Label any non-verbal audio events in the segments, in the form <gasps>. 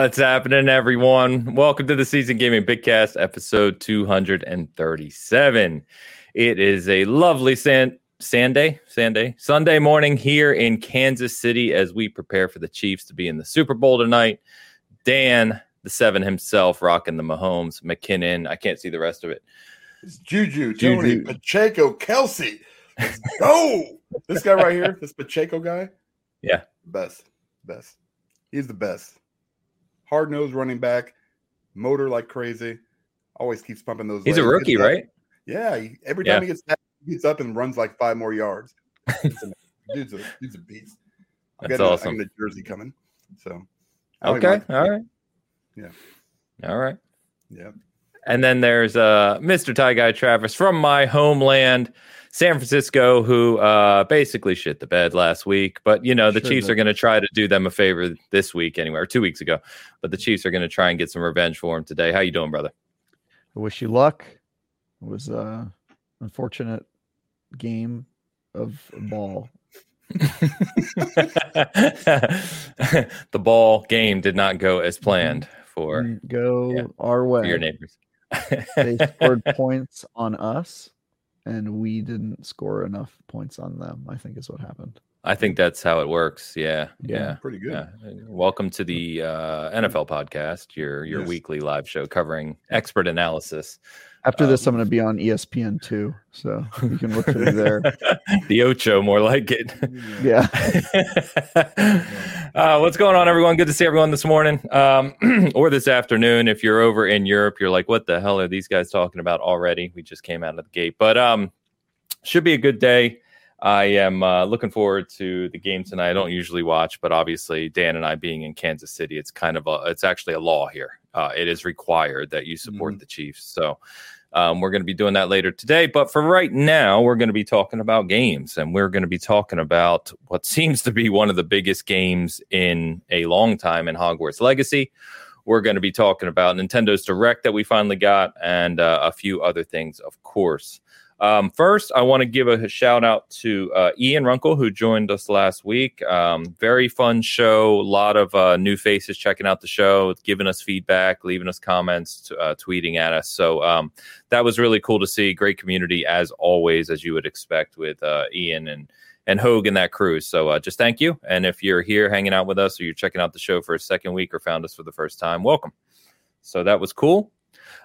What's happening, everyone? Welcome to the Season Gaming Bigcast, episode 237. It is a lovely sand Sunday, Sunday, Sunday morning here in Kansas City as we prepare for the Chiefs to be in the Super Bowl tonight. Dan, the seven himself, rocking the Mahomes, McKinnon. I can't see the rest of it. It's Juju, Toney, Juju. Pacheco, Kelce. Let's go. this guy right here, this Pacheco guy. Yeah. Best. Best. He's the best hard nosed running back, motor like crazy. Always keeps pumping those. He's legs. a rookie, he right? Yeah. He, every time yeah. he gets he gets up and runs like five more yards. <laughs> dude's a dude's a beast. i That's awesome. I got a jersey coming. So okay, all right. Yeah. All right. Yeah. And then there's uh Mr. Tie Guy Travis from my homeland. San Francisco, who uh, basically shit the bed last week. But you know, the sure Chiefs did. are going to try to do them a favor this week, anyway, or two weeks ago. But the Chiefs are going to try and get some revenge for him today. How you doing, brother? I wish you luck. It was a unfortunate game of ball. <laughs> the ball game did not go as planned for go yeah, our way. your neighbors. they scored <laughs> points on us and we didn't score enough points on them. I think is what happened. I think that's how it works. Yeah, yeah, yeah. pretty good. Yeah. Welcome to the uh, NFL podcast, your your yes. weekly live show covering expert analysis. After um, this, I'm going to be on ESPN too, so you can look for me there. <laughs> the Ocho, more like it. Yeah. <laughs> uh, what's going on, everyone? Good to see everyone this morning um, <clears throat> or this afternoon. If you're over in Europe, you're like, "What the hell are these guys talking about already?" We just came out of the gate, but um, should be a good day. I am uh, looking forward to the game tonight. I don't usually watch, but obviously Dan and I being in Kansas City, it's kind of a it's actually a law here. Uh, it is required that you support mm-hmm. the Chiefs. So um, we're going to be doing that later today. But for right now, we're going to be talking about games, and we're going to be talking about what seems to be one of the biggest games in a long time in Hogwarts Legacy. We're going to be talking about Nintendo's Direct that we finally got, and uh, a few other things, of course. Um, first, I want to give a shout out to uh, Ian Runkle, who joined us last week. Um, very fun show. A lot of uh, new faces checking out the show, giving us feedback, leaving us comments, uh, tweeting at us. So um, that was really cool to see. Great community, as always, as you would expect with uh, Ian and and Hoeg and that crew. So uh, just thank you. And if you're here hanging out with us or you're checking out the show for a second week or found us for the first time, welcome. So that was cool.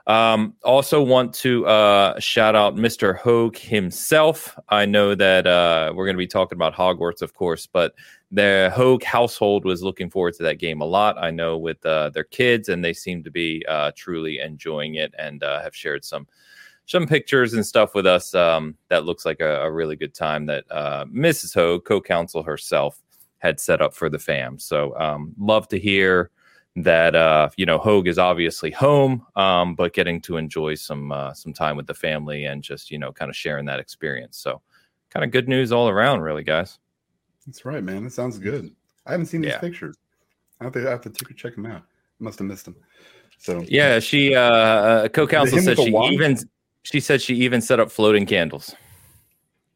Um, also, want to uh, shout out Mr. Hoeg himself. I know that uh, we're going to be talking about Hogwarts, of course, but the Hoeg household was looking forward to that game a lot. I know with uh, their kids, and they seem to be uh, truly enjoying it and uh, have shared some some pictures and stuff with us. Um, that looks like a, a, really good time that uh, Mrs. Hoeg, co-counsel herself, had set up for the fam. So, um, love to hear that uh, you know Hoeg is obviously home, um, but getting to enjoy some uh, some time with the family and just you know kind of sharing that experience. So, kind of good news all around, really, guys. That's right, man. That sounds good. I haven't seen these yeah. pictures. I have to, I have to check them out. must have missed them. So yeah, she uh, uh co-counsel said she wand? even she said she even set up floating candles.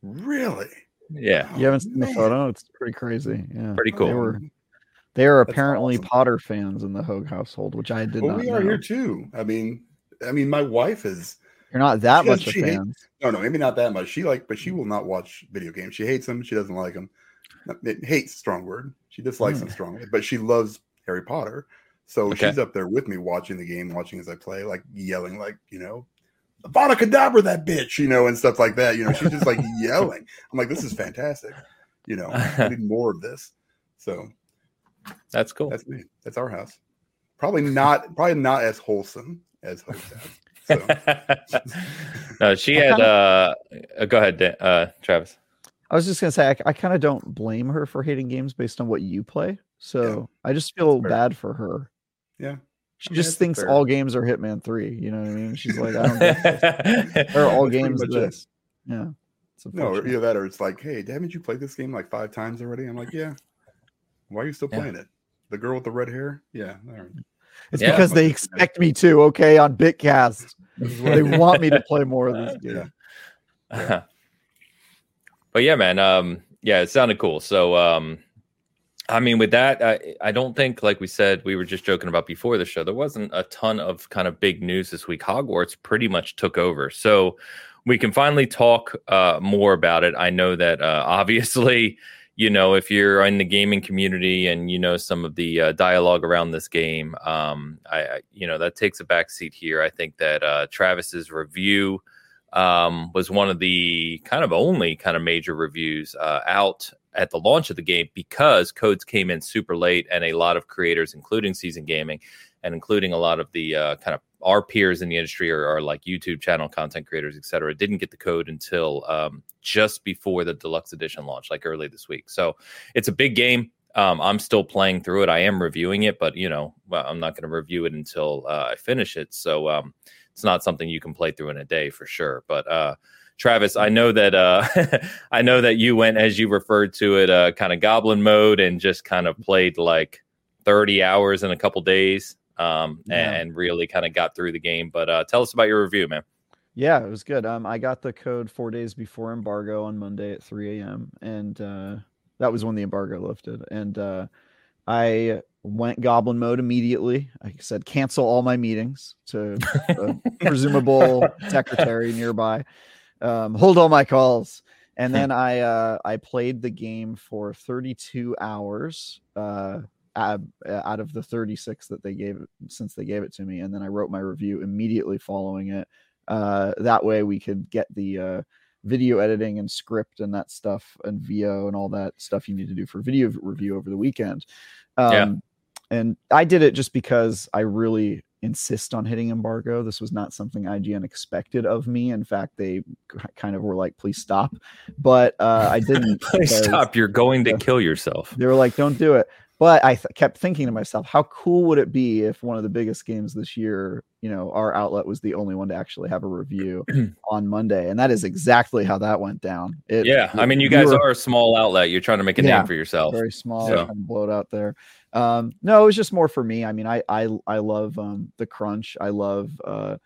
Really? Yeah. You haven't seen the photo? It's pretty crazy. Yeah. Pretty cool. They were they are apparently awesome. Potter fans in the Hoeg household, which I did well, not. We are know. here too. I mean, I mean, my wife is. You're not that much a fan. Hates, no, no, maybe not that much. She like, but she will not watch video games. She hates them. She doesn't like them. It hates strong word. She dislikes mm. them strongly, but she loves Harry Potter. So okay. she's up there with me watching the game, watching as I play, like yelling, like you know, Avada Kedavra, that bitch, you know, and stuff like that. You know, she's just like <laughs> yelling. I'm like, this is fantastic. You know, I <laughs> need more of this. So that's cool. That's me. That's our house. Probably not. Probably not as wholesome as Hope's house. So. <laughs> no, she had. uh, uh, go ahead, uh, Travis. I was just gonna say I, I kind of don't blame her for hating games based on what you play. So yeah. I just feel bad for her. Yeah. She just thinks fair. all games are Hitman Three. You know what I mean? She's like, I don't get Or <laughs> all games this. It. Yeah. No, either that or it's like, hey, haven't you played this game like five times already? I'm like, yeah. Why are you still playing yeah. it? The girl with the red hair? Yeah. It's yeah. because they expect me to, okay, on Bitcast. <laughs> they want me to play more of this game. Yeah. but yeah, man. Um, yeah, it sounded cool. So um I mean, with that, I, I don't think, like we said, we were just joking about before the show, there wasn't a ton of kind of big news this week. Hogwarts pretty much took over. So we can finally talk uh, more about it. I know that uh, <laughs> obviously, you know, if you're in the gaming community and you know some of the uh, dialogue around this game, um, I, I, you know, that takes a backseat here. I think that uh, Travis's review um, was one of the kind of only kind of major reviews uh, out at the launch of the game because codes came in super late and a lot of creators, including Season Gaming and including a lot of the uh, kind of our peers in the industry or, are like YouTube channel content creators, et cetera, didn't get the code until um, just before the deluxe edition launch, like early this week. So it's a big game. Um, I'm still playing through it. I am reviewing it, but you know, I'm not going to review it until uh, I finish it. So um, it's not something you can play through in a day for sure. But uh, Travis, I know that uh, <laughs> I know that you went as you referred to it, uh, kind of goblin mode, and just kind of played like 30 hours in a couple days, um, yeah. and really kind of got through the game. But uh, tell us about your review, man. Yeah, it was good. Um, I got the code four days before embargo on Monday at 3 a.m. and uh, that was when the embargo lifted. And uh, I went goblin mode immediately. I said cancel all my meetings to a <laughs> presumable secretary nearby um, hold all my calls. And then I uh, I played the game for 32 hours uh, out of the 36 that they gave since they gave it to me, and then I wrote my review immediately following it. Uh, that way we could get the uh, video editing and script and that stuff and VO and all that stuff you need to do for video review over the weekend. Um, yeah. And I did it just because I really insist on hitting embargo. This was not something IGN expected of me. In fact, they kind of were like, "Please stop," but uh, I <laughs> didn't. Please stop! You're going to kill yourself. They were like, "Don't do it." But I th- kept thinking to myself, how cool would it be if one of the biggest games this year, you know, our outlet was the only one to actually have a review <clears throat> on Monday, and that is exactly how that went down. It, yeah, I mean, you guys were, are a small outlet. You're trying to make a yeah, name for yourself. Very small, so. blow it out there. Um, no, it was just more for me. I mean, I I I love um, the crunch. I love uh,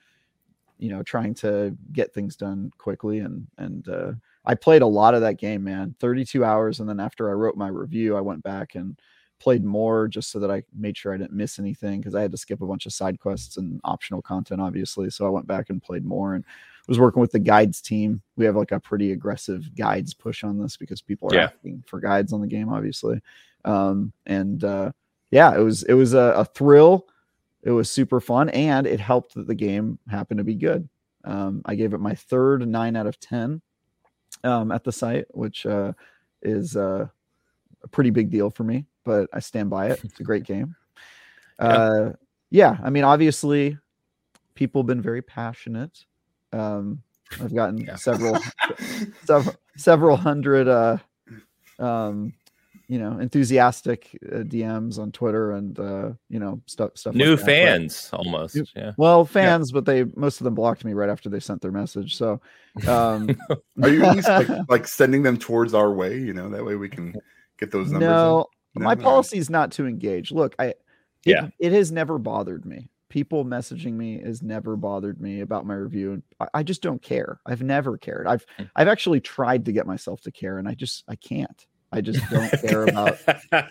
you know trying to get things done quickly and and uh, I played a lot of that game, man. 32 hours, and then after I wrote my review, I went back and played more just so that I made sure I didn't miss anything because I had to skip a bunch of side quests and optional content, obviously. So I went back and played more and was working with the guides team. We have like a pretty aggressive guides push on this because people are yeah. asking for guides on the game, obviously. Um, and uh, yeah, it was it was a, a, thrill. It was super fun, and it helped that the game happened to be good. Um, I gave it my third nine out of ten um, at the site, which uh, is uh, a pretty big deal for me. But I stand by it. It's a great game. <laughs> yeah. Uh, yeah, I mean, obviously, people have been very passionate. Um, I've gotten yeah. several, <laughs> several, several hundred uh, um, you know enthusiastic uh, DMs on Twitter and uh, you know stuff stuff. New like fans but, almost. Yeah. Well, fans, yeah. but they most of them blocked me right after they sent their message. So, um, <laughs> are you at least like, like, sending them towards our way? You know, that way we can get those numbers. No, no my policy is not to engage. Look, I it, yeah, it has never bothered me. People messaging me has never bothered me about my review, and I, I just don't care. I've never cared. I've hmm. I've actually tried to get myself to care, and I just I can't. I <laughs> just don't care about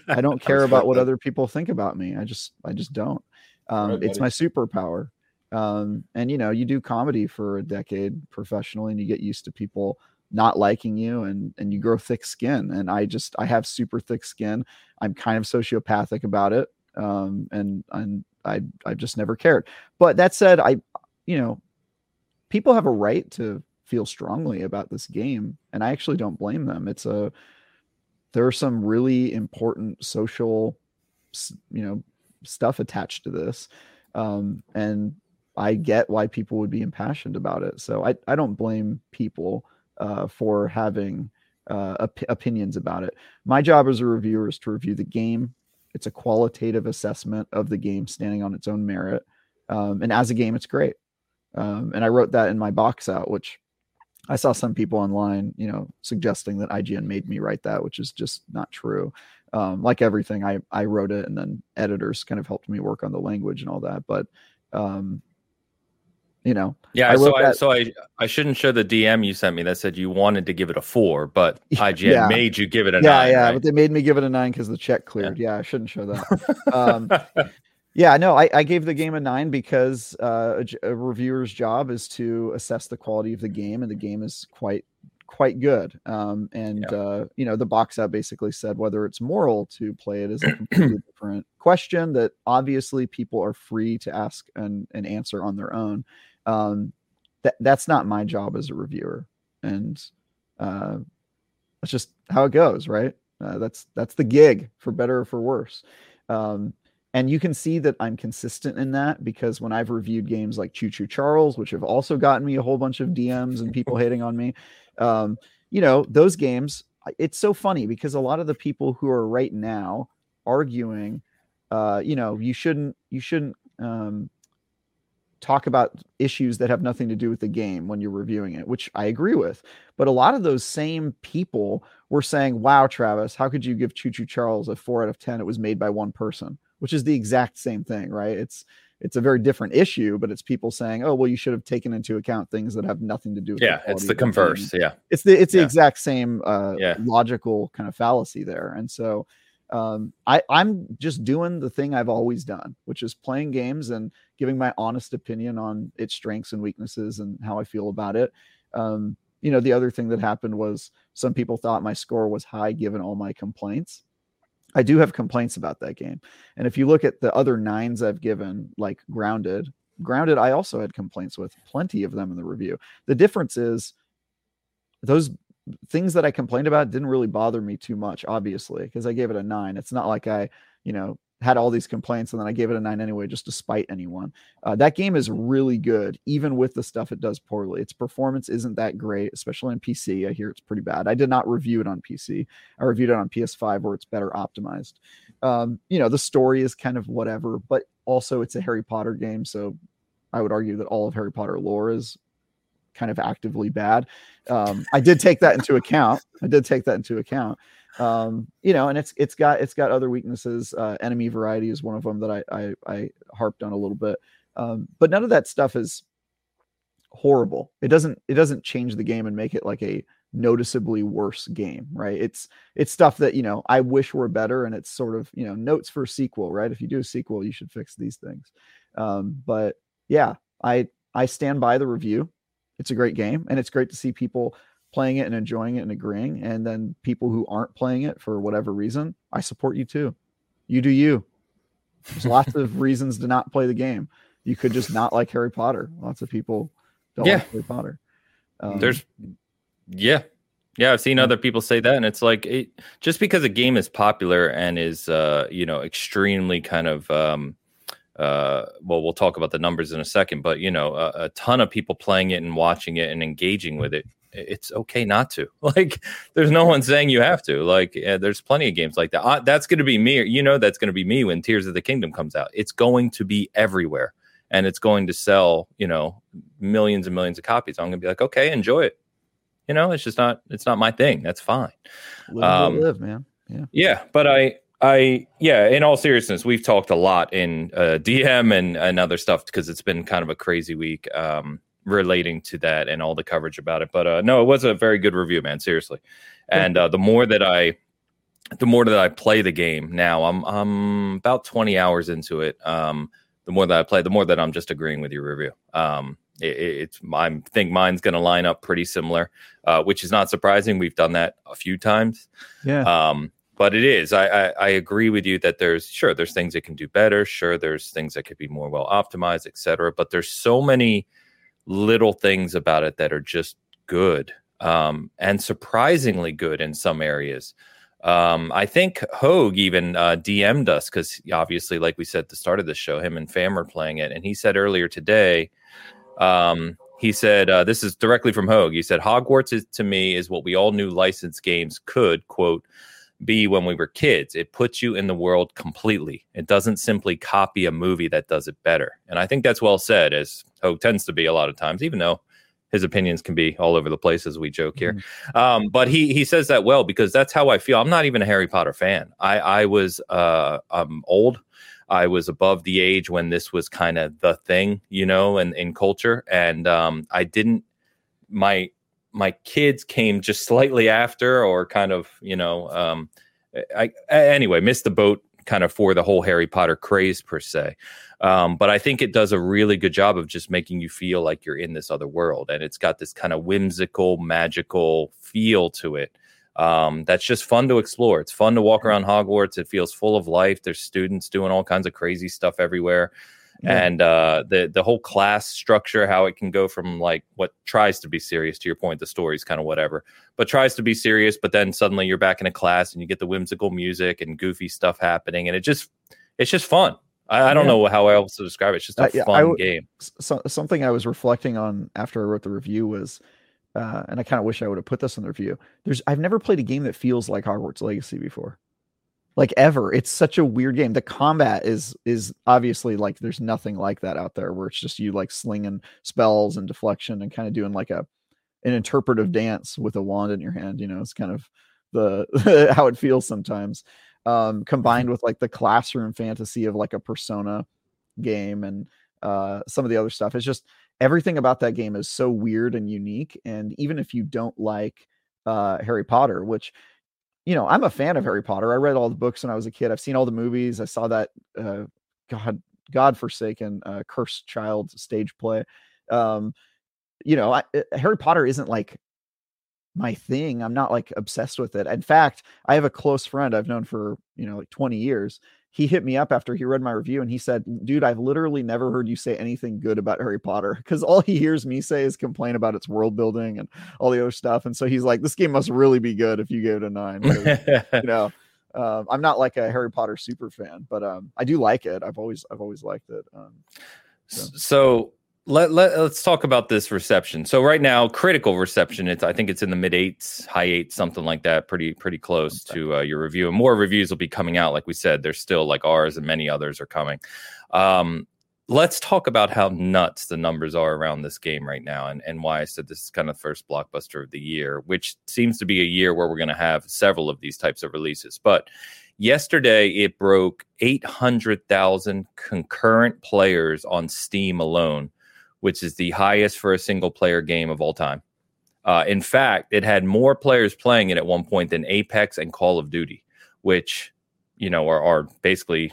I don't care about what other people think about me. I just I just don't. Um, right, it's my superpower. Um, and you know, you do comedy for a decade professionally and you get used to people not liking you and and you grow thick skin and I just I have super thick skin. I'm kind of sociopathic about it. Um, and and I I've just never cared. But that said, I you know, people have a right to feel strongly about this game and I actually don't blame them. It's a there are some really important social you know stuff attached to this um, and i get why people would be impassioned about it so i, I don't blame people uh, for having uh, op- opinions about it my job as a reviewer is to review the game it's a qualitative assessment of the game standing on its own merit um, and as a game it's great um, and i wrote that in my box out which I saw some people online, you know, suggesting that IGN made me write that, which is just not true. Um, like everything, I I wrote it, and then editors kind of helped me work on the language and all that. But um, you know. Yeah, I so I, so I I shouldn't show the DM you sent me that said you wanted to give it a four, but <laughs> IGN yeah. made you give it a yeah, nine. Yeah, right? but they made me give it a nine because the check cleared. Yeah. yeah. I shouldn't show that. <laughs> um, yeah, no, I, I gave the game a nine because uh, a, a reviewer's job is to assess the quality of the game, and the game is quite quite good. Um, and yeah. uh, you know, the box out basically said whether it's moral to play it is a <clears throat> completely different question that obviously people are free to ask and, and answer on their own. Um, that that's not my job as a reviewer, and uh, that's just how it goes, right? Uh, that's that's the gig for better or for worse. Um, and you can see that I'm consistent in that because when I've reviewed games like Choo Choo Charles, which have also gotten me a whole bunch of DMs and people <laughs> hating on me, um, you know, those games, it's so funny because a lot of the people who are right now arguing, uh, you know, you shouldn't, you shouldn't, um, talk about issues that have nothing to do with the game when you're reviewing it, which I agree with. But a lot of those same people were saying, "Wow, Travis, how could you give Choo Choo Charles a 4 out of 10? It was made by one person." Which is the exact same thing, right? It's it's a very different issue, but it's people saying, "Oh, well, you should have taken into account things that have nothing to do with." Yeah, it's the converse. Yeah, it's the it's the exact same uh, yeah. logical kind of fallacy there, and so um, I I'm just doing the thing I've always done, which is playing games and giving my honest opinion on its strengths and weaknesses and how I feel about it. Um, you know, the other thing that happened was some people thought my score was high given all my complaints. I do have complaints about that game. And if you look at the other nines I've given, like Grounded, Grounded, I also had complaints with plenty of them in the review. The difference is those things that I complained about didn't really bother me too much, obviously, because I gave it a nine. It's not like I, you know, had all these complaints and then I gave it a nine anyway, just to spite anyone. Uh, that game is really good, even with the stuff it does poorly. Its performance isn't that great, especially on PC. I hear it's pretty bad. I did not review it on PC. I reviewed it on PS5 where it's better optimized. Um, you know, the story is kind of whatever, but also it's a Harry Potter game. So I would argue that all of Harry Potter lore is kind of actively bad. Um, I did take that into account. I did take that into account um, you know, and it's it's got it's got other weaknesses. Uh, enemy variety is one of them that I I, I harped on a little bit, um, but none of that stuff is horrible. It doesn't it doesn't change the game and make it like a noticeably worse game, right? It's it's stuff that you know I wish were better, and it's sort of you know notes for sequel, right? If you do a sequel, you should fix these things. Um, but yeah, I I stand by the review. It's a great game, and it's great to see people playing it and enjoying it and agreeing. And then people who aren't playing it for whatever reason, I support you too. You do you. There's <laughs> lots of reasons to not play the game. You could just not like Harry Potter. Lots of people don't yeah. like Harry Potter. Um, There's, yeah, yeah. I've seen other people say that, and it's like it, just because a game is popular and is, uh, you know, extremely kind of, um, uh, well, we'll talk about the numbers in a second, but you know, a, a ton of people playing it and watching it and engaging with it it's okay not to. <laughs> Like, there's no one saying you have to. Like, yeah, there's plenty of games like that. Uh, that's going to be me. You know, that's going to be me when Tears of the Kingdom comes out. It's going to be everywhere, and it's going to sell. You know, millions and millions of copies. I'm going to be like, okay, enjoy it. You know, it's just not. It's not my thing. That's fine. Live, um, live man. Yeah. Yeah, but I. I yeah, in all seriousness, we've talked a lot in uh, DM and, and other stuff because it's been kind of a crazy week. Um, relating to that and all the coverage about it. But uh, no, it was a very good review, man. Seriously. And uh, the more that I, the more that I play the game now, I'm I'm about 20 hours into it. Um, the more that I play, the more that I'm just agreeing with your review. Um, it, it's I think mine's going to line up pretty similar, uh, which is not surprising. We've done that a few times. Yeah. Um, but it is. I, I, I agree with you that there's sure there's things that can do better. Sure, there's things that could be more well optimized, etc. But there's so many little things about it that are just good um, and surprisingly good in some areas. Um, I think Hoeg even uh, DM'd us because obviously, like we said at the start of the show, him and Fam are playing it, and he said earlier today, um, he said uh, this is directly from Hoeg. He said Hogwarts is, to me is what we all knew licensed games could quote be when we were kids. It puts you in the world completely. It doesn't simply copy a movie that does it better. And I think that's well said, as Hoeg tends to be a lot of times, even though his opinions can be all over the place as we joke here. Mm-hmm. Um, but he he says that well because that's how I feel. I'm not even a Harry Potter fan. I I was uh I'm old. I was above the age when this was kind of the thing, you know, and in culture. And um, I didn't my my kids came just slightly after, or kind of, you know, um, I, anyway missed the boat kind of for the whole Harry Potter craze per se. Um, but I think it does a really good job of just making you feel like you're in this other world, and it's got this kind of whimsical, magical feel to it. Um, that's just fun to explore. It's fun to walk around Hogwarts. It feels full of life. There's students doing all kinds of crazy stuff everywhere. Yeah. And uh, the the whole class structure, how it can go from like what tries to be serious to your point, the story's kind of whatever, but tries to be serious, but then suddenly you're back in a class and you get the whimsical music and goofy stuff happening, and it just it's just fun. I, I don't yeah. know how else to describe it. It's just a uh, yeah, fun game. So, something I was reflecting on after I wrote the review was, uh, and I kind of wish I would have put this in the review. There's I've never played a game that feels like Hogwarts Legacy before like ever. It's such a weird game. The combat is is obviously like there's nothing like that out there where it's just you like slinging spells and deflection and kind of doing like a an interpretive dance with a wand in your hand. You know, it's kind of the <laughs> how it feels sometimes. Um, combined with like the classroom fantasy of like a persona game and uh some of the other stuff. It's just everything about that game is so weird and unique. And even if you don't like uh Harry Potter, which you know, I'm a fan of Harry Potter. I read all the books when I was a kid. I've seen all the movies. I saw that uh, God God forsaken uh, cursed child stage play. Um, you know, I, uh, Harry Potter isn't like my thing. I'm not like obsessed with it. In fact, I have a close friend I've known for, you know, like 20 years he hit me up after he read my review and he said, Dude, I've literally never heard you say anything good about Harry Potter <laughs> because all he hears me say is complain about its world building and all the other stuff. And so he's like, This game must really be good if you gave it a nine. you <laughs> know, um, I'm not like a Harry Potter super fan, but um, I do like it. I've always, I've always liked it. Um, so. so let, let us talk about this reception. So right now, critical reception. It's I think it's in the mid eights, high eights, something like that. Pretty pretty close okay. to uh, your review. And more reviews will be coming out. Like we said, there's still like ours and many others are coming. Um, let's talk about how nuts the numbers are around this game right now, and and why I said this is kind of the first blockbuster of the year, which seems to be a year where we're going to have several of these types of releases. But yesterday, it broke eight hundred thousand concurrent players on Steam alone which is the highest for a single player game of all time. Uh, in fact, it had more players playing it at one point than Apex and Call of Duty, which you know are, are basically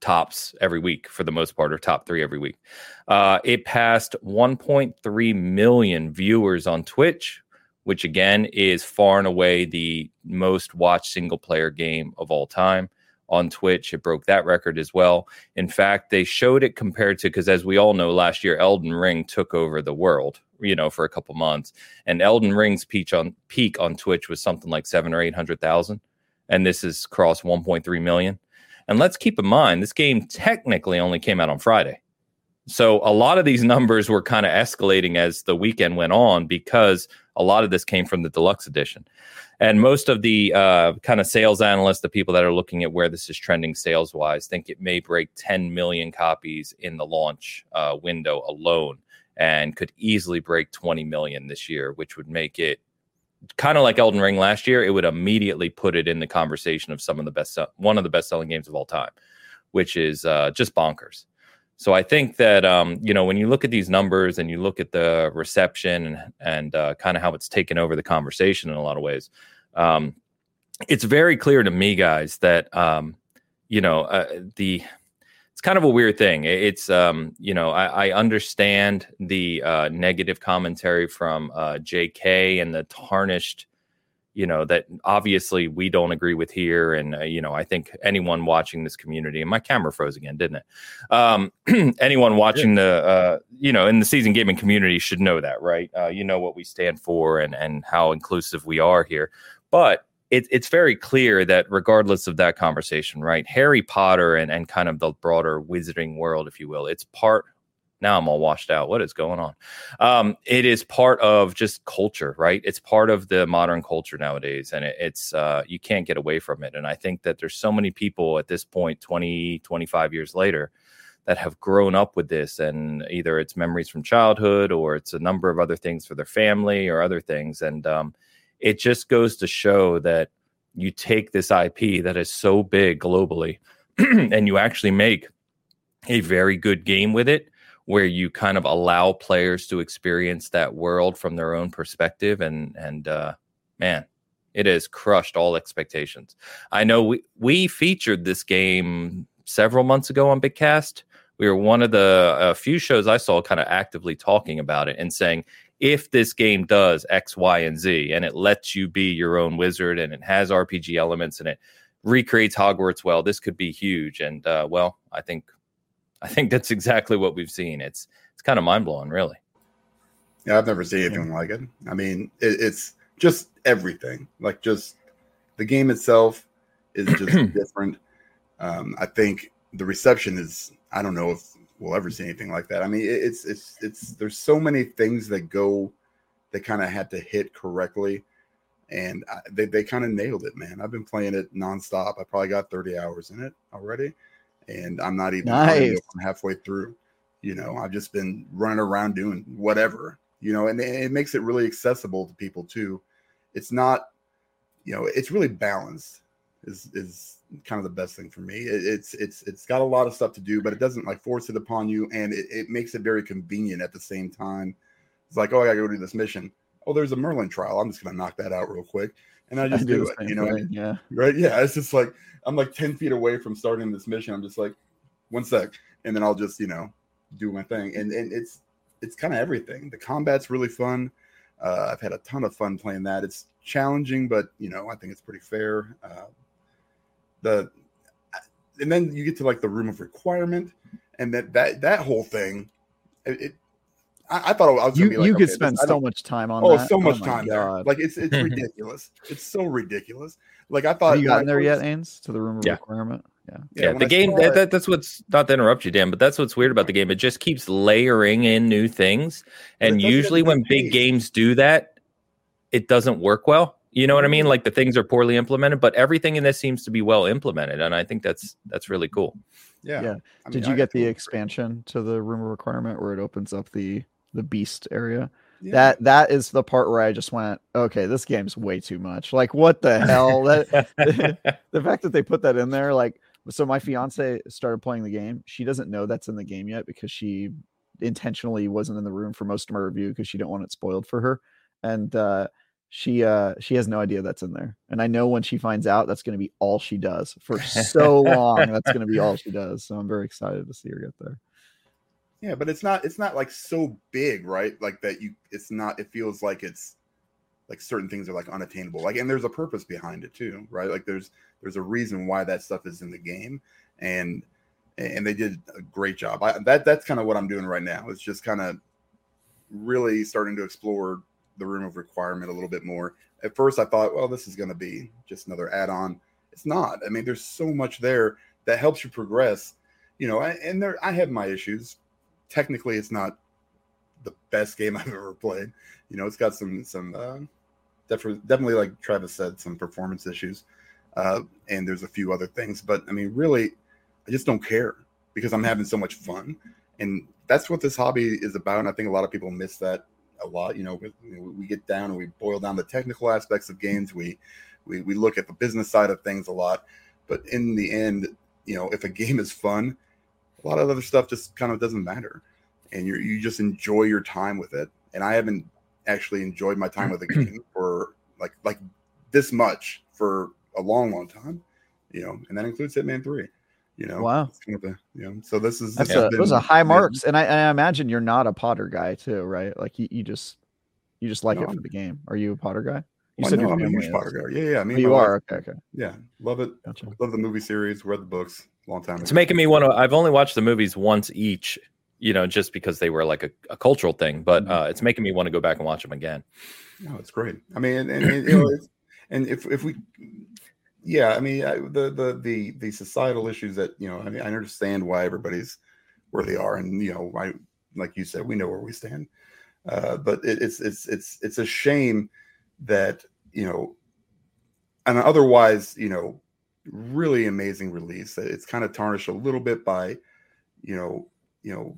tops every week for the most part, or top three every week. Uh, it passed 1.3 million viewers on Twitch, which again is far and away the most watched single player game of all time on Twitch. It broke that record as well. In fact, they showed it compared to because as we all know, last year Elden Ring took over the world, you know, for a couple months. And Elden Ring's peak on peak on Twitch was something like seven or eight hundred thousand. And this is crossed 1.3 million. And let's keep in mind, this game technically only came out on Friday. So a lot of these numbers were kind of escalating as the weekend went on because a lot of this came from the deluxe edition. And most of the uh, kind of sales analysts, the people that are looking at where this is trending sales wise, think it may break 10 million copies in the launch uh, window alone and could easily break 20 million this year, which would make it kind of like Elden Ring last year. It would immediately put it in the conversation of some of the best, one of the best selling games of all time, which is uh, just bonkers. So I think that um, you know when you look at these numbers and you look at the reception and, and uh, kind of how it's taken over the conversation in a lot of ways, um, it's very clear to me, guys, that um, you know uh, the it's kind of a weird thing. It's um, you know I, I understand the uh, negative commentary from uh, J.K. and the tarnished you know that obviously we don't agree with here and uh, you know i think anyone watching this community and my camera froze again didn't it? Um, <clears throat> anyone watching the uh, you know in the season gaming community should know that right? Uh, you know what we stand for and and how inclusive we are here. But it, it's very clear that regardless of that conversation, right, Harry Potter and, and kind of the broader wizarding world, if you will, it's part. Now I'm all washed out. What is going on? Um, it is part of just culture, right? It's part of the modern culture nowadays, and it, it's uh, you can't get away from it. And I think that there's so many people at this point, 20, 25 years later, that have grown up with this and either it's memories from childhood or it's a number of other things for their family or other things and um, it just goes to show that you take this IP that is so big globally <clears throat> and you actually make a very good game with it where you kind of allow players to experience that world from their own perspective and and uh man it has crushed all expectations. I know we we featured this game several months ago on bigcast. We were one of the few shows i saw kind of actively talking about it and saying if this game does x y and z and it lets you be your own wizard and it has rpg elements and it recreates hogwarts well this could be huge. And uh, well i think I think that's exactly what we've seen. It's it's kind of mind blowing, really. Yeah, I've never seen anything yeah. like it. I mean, it, it's just everything. Like just the game itself is just <clears throat> different. Um, I think the reception is. I don't know if we'll ever see anything like that. I mean, it, it's it's it's. There's so many things that go that kind of had to hit correctly, and I, they they kind of nailed it, man. I've been playing it nonstop. I probably got 30 hours in it already and I'm not even nice. halfway through. You know, I've just been running around doing whatever, you know, and it makes it really accessible to people too. It's not, you know, it's really balanced is is kind of the best thing for me. It, it's it's it's got a lot of stuff to do, but it doesn't like force it upon you, and it, it makes it very convenient at the same time. It's like, oh, I gotta go do this mission. Oh, there's a Merlin trial. I'm just gonna knock that out real quick and I <laughs> just I do, do it. You know, thing, yeah, right? Yeah, it's just like I'm like ten feet away from starting this mission. I'm just like, one sec, and then I'll just you know do my thing, and and it's it's kind of everything. The combat's really fun. Uh, I've had a ton of fun playing that. It's challenging, but you know I think it's pretty fair. Uh, the and then you get to like the room of requirement, and that that that whole thing, it, it I, I, thought I was you, like, you could okay, spend so much time on oh, that. so much oh time God. there. Like it's it's ridiculous. It's so ridiculous. Like I thought. Have you gotten there yet, Ains? To the room of yeah. requirement. Yeah, yeah. yeah the I game that, that, that's what's not to interrupt you, Dan, but that's what's weird about the game. It just keeps layering in new things, and usually when big games do that, it doesn't work well. You know what I mean? Mm-hmm. Like the things are poorly implemented, but everything in this seems to be well implemented, and I think that's that's really cool. Yeah. Yeah. I mean, Did you I get the expansion to the room requirement where it opens up the the beast area. Yeah. That that is the part where I just went, okay, this game's way too much. Like, what the hell? that <laughs> <laughs> the fact that they put that in there, like, so my fiance started playing the game. She doesn't know that's in the game yet because she intentionally wasn't in the room for most of my review because she didn't want it spoiled for her. And uh, she uh she has no idea that's in there. And I know when she finds out, that's going to be all she does for so <laughs> long. that's going to be all she does. So I'm very excited to see her get there. Yeah, but it's not it's not like so big, right? Like that you it's not it feels like it's like certain things are like unattainable. Like and there's a purpose behind it too, right? Like there's there's a reason why that stuff is in the game and and they did a great job. I, that that's kind of what I'm doing right now. It's just kind of really starting to explore the room of requirement a little bit more. At first I thought, well, this is going to be just another add-on. It's not. I mean, there's so much there that helps you progress, you know, and there I have my issues technically it's not the best game <laughs> I've ever played. You know, it's got some some uh, definitely definitely like Travis said, some performance issues, uh, and there's a few other things. But I mean, really, I just don't care because I'm having so much fun, and that's what this hobby is about. And I think a lot of people miss that a lot. You know, we, we get down and we boil down the technical aspects of games. We we we look at the business side of things a lot, but in the end, you know, if a game is fun a lot of other stuff just kind of doesn't matter and you you just enjoy your time with it and i haven't actually enjoyed my time with the <clears throat> game for like like this much for a long long time you know and that includes hitman 3 you know wow kind of you know so this is That's a, been, those are high marks and I, I, imagine you're not a potter guy too right like you, you just you just like no, it for the game are you a potter guy you well, said no, I'm a huge Potter guy. Yeah, yeah. I mean, oh, you are okay, okay. Yeah, love it. Gotcha. Love the movie series. Read the books long time. It's ago. making me want to. I've only watched the movies once each, you know, just because they were like a, a cultural thing. But mm-hmm. uh, it's making me want to go back and watch them again. No, it's great. I mean, and, and you know, and if if we, yeah, I mean, I, the the the the societal issues that you know, I mean, I understand why everybody's where they are, and you know, I like you said, we know where we stand. Uh, but it, it's it's it's it's a shame that you know an otherwise you know really amazing release it's kind of tarnished a little bit by you know you know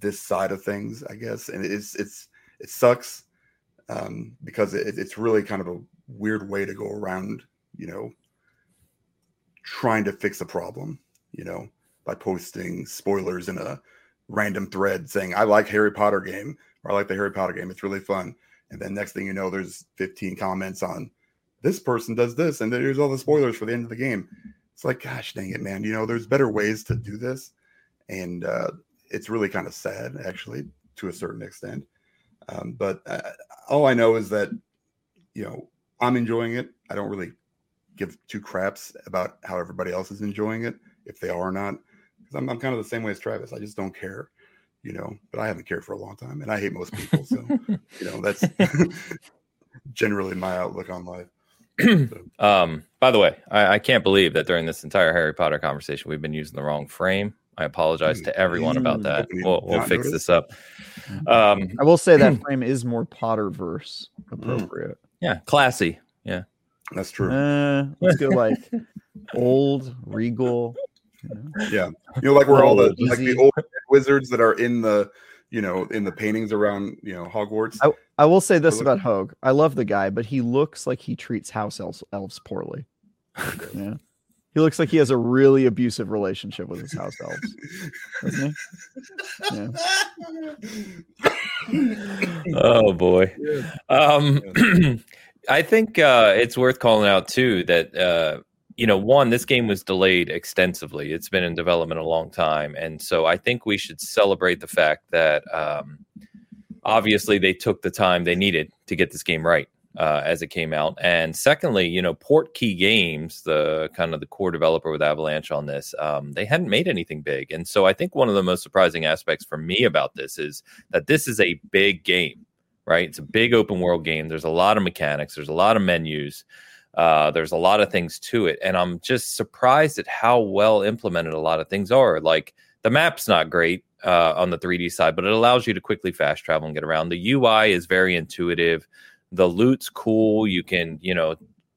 this side of things i guess and it's it's it sucks um because it, it's really kind of a weird way to go around you know trying to fix a problem, you know, by posting spoilers in a random thread saying, I like Harry Potter game or I like the Harry Potter game. It's really fun. And then next thing you know, there's 15 comments on this person does this, and there's all the spoilers for the end of the game. It's like, gosh dang it, man. You know, there's better ways to do this. And uh, it's really kind of sad, actually, to a certain extent. Um, but uh, all I know is that, you know, I'm enjoying it. I don't really give two craps about how everybody else is enjoying it, if they are or not. Because I'm, I'm kind of the same way as Travis. I just don't care, you know, but I haven't cared for a long time and I hate most people. So, <laughs> you know, that's <laughs> <laughs> generally my outlook on life. <clears throat> um, by the way, I, I, can't believe that during this entire Harry Potter conversation, we've been using the wrong frame. I apologize to everyone about that. We'll, we'll fix this up. Um, I will say that <clears throat> frame is more Potterverse appropriate. Yeah, classy. Yeah, that's true. Uh, let's go like <laughs> old, regal. You know? Yeah, you know, like we're all the like the old wizards that are in the you know in the paintings around you know Hogwarts. I, I will say this about Hoeg. I love the guy, but he looks like he treats house elves, elves poorly. <laughs> yeah. He looks like he has a really abusive relationship with his house elves, doesn't he? Yeah. <coughs> oh boy. Um, <clears throat> I think uh, it's worth calling out too that uh, you know one this game was delayed extensively. It's been in development a long time, and so I think we should celebrate the fact that um, obviously they took the time they needed to get this game right uh, as it came out. And secondly, you know, Portkey Games, the kind of the core developer with Avalanche on this, um, they hadn't made anything big. And so I think one of the most surprising aspects for me about this is that this is a big game, right? It's a big open world game. There's a lot of mechanics, there's a lot of menus. Uh, there's a lot of things to it, and I'm just surprised at how well implemented a lot of things are. Like the map's not great uh, on the 3D side, but it allows you to quickly fast travel and get around. The UI is very intuitive the loot's cool. You can, you know,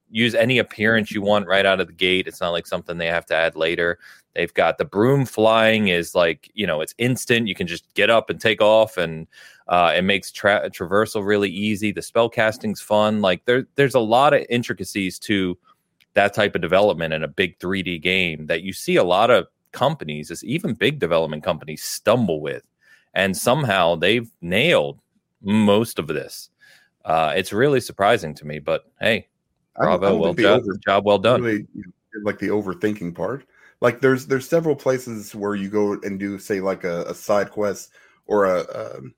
use any appearance you want right out of the gate. It's not like something they have to add later. They've got the broom flying is like, you know, it's instant. You can just get up and take off and uh, it makes tra- traversal really easy. The spell casting's fun. Like there, there's a lot of intricacies to that type of development in a big 3D game that you see a lot of companies, even big development companies stumble with. And somehow they've nailed most of this. Uh, it's really surprising to me, but hey, bravo, well done, over, job well done. Really, like the overthinking part. Like there's there's several places where you go and do say like a, a side quest or a, a um,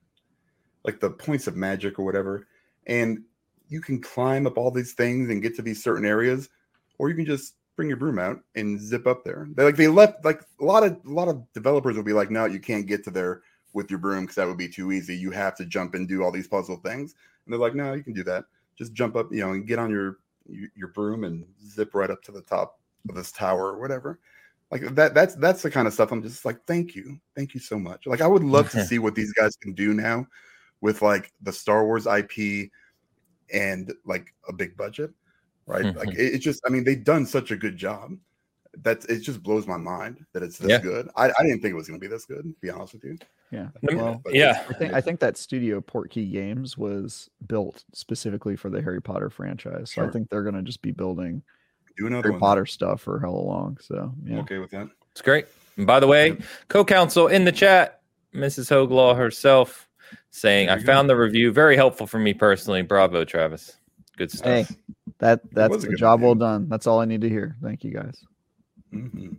like the points of magic or whatever, and you can climb up all these things and get to these certain areas, or you can just bring your broom out and zip up there. They like they left like a lot of a lot of developers will be like, no, you can't get to there with your broom because that would be too easy. You have to jump and do all these puzzle things. And they're like, no, you can do that. Just jump up, you know, and get on your your broom and zip right up to the top of this tower or whatever. Like that that's that's the kind of stuff I'm just like, thank you. Thank you so much. Like I would love to <laughs> see what these guys can do now with like the Star Wars IP and like a big budget. Right. Mm-hmm. Like it, it just I mean, they've done such a good job that it just blows my mind that it's this yeah. good. I, I didn't think it was going to be this good. To be honest with you. Yeah. <laughs> Well, yeah. I think I think that studio Portkey Games was built specifically for the Harry Potter franchise. So sure. I think they're going to just be building Do another Harry one. Potter stuff for hell long. So yeah. I'm okay with that. It's great. And by the way, co-counsel in the chat, Mrs. Hoeg Law herself, saying I go. found the review very helpful for me personally. Bravo, Travis. Good stuff. Hey, that that's a job review. well done. That's all I need to hear. Thank you guys. Mm-hmm.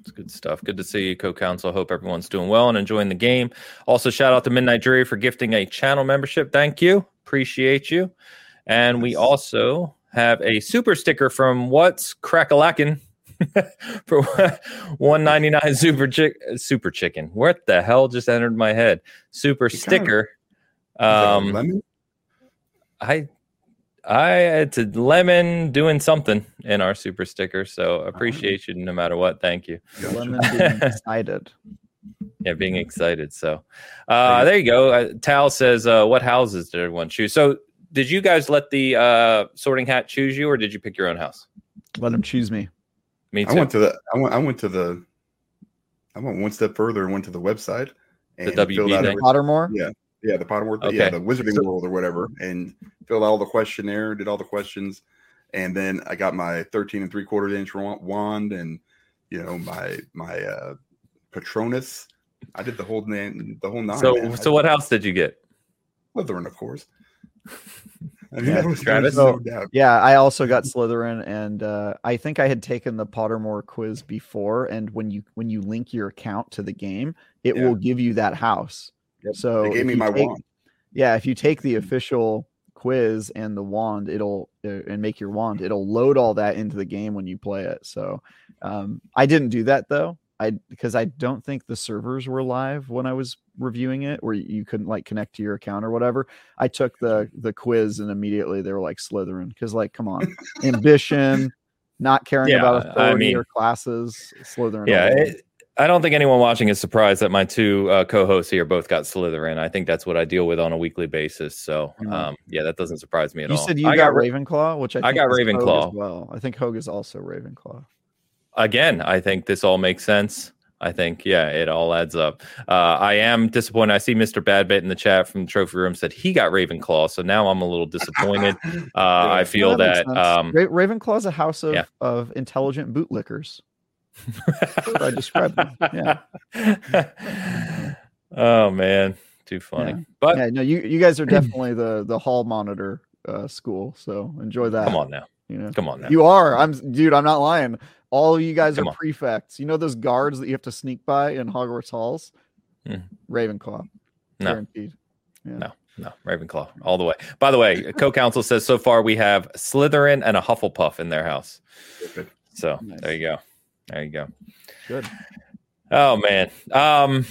It's good stuff. Good to see you, co-counsel. Hope everyone's doing well and enjoying the game. Also, shout out to Midnight Jury for gifting a channel membership. Thank you. Appreciate you. And we also have a super sticker from What's Crackalackin <laughs> for 199 super chick super chicken. What the hell just entered my head? Super sticker. um I I it's a lemon doing something in our super sticker. So appreciate you no matter what. Thank you. Lemon being <laughs> excited. yeah, being excited. So uh, there you go. Uh, Tal says, uh, "What houses did everyone choose?" So did you guys let the uh, Sorting Hat choose you, or did you pick your own house? Let him choose me. Me too. I went to the. I went. I went to the. I went one step further and went to the website. And the WB thing. Pottermore. Yeah, yeah, the Pottermore. Okay. Yeah, the Wizarding so, World or whatever, and filled out all the questionnaire, did all the questions, and then I got my 13 and three quarter inch wand, and you know my my uh, Patronus. I did the whole name, the whole nine. So, man. so what house did you get? Slytherin, of course. <laughs> I mean, yeah, Travis. No yeah, I also got Slytherin, and uh, I think I had taken the Pottermore quiz before. And when you when you link your account to the game, it yeah. will give you that house. Yep. So they gave me my take, wand. Yeah, if you take the official quiz and the wand, it'll uh, and make your wand, it'll load all that into the game when you play it. So um, I didn't do that though. I because I don't think the servers were live when I was reviewing it, where you couldn't like connect to your account or whatever. I took the the quiz and immediately they were like Slytherin because like come on, <laughs> ambition, not caring yeah, about authority I mean, or classes, Slytherin. Yeah, it, I don't think anyone watching is surprised that my two uh, co-hosts here both got Slytherin. I think that's what I deal with on a weekly basis. So, mm-hmm. um, yeah, that doesn't surprise me at you all. You said you I got, got Ravenclaw, which I, I got Ravenclaw. well, I think Hoeg is also Ravenclaw again, I think this all makes sense. I think, yeah, it all adds up. Uh, I am disappointed. I see Mr. Badbit in the chat from the Trophy Room said he got Ravenclaw, so now I'm a little disappointed. <laughs> Uh, I feel that, that um, Ra- Ravenclaw is a house of, yeah. of intelligent bootlickers. I described them. <laughs> Yeah. <laughs> oh man, too funny. Yeah. But yeah, no, you you guys are definitely the the hall monitor uh, school, so enjoy that. Come on now. You know, come on now. You are. I'm, dude. I'm not lying. All of you guys come are on. prefects. You know those guards that you have to sneak by in Hogwarts halls. Mm. Ravenclaw. No. Guaranteed. Yeah. No. No, Ravenclaw all the way. By the way, <laughs> co-counsel says so far we have Slytherin and a Hufflepuff in their house. So nice. there you go. There you go. Good. Oh man. Um.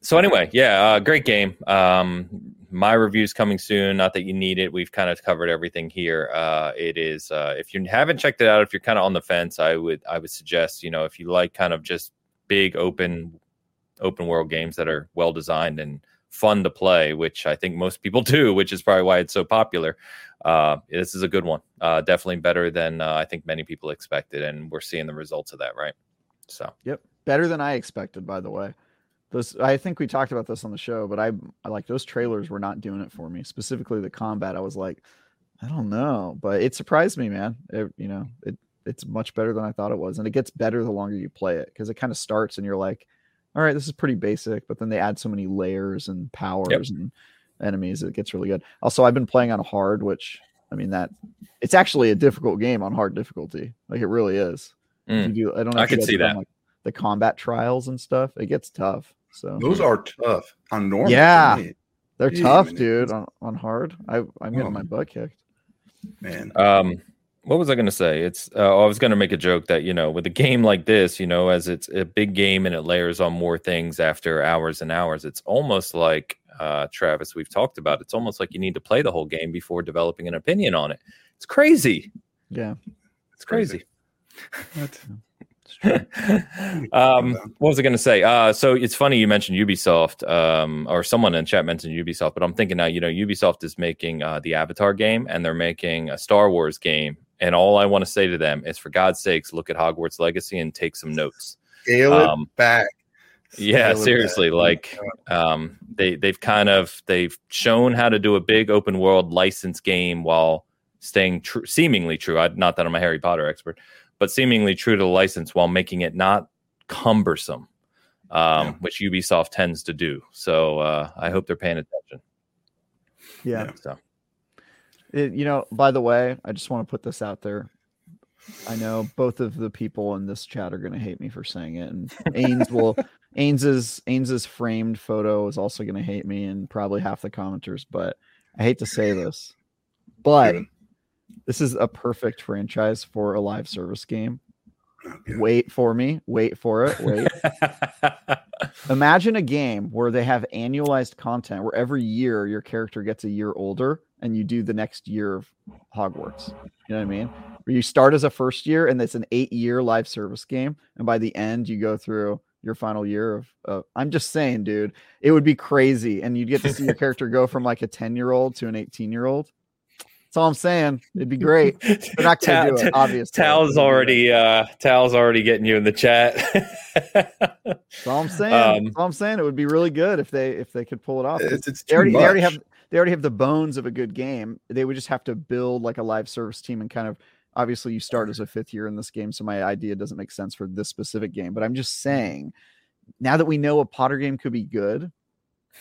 So anyway, yeah, uh, great game. Um, my review's coming soon. Not that you need it. We've kind of covered everything here. Uh, it is uh, if you haven't checked it out, if you're kind of on the fence, I would I would suggest you know if you like kind of just big open open world games that are well designed and fun to play, which I think most people <laughs> do, which is probably why it's so popular. Uh, this is a good one. Uh, definitely better than uh, I think many people expected, and we're seeing the results of that, right? So, yep, better than I expected, by the way those i think we talked about this on the show but I, I like those trailers were not doing it for me specifically the combat. I was like i don't know but it surprised me man. It, you know it it's much better than i thought it was and it gets better the longer you play it because it kind of starts and you're like all right this is pretty basic but then they add so many layers and powers yep. and enemies it gets really good. Also i've been playing on hard which i mean that it's actually a difficult game on hard difficulty. Like it really is. Mm. you do, i don't know i can see that. like the combat trials and stuff it gets tough so those are tough on normal. Yeah, they're tough, dude. On, on hard, I I'm getting oh. my butt kicked. Man, um, what was I going to say? It's uh, I was going to make a joke that you know with a game like this, you know, as it's a big game and it layers on more things after hours and hours, it's almost like uh, Travis we've talked about. It's almost like you need to play the whole game before developing an opinion on it. It's crazy. Yeah, it's crazy. crazy. <laughs> um, what was I going to say? Uh, so it's funny you mentioned Ubisoft, um, or someone in chat mentioned Ubisoft, but I'm thinking now, you know, Ubisoft is making uh, the Avatar game and they're making a Star Wars game. And all I want to say to them is, for God's sakes, look at Hogwarts Legacy and take some notes. Scale um, it back. Scale yeah, seriously. Like, um, they they've kind of they've shown how to do a big open world license game while staying true, seemingly true. I, not that I'm a Harry Potter expert, but seemingly true to the license while making it not cumbersome, um, yeah. which Ubisoft tends to do. So uh, I hope they're paying attention. Yeah. So, it, you know, by the way, I just want to put this out there. I know both of the people in this chat are going to hate me for saying it, and Ains <laughs> will. Ains's Ains's framed photo is also going to hate me, and probably half the commenters. But I hate to say this, but this is a perfect franchise for a live service game. Okay. Wait for me. Wait for it. Wait. <laughs> Imagine a game where they have annualized content where every year your character gets a year older and you do the next year of Hogwarts. You know what I mean? Where you start as a first year and it's an eight year live service game. And by the end, you go through your final year of uh, I'm just saying, dude, it would be crazy. And you'd get to see your character go from like a 10 year old to an 18 year old. That's all I'm saying. It'd be great. They're not going <laughs> to do it, obviously. Tal's already uh Tal's already getting you in the chat. That's all I'm saying. Um, That's all I'm saying. It would be really good if they if they could pull it off. It's, it's they, already, they already have they already have the bones of a good game. They would just have to build like a live service team and kind of obviously you start as a fifth year in this game, so my idea doesn't make sense for this specific game. But I'm just saying, now that we know a Potter game could be good,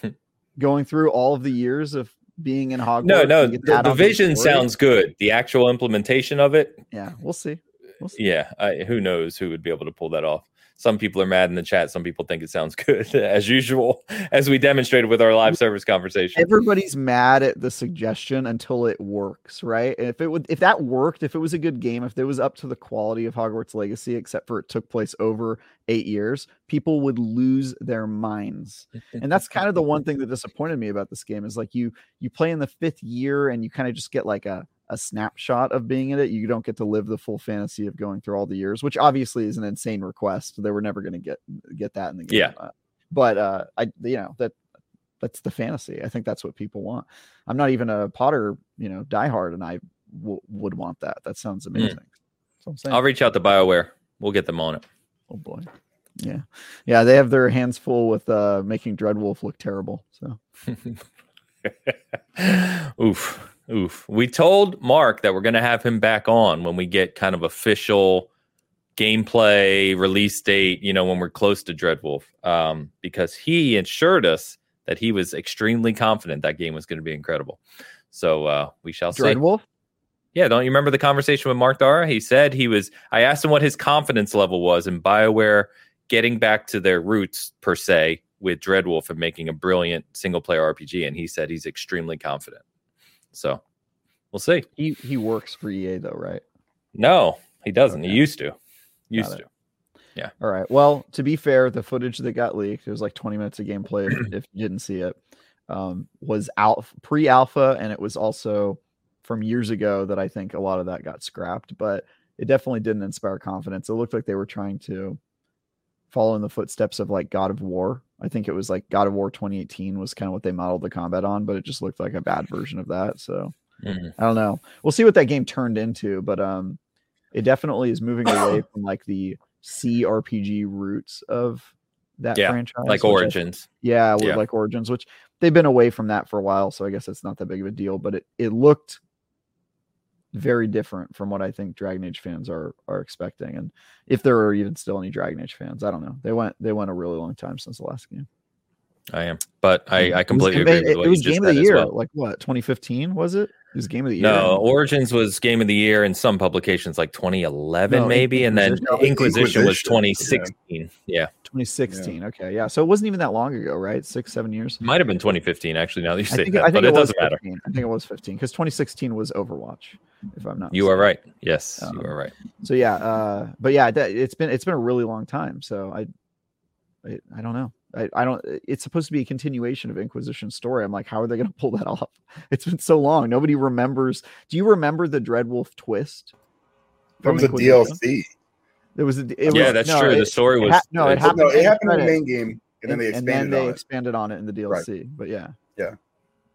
<laughs> going through all of the years of being in Hogwarts. No, no, the, the vision sounds good. The actual implementation of it, yeah, we'll see. We'll see. Yeah, I, who knows who would be able to pull that off? Some people are mad in the chat. Some people think it sounds <laughs> good, as usual, as we demonstrated with our live service conversation. Everybody's mad at the suggestion until it works, right? And if it would, if that worked, if it was a good game, if it was up to the quality of Hogwarts Legacy, except for it took place over eight years, people would lose their minds. <laughs> And that's kind of the one thing that disappointed me about this game is like you you play in the fifth year and you kind of just get like a a snapshot of being in it. You don't get to live the full fantasy of going through all the years, which obviously is an insane request. They were never going to get get that in the game. Yeah. Uh, but uh, I, you know, that that's the fantasy. I think that's what people want. I'm not even a Potter, you know, diehard, and I w- would want that. That sounds Hmm. amazing. So I'm saying. I'll reach out to BioWare. We'll get them on it. Oh boy. Yeah. Yeah. They have their hands full with uh, making Dreadwolf look terrible. So <laughs> oof, oof. We told Mark that we're going to have him back on when we get kind of official gameplay release date. You know, when we're close to Dreadwolf, um, because he assured us that he was extremely confident that game was going to be incredible. So uh, we shall see. Dreadwolf. Yeah, don't you remember the conversation with Mark Darrah? He said he was. I asked him what his confidence level was in Bioware getting back to their roots per se with Dreadwolf and making a brilliant single player RPG, and he said he's extremely confident. So we'll see. He he works for EA though, right? No, he doesn't. Okay. He used to. Used to. it. All right. Well, to be fair, the footage that got leaked, it was like 20 minutes of gameplay if, <clears throat> if you didn't see it, um, was out pre alpha. And it was also from years ago that I think a lot of that got scrapped, but it definitely didn't inspire confidence. It looked like they were trying to follow in the footsteps of like God of War. I think it was like God of War 2018 was kind of what they modeled the combat on, but it just looked like a bad version of that. So Mhm. I don't know. We'll see what that game turned into, but um, it definitely is moving away <coughs> from like the CRPG roots of that Yeah, franchise. Like which I- Origins. yeah, Yeah. like Origins, which they've been away from that for a while, so I guess it's not that big of a deal. But it it looked very different from what I think Dragon Age fans are are expecting, and if there are even still any Dragon Age fans, I don't know. They went they went a really long time since the last game. I am. But I, I It was- completely it, agree with It, it was game of the year, well. like what 2015 was it? It was game of the year. No, Origins was game of the year in some publications like 2011 No, maybe, and then Inquisition. Inquisition was 2016. Yeah, 2016. Okay, yeah. So it wasn't even that long ago, right? Six, seven years. might have been 2015 actually. Now that you say think, that, but it, it, doesn't matter. 15. I think it was 15 because 2016 was Overwatch, if I'm not. You are right. Yes, you Um, are right. So yeah, uh, but yeah, that, it's been it's been a really long time. So I, I, I don't know. I, I don't. It's supposed to be a continuation of Inquisition story. I'm like, how are they going <laughs> to pull that off? <laughs> It's been so long. Nobody remembers. Do you remember the Dreadwolf twist? That was a DLC. It was. A, it yeah, was, that's no, true. It, the story it was ha- no, it happened no, it in happened in the main game, and then they and expanded then on they it. expanded on it in the DLC. But yeah, Yeah.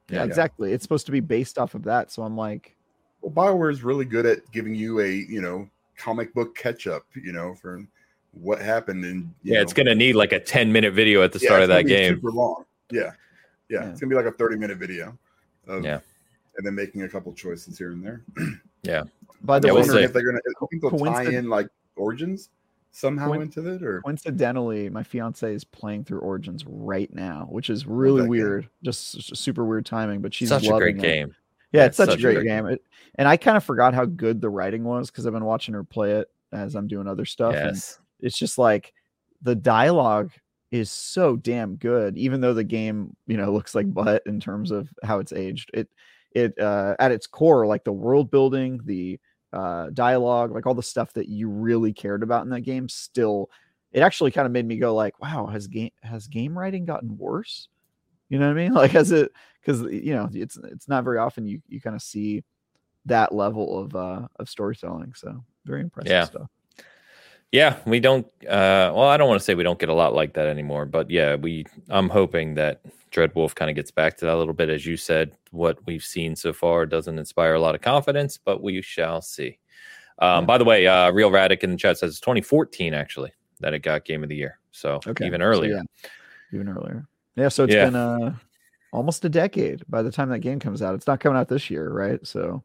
yeah, Yeah. exactly. It's supposed to be based off of that. So I'm like, Well, Bioware is really good at giving you a you know comic book catch up. You know for what happened and yeah, it's gonna need like a 10 minute video at the yeah, start of that game. Super long. Yeah. yeah, Yeah. It's gonna be like a thirty minute video. Of, Yeah. and then making a couple choices here and there. <clears throat> Yeah. By the Yeah, I'm we'll wondering if they're gonna. I think they'll tie in like origins somehow Coin- into it, or coincidentally, my fiance is playing through Origins right now, which is really that game. weird. Just s- super weird timing, but she's Such a loving great it. game. Yeah, it's Yeah, such, a great, game. It, and I kind of forgot how good the writing was because I've been watching her play it as I'm doing other stuff. And Yes. It's just like the dialogue is so damn good, even though the game, you know, looks like butt in terms of how it's aged. It it uh at its core, like the world building, the uh dialogue, like all the stuff that you really cared about in that game, still it actually kind of made me go like, wow, has game has game writing gotten worse? You know what I mean? <laughs> Like has it because you know it's it's not very often you you kind of see that level of uh of storytelling. So very impressive Yeah. stuff. Yeah, we don't. Uh, well, I don't want to say we don't get a lot like that anymore, but yeah, we. I'm hoping that Dreadwolf kind of gets back to that a little bit, as you said. What we've seen so far doesn't inspire a lot of confidence, but we shall see. Um, By the way, uh, Real Radic in the chat says it's 2014 actually that it got Game of the Year, so Okay. even so earlier. yeah, even earlier. Yeah. So it's Yeah. been uh almost a decade by the time that game comes out. It's not coming out this year, right? So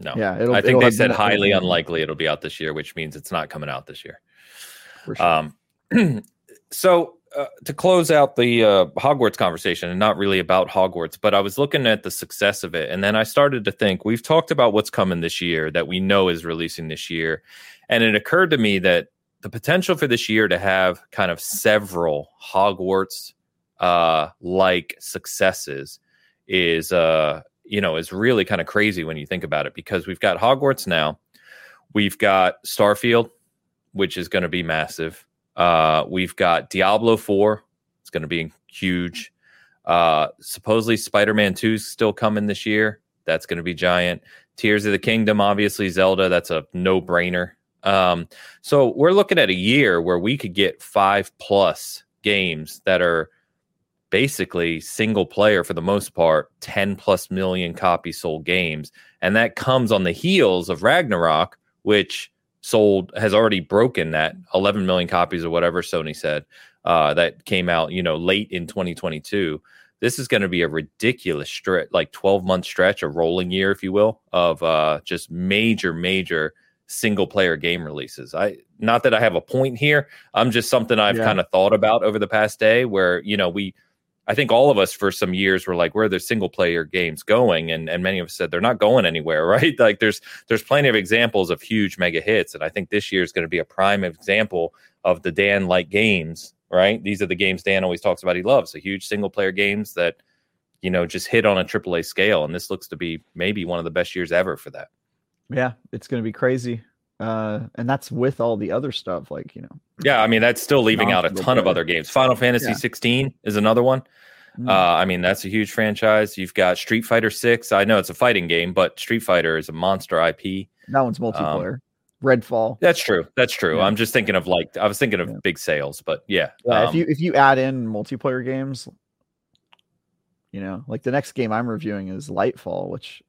no, yeah, I think they said highly unlikely it'll be out this year, which means it's not coming out this year. Sure. Um, <clears throat> so uh, to close out the uh, Hogwarts conversation, and not really about Hogwarts, but I was looking at the success of it, and then I started to think we've talked about what's coming this year that we know is releasing this year, and it occurred to me that the potential for this year to have kind of several Hogwarts uh, like successes is uh, you know is really kind of crazy when you think about it because we've got Hogwarts now, we've got Starfield, which is going to be massive. Uh, we've got Diablo 4. It's going to be huge. Uh, supposedly Spider Man 2 is still coming this year. That's going to be giant. Tears of the Kingdom, obviously, Zelda, that's a no brainer. Um, so we're looking at a year where we could get five plus games that are basically single player for the most part, 10 plus million copy sold games. And that comes on the heels of Ragnarok, which sold has already broken that 11 million copies or whatever Sony said uh, that came out, you know, late in 2022. This is going to be a ridiculous stretch, like 12 month stretch, a rolling year, if you will, of uh, just major, major single player game releases. I not that I have a point here. I'm just something I've yeah. kind of thought about over the past day where, you know, we I think all of us for some years were like, where are the single player games going? And and many of us said they're not going anywhere, <laughs> right? Like there's there's plenty of examples of huge mega hits. And I think this year is going to be a prime example of the Dan like games, right? These are the games Dan always talks about he loves, the huge single player games that, you know, just hit on a AAA scale. And this looks to be maybe one of the best years ever for that. Yeah, it's gonna be crazy. Uh, and that's with all the other stuff, like you know. Yeah, I mean that's still leaving out a ton of other games. Final Fantasy yeah. 16 is another one. Mm. Uh, I mean that's a huge franchise. You've got Street Fighter Six. I know it's a fighting game, but Street Fighter is a monster IP. That one's multiplayer. Um, Redfall. That's true. That's true. Yeah. I'm just thinking of like I was thinking of yeah. big sales, but yeah. yeah um, if you if you add in multiplayer games, you know, like the next game I'm reviewing is Lightfall, which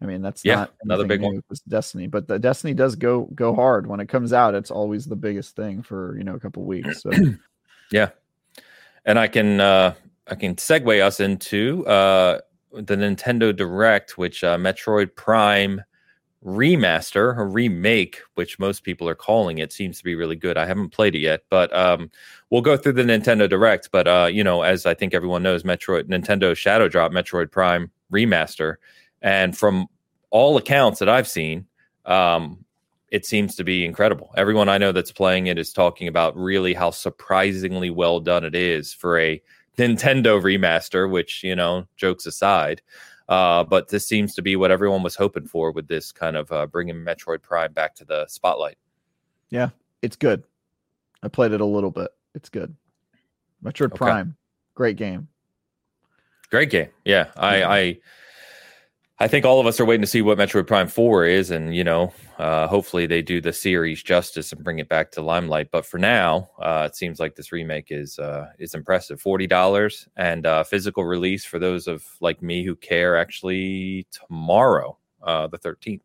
I mean, that's yeah, not another big one. With Destiny, but the Destiny does go go hard when it comes out. It's always the biggest thing for you know a couple weeks. So <clears throat> yeah, and I can uh I can segue us into uh the Nintendo Direct, which uh, Metroid Prime remaster or remake, which most people are calling it, seems to be really good. I haven't played it yet, but um, we'll go through the Nintendo Direct. But uh, you know, as I think everyone knows, Metroid Nintendo Shadow Drop Metroid Prime remaster and from all accounts that I've seen, um, it seems to be incredible. Everyone I know that's playing it is talking about really how surprisingly well done it is for a Nintendo remaster, which, you know, jokes aside. Uh, but this seems to be what everyone was hoping for with this kind of uh, bringing Metroid Prime back to the spotlight. Yeah, it's good. I played it a little bit. It's good. Metroid okay. Prime, great game. Great game. Yeah, I, I I think all of us are waiting to see what Metroid Prime 4 is. And, you know, uh, hopefully they do the series justice and bring it back to limelight. But for now, uh, it seems like this remake is uh, is impressive. $40 and uh, physical release for those of like me who care actually tomorrow, uh, the 13th.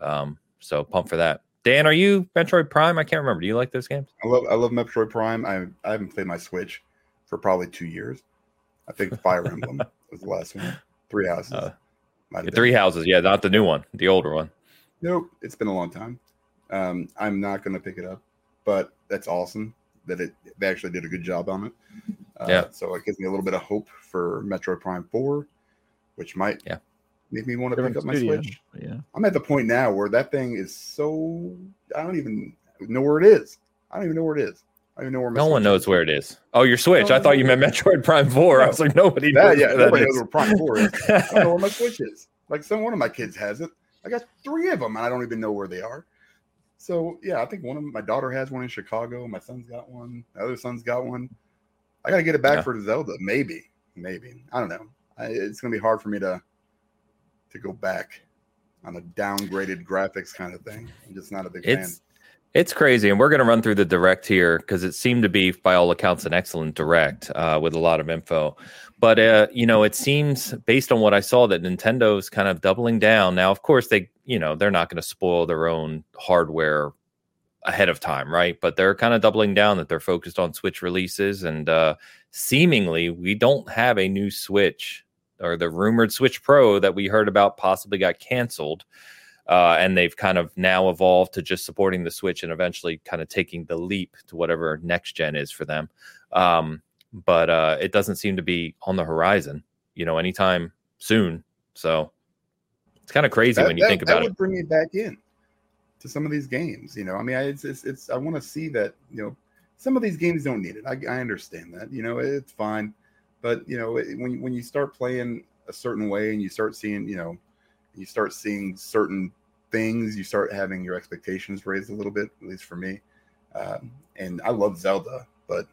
Um, so pump for that. Dan, are you Metroid Prime? I can't remember. Do you like those games? I love I love Metroid Prime. I I haven't played my Switch for probably two years. I think Fire Emblem <laughs> was the last one. Three houses. Uh, Three houses, yeah, not the new one, the older one. Nope, it's been a long time. Um, I'm not going to pick it up, but that's awesome that it they actually did a good job on it. Uh, yeah. So it gives me a little bit of hope for Metroid Prime Four, which might yeah make me want to pick up my Switch. Yeah. I'm at the point now where that thing is so I don't even know where it is. I don't even know where it is. I don't even know where. no Switch one knows is. where it is. Oh, your Switch. I thought you meant Metroid Prime Four. I was like, nobody knows. Yeah, nobody knows where Prime Four is. <laughs> I don't know where my Switch is. Like some one of my kids has it. I got three of them, and I don't even know where they are. So yeah, I think one of them, my daughter has one in Chicago. My son's got one. My other son's got one. I got to get it back yeah. for Zelda. Maybe, maybe. I don't know. I, it's gonna be hard for me to to go back on a downgraded graphics kind of thing. I'm just not a big it's, fan. It's crazy, and we're going to run through the direct here because it seemed to be, by all accounts, an excellent direct uh, with a lot of info. But uh, you know, it seems based on what I saw that Nintendo's kind of doubling down. Now, of course, they you know they're not going to spoil their own hardware ahead of time, right? But they're kind of doubling down that they're focused on Switch releases and uh, seemingly we don't have a new Switch or the rumored Switch Pro that we heard about possibly got canceled. Uh, and they've kind of now evolved to just supporting the Switch and eventually kind of taking the leap to whatever next gen is for them. Um, but uh, it doesn't seem to be on the horizon, you know, anytime soon. So it's kind of crazy that, when you that, think about that would it. Bring me back in to some of these games. You know, I mean, I, it's, it's, it's I want to see that. You know, some of these games don't need it. I, I understand that. You know, it's fine, but you know, when when you start playing a certain way and you start seeing, you know, you start seeing certain things, you start having your expectations raised a little bit. At least for me. Um, and I love Zelda, but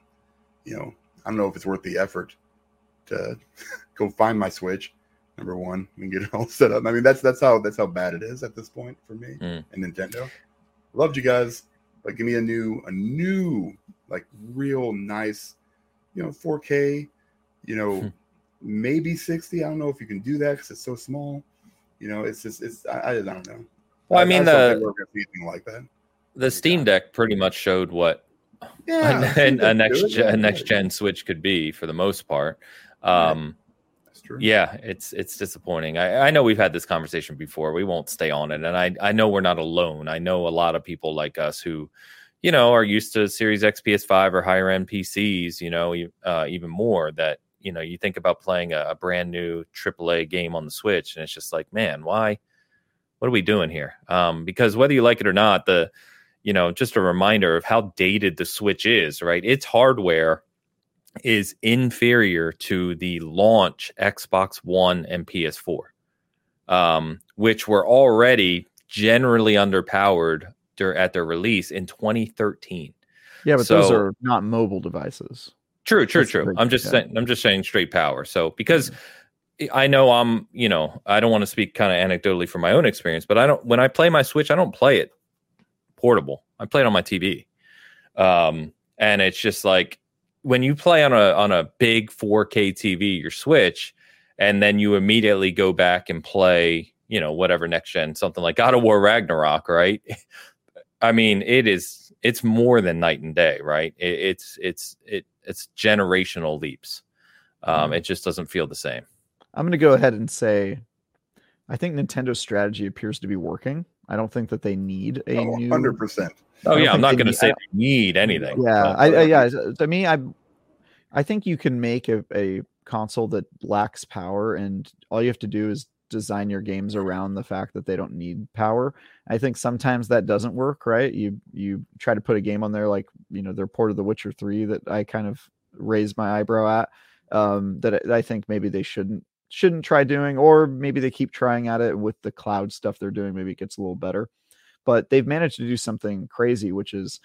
you know, I don't know if it's worth the effort to <laughs> go find my Switch number one and get it all set up. I mean, that's that's how that's how bad it is at this point for me Mm. and Nintendo. Loved you guys, but give me a new a new like real nice, you know, 4K, you know, Hmm. maybe 60. I don't know if you can do that because it's so small. You know, it's just it's I, I don't know. Well, I mean, just the we're gonna see anything like that. the Steam Deck pretty much showed what Yeah, <laughs> a, a, a next gen, a next gen Switch could be for the most part. Um, That's true. yeah, it's it's disappointing. I, I know we've had this conversation before. We won't stay on it, and I I know we're not alone. I know a lot of people like us who, you know, are used to Series X, PS5, or higher end PCs. You know, uh, even more that you know you think about playing a, a brand new AAA game on the Switch, and it's just like, man, why? What are we doing here? Um, because whether you like it or not, the you know, just a reminder of how dated the Switch is, right? Its hardware is inferior to the launch Xbox One and PS4, um, which were already generally underpowered dur- at their release in 2013. Yeah, but those are not mobile devices. True, true, That's true. I'm just yeah. saying. I'm just saying straight power. So because I know I'm, you know, I don't want to speak kind of anecdotally from my own experience, but I don't. When I play my Switch, I don't play it portable. I play it on my TV, um, and it's just like when you play on a on a big 4K TV, your Switch, and then you immediately go back and play, you know, whatever next gen, something like God of War Ragnarok, right? <laughs> I mean, it is it's more than night and day, right? It, it's it's it it's generational leaps. Um, Mhm. It just doesn't feel the same. I'm going to go ahead and say I think Nintendo's strategy appears to be working. I don't think that they need a Oh, new 100%. Oh yeah, I'm not going to say I they need anything. Yeah, I, I yeah. To to me, I I think you can make a, a console that lacks power, and all you have to do is design your games around the fact that they don't need power. I think sometimes that doesn't work, right? You you try to put a game on there like you know their port of The Witcher Three that I kind of raised my eyebrow at. Um, that I think maybe they shouldn't shouldn't try doing, or maybe they keep trying at it with the cloud stuff they're doing. Maybe it gets a little better, but they've managed to do something crazy, which is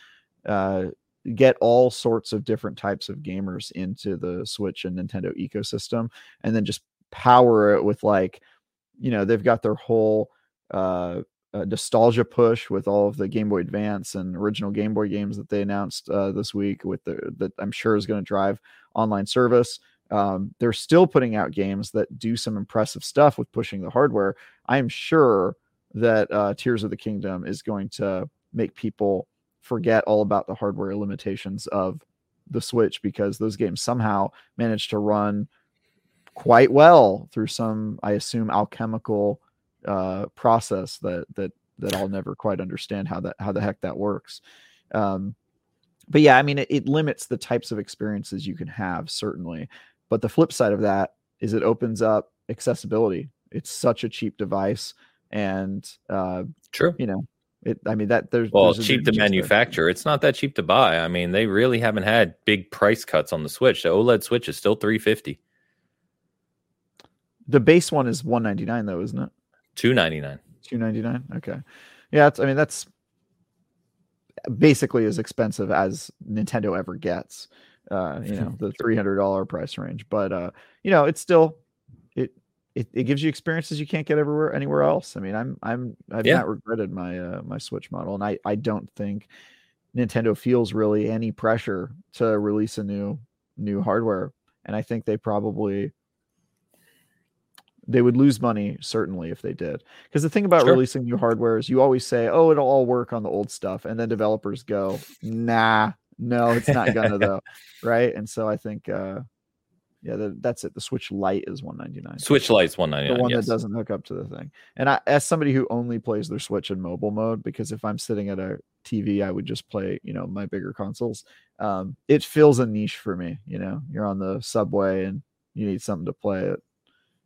uh, get all sorts of different types of gamers into the Switch and Nintendo ecosystem, and then just power it with like, you know, they've got their whole uh, uh, nostalgia push with all of the Game Boy Advance and original Game Boy games that they announced uh, this week. With the that I'm sure is going to drive online service. Um, they're still putting out games that do some impressive stuff with pushing the hardware. I am sure that uh, Tears of the Kingdom is going to make people forget all about the hardware limitations of the Switch because those games somehow managed to run quite well through some, I assume, alchemical uh, process that that that I'll never quite understand how that how the heck that works. Um, but yeah, I mean, it, it limits the types of experiences you can have certainly. But the flip side of that is it opens up accessibility. It's such a cheap device, and uh, True. you know, it. I mean that there's Well, there's cheap to advantages there. manufacture. It's not that cheap to buy. I mean, they really haven't had big price cuts on the Switch. The OLED Switch is still 350, The base one is 199 though, isn't it? 299. 299. Okay. Yeah, it's, I mean that's basically as expensive as Nintendo ever gets. Uh, you know, <laughs> the $300 price range, but uh, you know, it's still it it, it gives you experiences you can't get everywhere anywhere else. I mean, I'm I'm I've Yeah. not regretted my uh, my Switch model and I I don't think Nintendo feels really any pressure to release a new new hardware and I think they probably they would lose money certainly if they did. Because the thing about Sure. releasing new hardware is you always say, "Oh, it'll all work on the old stuff," and then developers go, "Nah, no, it's not gonna <laughs> though, right? And so I think, uh, yeah, the, that's it. The Switch Lite is one ninety nine. Switch Lite's one ninety nine. The one yes. that doesn't hook up to the thing. And I, as somebody who only plays their Switch in mobile mode, because if I'm sitting at a TV, I would just play, you know, my bigger consoles. Um, it fills a niche for me. You know, you're on the subway and you need something to play. It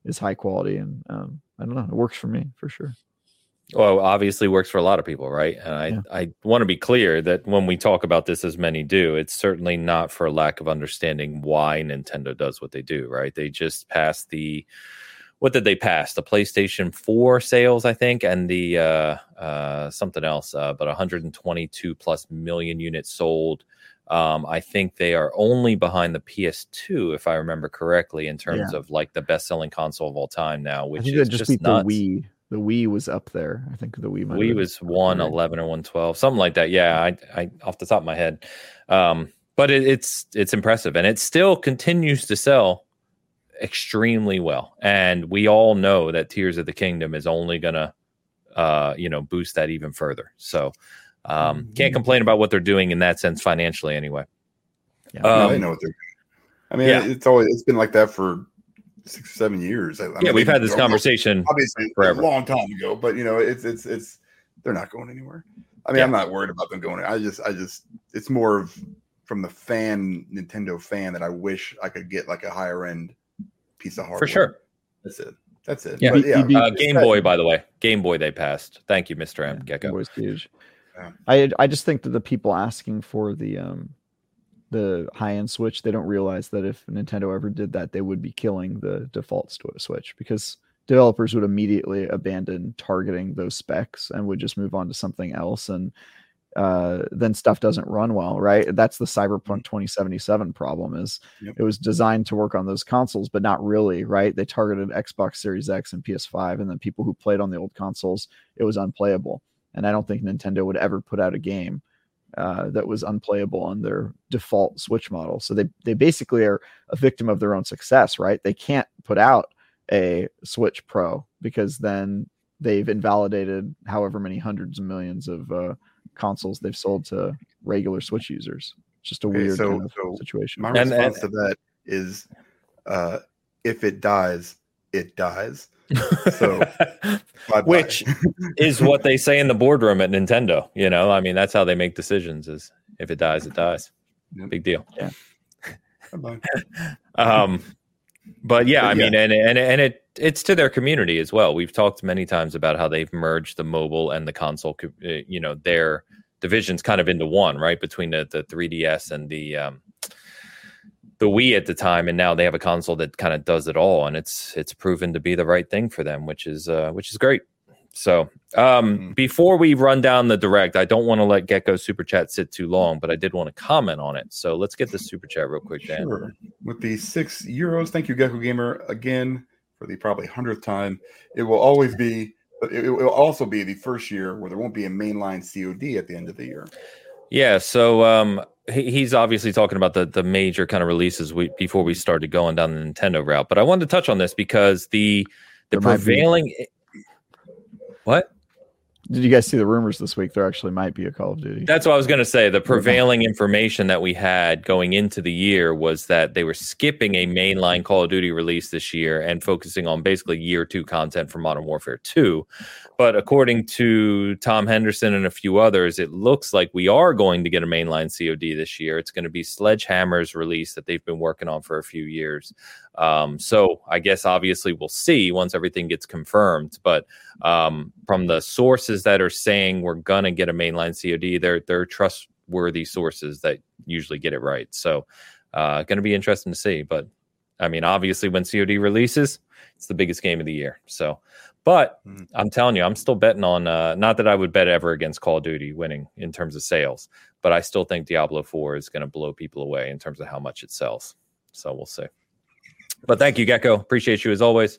is high quality, and um, I don't know, it works for me for sure. Well, obviously works for a lot of people, right? And I, Yeah. I want to be clear that when we talk about this, as many do, it's certainly not for lack of understanding why Nintendo does what they do, right? They just passed the, what did they pass? The PlayStation 4 sales, I think, and the uh, uh, something else, uh, but 122 plus million units sold. Um, I think they are only behind the PS2, if I remember correctly, in terms of like the best selling console of all time now, which is just just nuts. the Wii. The Wii was up there. I think the Wii. might Wii was one eleven or one twelve, something like that. Yeah, I, I off the top of my head, um, but it, it's it's impressive, and it still continues to sell extremely well. And we all know that Tears of the Kingdom is only gonna, uh, you know, boost that even further. So um, can't Mhm. complain about what they're doing in that sense financially, anyway. Yeah. Yeah, Um, they know what they're doing. I mean, yeah. it's always it's been like that for six or seven years. I, I yeah, mean, we've had this conversation. obviously forever. a long time ago, but you know, it's it's it's they're not going anywhere. I mean, Yeah. I'm not worried about them going. I just I just it's more of from the fan Nintendo fan that I wish I could get like a higher end piece of hardware. For sure. That's it. That's it. Yeah. But yeah, Uh, Game Boy, by the way, Game Boy, they passed. Thank you, Mister M. Yeah, Gecko. Game Boy's huge. Yeah. I I just think that the people asking for the um the high end Switch, they don't realize that if Nintendo ever did that, they would be killing the default Switch because developers would immediately abandon targeting those specs and would just move on to something else and uh, then stuff doesn't run well, right? That's the Cyberpunk 2077 problem. Is Yep. it was designed to work on those consoles, but not really, right? They targeted Xbox Series X and PS5, and then people who played on the old consoles, it was unplayable. And I don't think Nintendo would ever put out a game uh, that was unplayable on their default Switch model. So they they basically are a victim of their own success, right? They can't put out a Switch Pro because then they've invalidated however many hundreds of millions of uh, consoles they've sold to regular Switch users. It's just a Okay, weird so- kind of so situation. my And- response to that is, uh, if it dies, it dies. So, <laughs> Bye-bye. Which is what they say in the boardroom at Nintendo. You know, I mean, that's how they make decisions. Is if it dies, it dies. Yep. Big deal. Bye-bye. <laughs> Um, but yeah, But I yeah. mean, and and and it it's to their community as well. We've talked many times about how they've merged the mobile and the console. uh, You know, their divisions kind of into one, right? Between the the 3DS and the um, the Wii at the time, and now they have a console that kind of does it all, and it's it's proven to be the right thing for them, which is uh, which is great. So, um, Mhm. before we run down the direct, I don't want to let Gecko super chat sit too long, but I did want to comment on it. So let's get the super chat real quick, Dan. Sure. With the six euros, thank you, Gecko Gamer, again for the probably hundredth time. It will always be. It, it will also be the first year where there won't be a mainline COD at the end of the year. Yeah, so um, he, he's obviously talking about the the major kind of releases we, before we started going down the Nintendo route. But I wanted to touch on this because the the There might be- prevailing what Did you guys see the rumors this week? There actually might be a Call of Duty. That's what I was going to say. The prevailing information that we had going into the year was that they were skipping a mainline Call of Duty release this year and focusing on basically year two content for Modern Warfare 2. But according to Tom Henderson and a few others, it looks like we are going to get a mainline COD this year. It's going to be Sledgehammer's release that they've been working on for a few years. Um, so I guess obviously we'll see once everything gets confirmed. But um, from the sources that are saying we're gonna get a mainline COD, they're they're trustworthy sources that usually get it right. So uh, going to be interesting to see. But I mean, obviously, when COD releases, it's the biggest game of the year. So, but Mhm. I'm telling you, I'm still betting on. Uh, not that I would bet ever against Call of Duty winning in terms of sales, but I still think Diablo 4 is going to blow people away in terms of how much it sells. So we'll see. But thank you, Gecko. Appreciate you as always.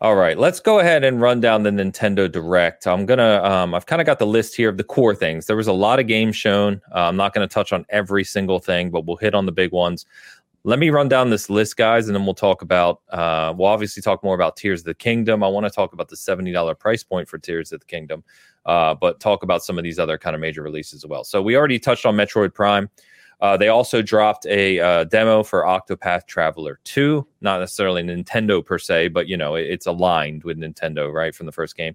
All right, let's go ahead and run down the Nintendo Direct. I'm gonna, um, I've kind of got the list here of the core things. There was a lot of games shown. Uh, I'm not going to touch on every single thing, but we'll hit on the big ones. Let me run down this list, guys, and then we'll talk about. Uh, we'll obviously talk more about Tears of the Kingdom. I want to talk about the seventy dollar price point for Tears of the Kingdom. uh, but talk about some of these other kind of major releases as well. So we already touched on Metroid Prime. Uh, they also dropped a uh, demo for Octopath Traveler 2, not necessarily Nintendo per se, but you know it, it's aligned with Nintendo, right, from the first game.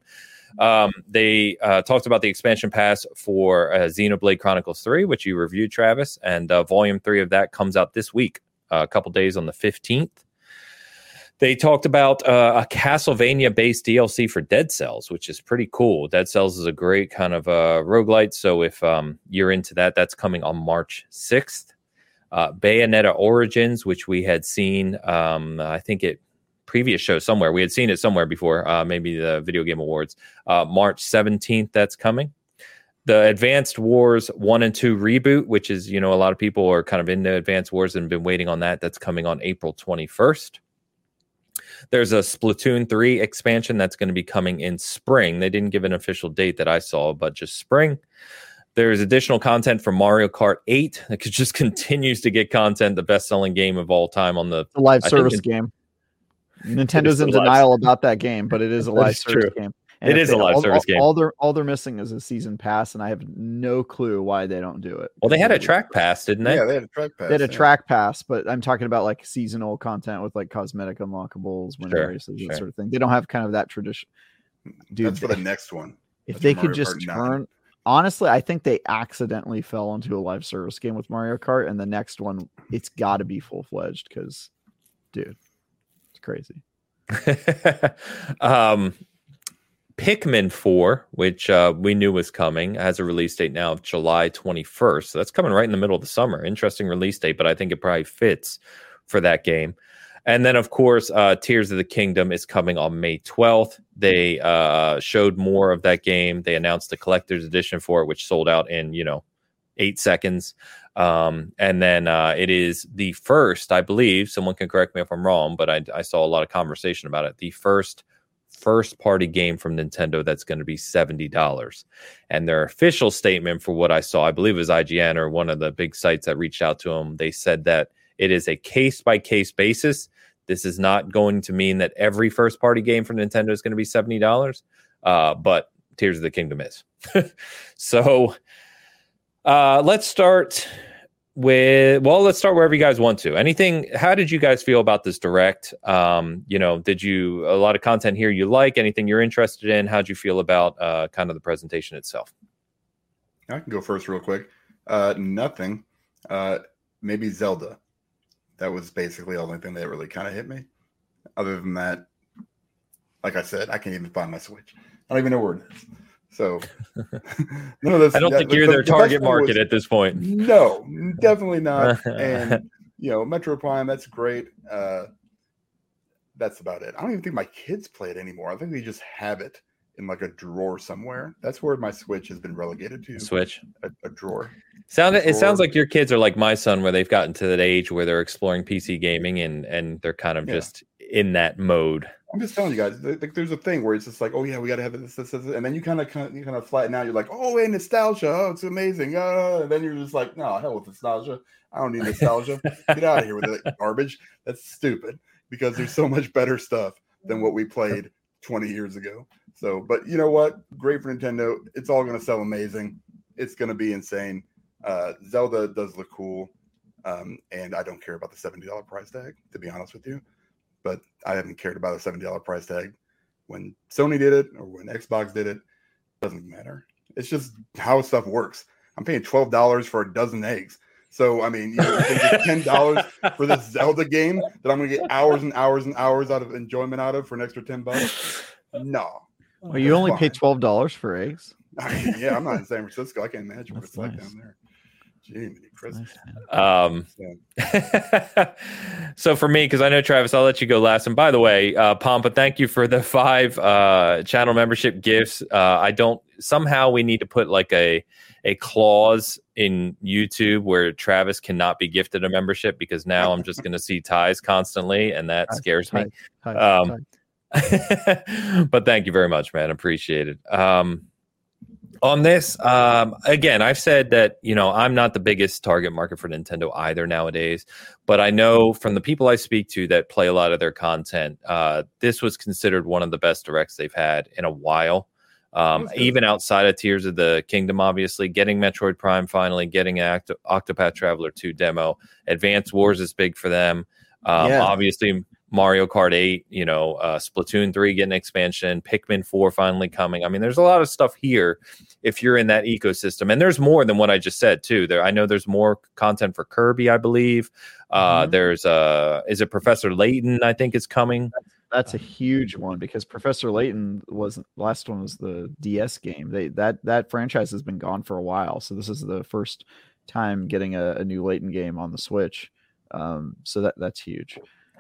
Um, they uh, talked about the expansion pass for uh, Xenoblade Chronicles 3, which you reviewed, Travis, and uh, Volume 3 of that comes out this week, uh, a couple days on the 15th. They talked about uh, a Castlevania based DLC for Dead Cells, which is pretty cool. Dead Cells is a great kind of uh, roguelite. So if um, you're into that, that's coming on March 6th. Uh, Bayonetta Origins, which we had seen, um, I think it previous show somewhere. We had seen it somewhere before, uh, maybe the Video Game Awards. Uh, March 17th, that's coming. The Advanced Wars 1 and 2 reboot, which is, you know, a lot of people are kind of into Advanced Wars and been waiting on that. That's coming on April 21st. There's a Splatoon 3 expansion that's going to be coming in spring. They didn't give an official date that I saw, but just spring. There's additional content for Mario Kart 8 <laughs> that just continues to get content, the best selling game of all time on the, the live service game. <laughs> Nintendo's in denial about that game, but it is a live service true. game. And it is a live all, service all, game. All they're all they're missing is a season pass, and I have no clue why they don't do it. Well, they had a track pass, didn't they? Yeah, they had a track pass. They had a yeah. track pass, but I'm talking about like seasonal content with like cosmetic unlockables, win Sure, races, sure. that sort of thing. They don't have kind of that tradition. Dude, That's for the next one. if That's they could Mario just turn honestly i think they accidentally fell into a live service game with mario kart and the next one it's got to be full-fledged because dude it's crazy <laughs> um, Pikmin 4, which uh, we knew was coming, has a release date now of July 21st. So that's coming right in the middle of the summer. Interesting release date, but I think it probably fits for that game. And then, of course, uh, Tears of the Kingdom is coming on May 12th. They uh, showed more of that game. They announced the collector's edition for it, which sold out in, you know, eight seconds. Um, and then uh, it is the first, I believe, someone can correct me if I'm wrong, but I, I saw a lot of conversation about it. The first first party game from Nintendo that's going to be $70. And their official statement for what I saw, I believe it was IGN or one of the big sites that reached out to them, they said that it is a case by case basis. This is not going to mean that every first party game from Nintendo is going to be $70, uh, but Tears of the Kingdom is. <laughs> so uh, let's start with well let's start wherever you guys want to anything how did you guys feel about this direct um you know did you a lot of content here you like anything you're interested in how'd you feel about uh kind of the presentation itself I can go first real quick. Uh, nothing. Uh, maybe Zelda. That was basically the only thing that really kind of hit me. Other than that, like I said, I can't even find my Switch. I don't even know where it is. So none of this. i don't yeah, think you're the- their the target market was- at this point No, definitely not. <laughs> and you know, Metroid Prime, that's great. Uh, that's about it. I don't even think my kids play it anymore. I think they just have it in like a drawer somewhere. That's where my Switch has been relegated to. switch A, a drawer. sound it sounds like your kids are like my son where they've gotten to that age where they're exploring pc gaming and and they're kind of Yeah. just in that mode I'm just telling you guys, like, there's a thing where it's just like, oh yeah, we got to have this, this, this, and then you kind of, you kind of flatten out. You're like, oh, hey, nostalgia, oh, it's amazing. Uh, and then you're just like, no, hell with nostalgia. I don't need nostalgia. Get out of here with that garbage. That's stupid because there's so much better stuff than what we played 20 years ago. So, but you know what? Great for Nintendo. It's all to sell amazing. It's to be insane. Uh, Zelda does look cool, um, and I don't care about the seventy dollar price tag. To be honest with you, but I haven't cared about a seventy dollar price tag when Sony did it or when Xbox did it. Doesn't matter. It's just how stuff works. I'm paying twelve dollars for a dozen eggs. So I mean, you know, you think it's ten dollars for this <laughs> Zelda game that I'm gonna get hours and hours and hours out of enjoyment out of for an extra ten bucks? No. well you only pay $12 for eggs I mean, yeah, I'm not in San Francisco. I can't imagine what That's it's like down there. Jiminy Christmas. Um Yeah. <laughs> so for me, because I know Travis, I'll let you go last. And by the way, uh, Pompa, thank you for the <laughs> five uh, channel membership gifts. Uh, I don't somehow we need to put like a a clause in YouTube where Travis cannot be gifted a membership because now I'm just going to see ties constantly, and that Ties, scares me. ties, Um, ties. <laughs> but thank you very much, man. Appreciate it. Um, on this, um, again, I've said that you know I'm not the biggest target market for Nintendo either nowadays, but I know from the people I speak to that play a lot of their content, uh, this was considered one of the best directs they've had in a while. Um, even outside of Tears of the Kingdom, obviously, getting Metroid Prime finally, getting Act- Octopath Traveler 2 demo, Advance Wars is big for them. Um, yeah. Obviously, Mario Kart 8, you know, uh, Splatoon 3 getting expansion, Pikmin 4 finally coming. I mean, there's a lot of stuff here if you're in that ecosystem. And there's more than what I just said, too. There, I know there's more content for Kirby, I believe. Uh, mm-hmm. There's, uh, is it Professor Layton, I think is coming that's a huge one because Professor Layton was last one was the DS game. They that that franchise has been gone for a while, so this is the first time getting a, a new Layton game on the Switch. Um, so that that's huge.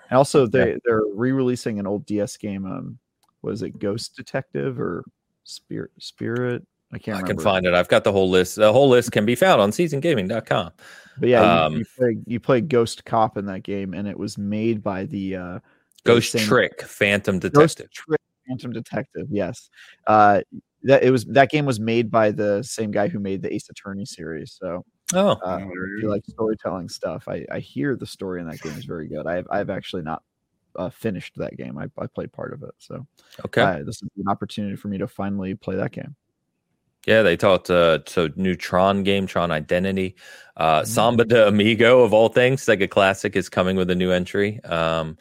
And also they they're re-releasing an old DS game. Um, was it Ghost Detective or Spirit Spirit? I can't. I can find it. I've got the whole list. The whole list can be found on seasongaming.com. But yeah, um, you, you, play, you play Ghost Cop in that game, and it was made by the uh, Ghost Trick Phantom Detective. Ghost Trick Phantom Detective. Yes. Uh, that it was that game was made by the same guy who made the Ace Attorney series. So oh, uh, if you like storytelling stuff, I, I hear the story in that game is very good. I've I've actually not uh, finished that game. I, I played part of it. So okay, uh, this is an opportunity for me to finally play that game. Yeah, they talked uh so new Tron game, Tron Identity. Uh mm-hmm. Samba de Amigo of all things, like a classic is coming with a new entry. Um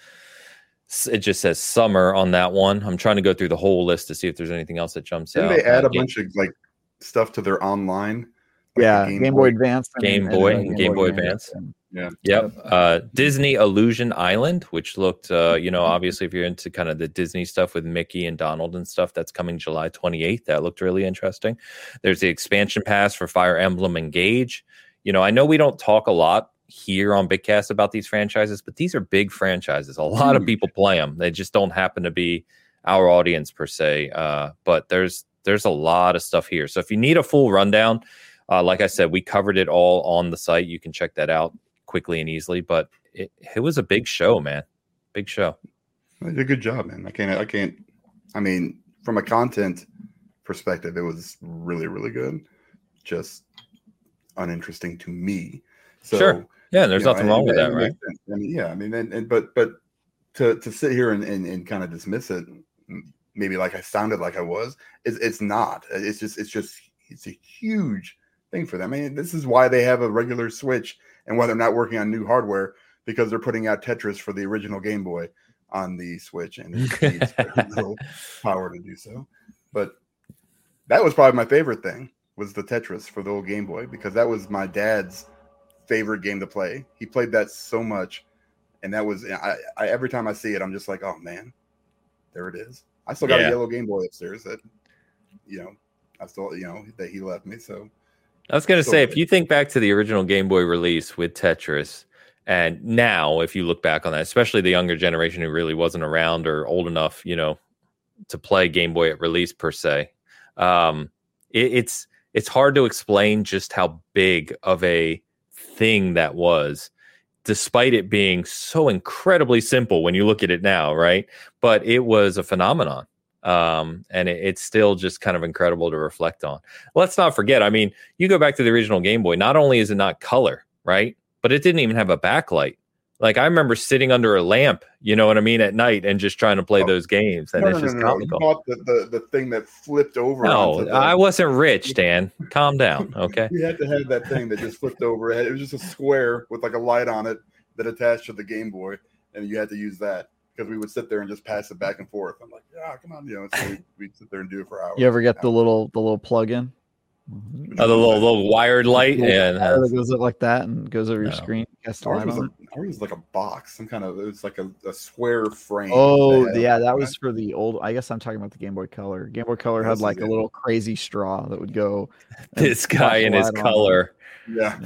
it just says summer on that one. I'm trying to go through the whole list to see if there's anything else that jumps Didn't out. They add a game, bunch of like stuff to their online. Like yeah, Game, Game, Boy, Boy Advance, Game and, Boy, and, uh, Game, Game, Boy, Boy Advance. Advance. Yeah. Yep. Uh, Disney Illusion Island, which looked, uh, you know, obviously if you're into kind of the Disney stuff with Mickey and Donald and stuff, that's coming July 28th. That looked really interesting. There's the expansion pass for Fire Emblem Engage. You know, I know we don't talk a lot here on Bigcast about these franchises, but these are big franchises. A lot of people play them. They just don't happen to be our audience per se. Uh, but there's there's a lot of stuff here. So if you need a full rundown, uh, like I said, we covered it all on the site. You can check that out quickly and easily. But it, it was a big show, man. Big show. They did a good job, man. I can't. I can't. I mean, from a content perspective, it was really, really good. Just uninteresting to me. So sure. Yeah, there's nothing know, wrong and, with and, that, right? I mean, yeah, I mean, and, and but but to to sit here and, and, and kind of dismiss it, maybe like I sounded like I was, it's, it's not. It's just it's just it's a huge thing for them. I mean, this is why they have a regular Switch and why they're not working on new hardware because they're putting out Tetris for the original Game Boy on the Switch and it <laughs> needs little power to do so. But that was probably my favorite thing was the Tetris for the old Game Boy because that was my dad's favorite game to play. He played that so much, and that was I, I every time I see it, I'm just like, oh man, there it is. I still got yeah. a yellow Game Boy upstairs that you know I still you know that he left me. So I was gonna say, if you think back to the original Game Boy release with Tetris, and now if you look back on that, especially the younger generation who really wasn't around or old enough, you know, to play Game Boy at release per se, um, it, it's it's hard to explain just how big of a thing that was despite it being so incredibly simple when you look at it now right? But it was a phenomenon um, and it, it's still just kind of incredible to reflect on let's not forget i mean you go back to the original game boy not only is it not color right but it didn't even have a backlight like I remember sitting under a lamp, you know what I mean, at night and just trying to play oh. those games. And no, it's no, just no, comical. You the, the, the thing that flipped over. No, the, I wasn't rich, Dan. Calm down. <laughs> Okay. you had to have that thing that just flipped over. It was just a square with like a light on it that attached to the Game Boy, and you had to use that because we would sit there and just pass it back and forth. I'm like, yeah, come on, you know. So we, we'd sit there and do it for hours. You ever get the little the little plug in? Mm-hmm. Oh, the little little wired light, yeah, that goes up like that and goes over your screen. Ours was, a, ours was like a box, some kind of it was like a, a square frame. Oh, that yeah, that was for the old. I guess I'm talking about the Game Boy Color. Game Boy Color had like a little crazy straw that would go. <laughs> This guy in his color. Yeah,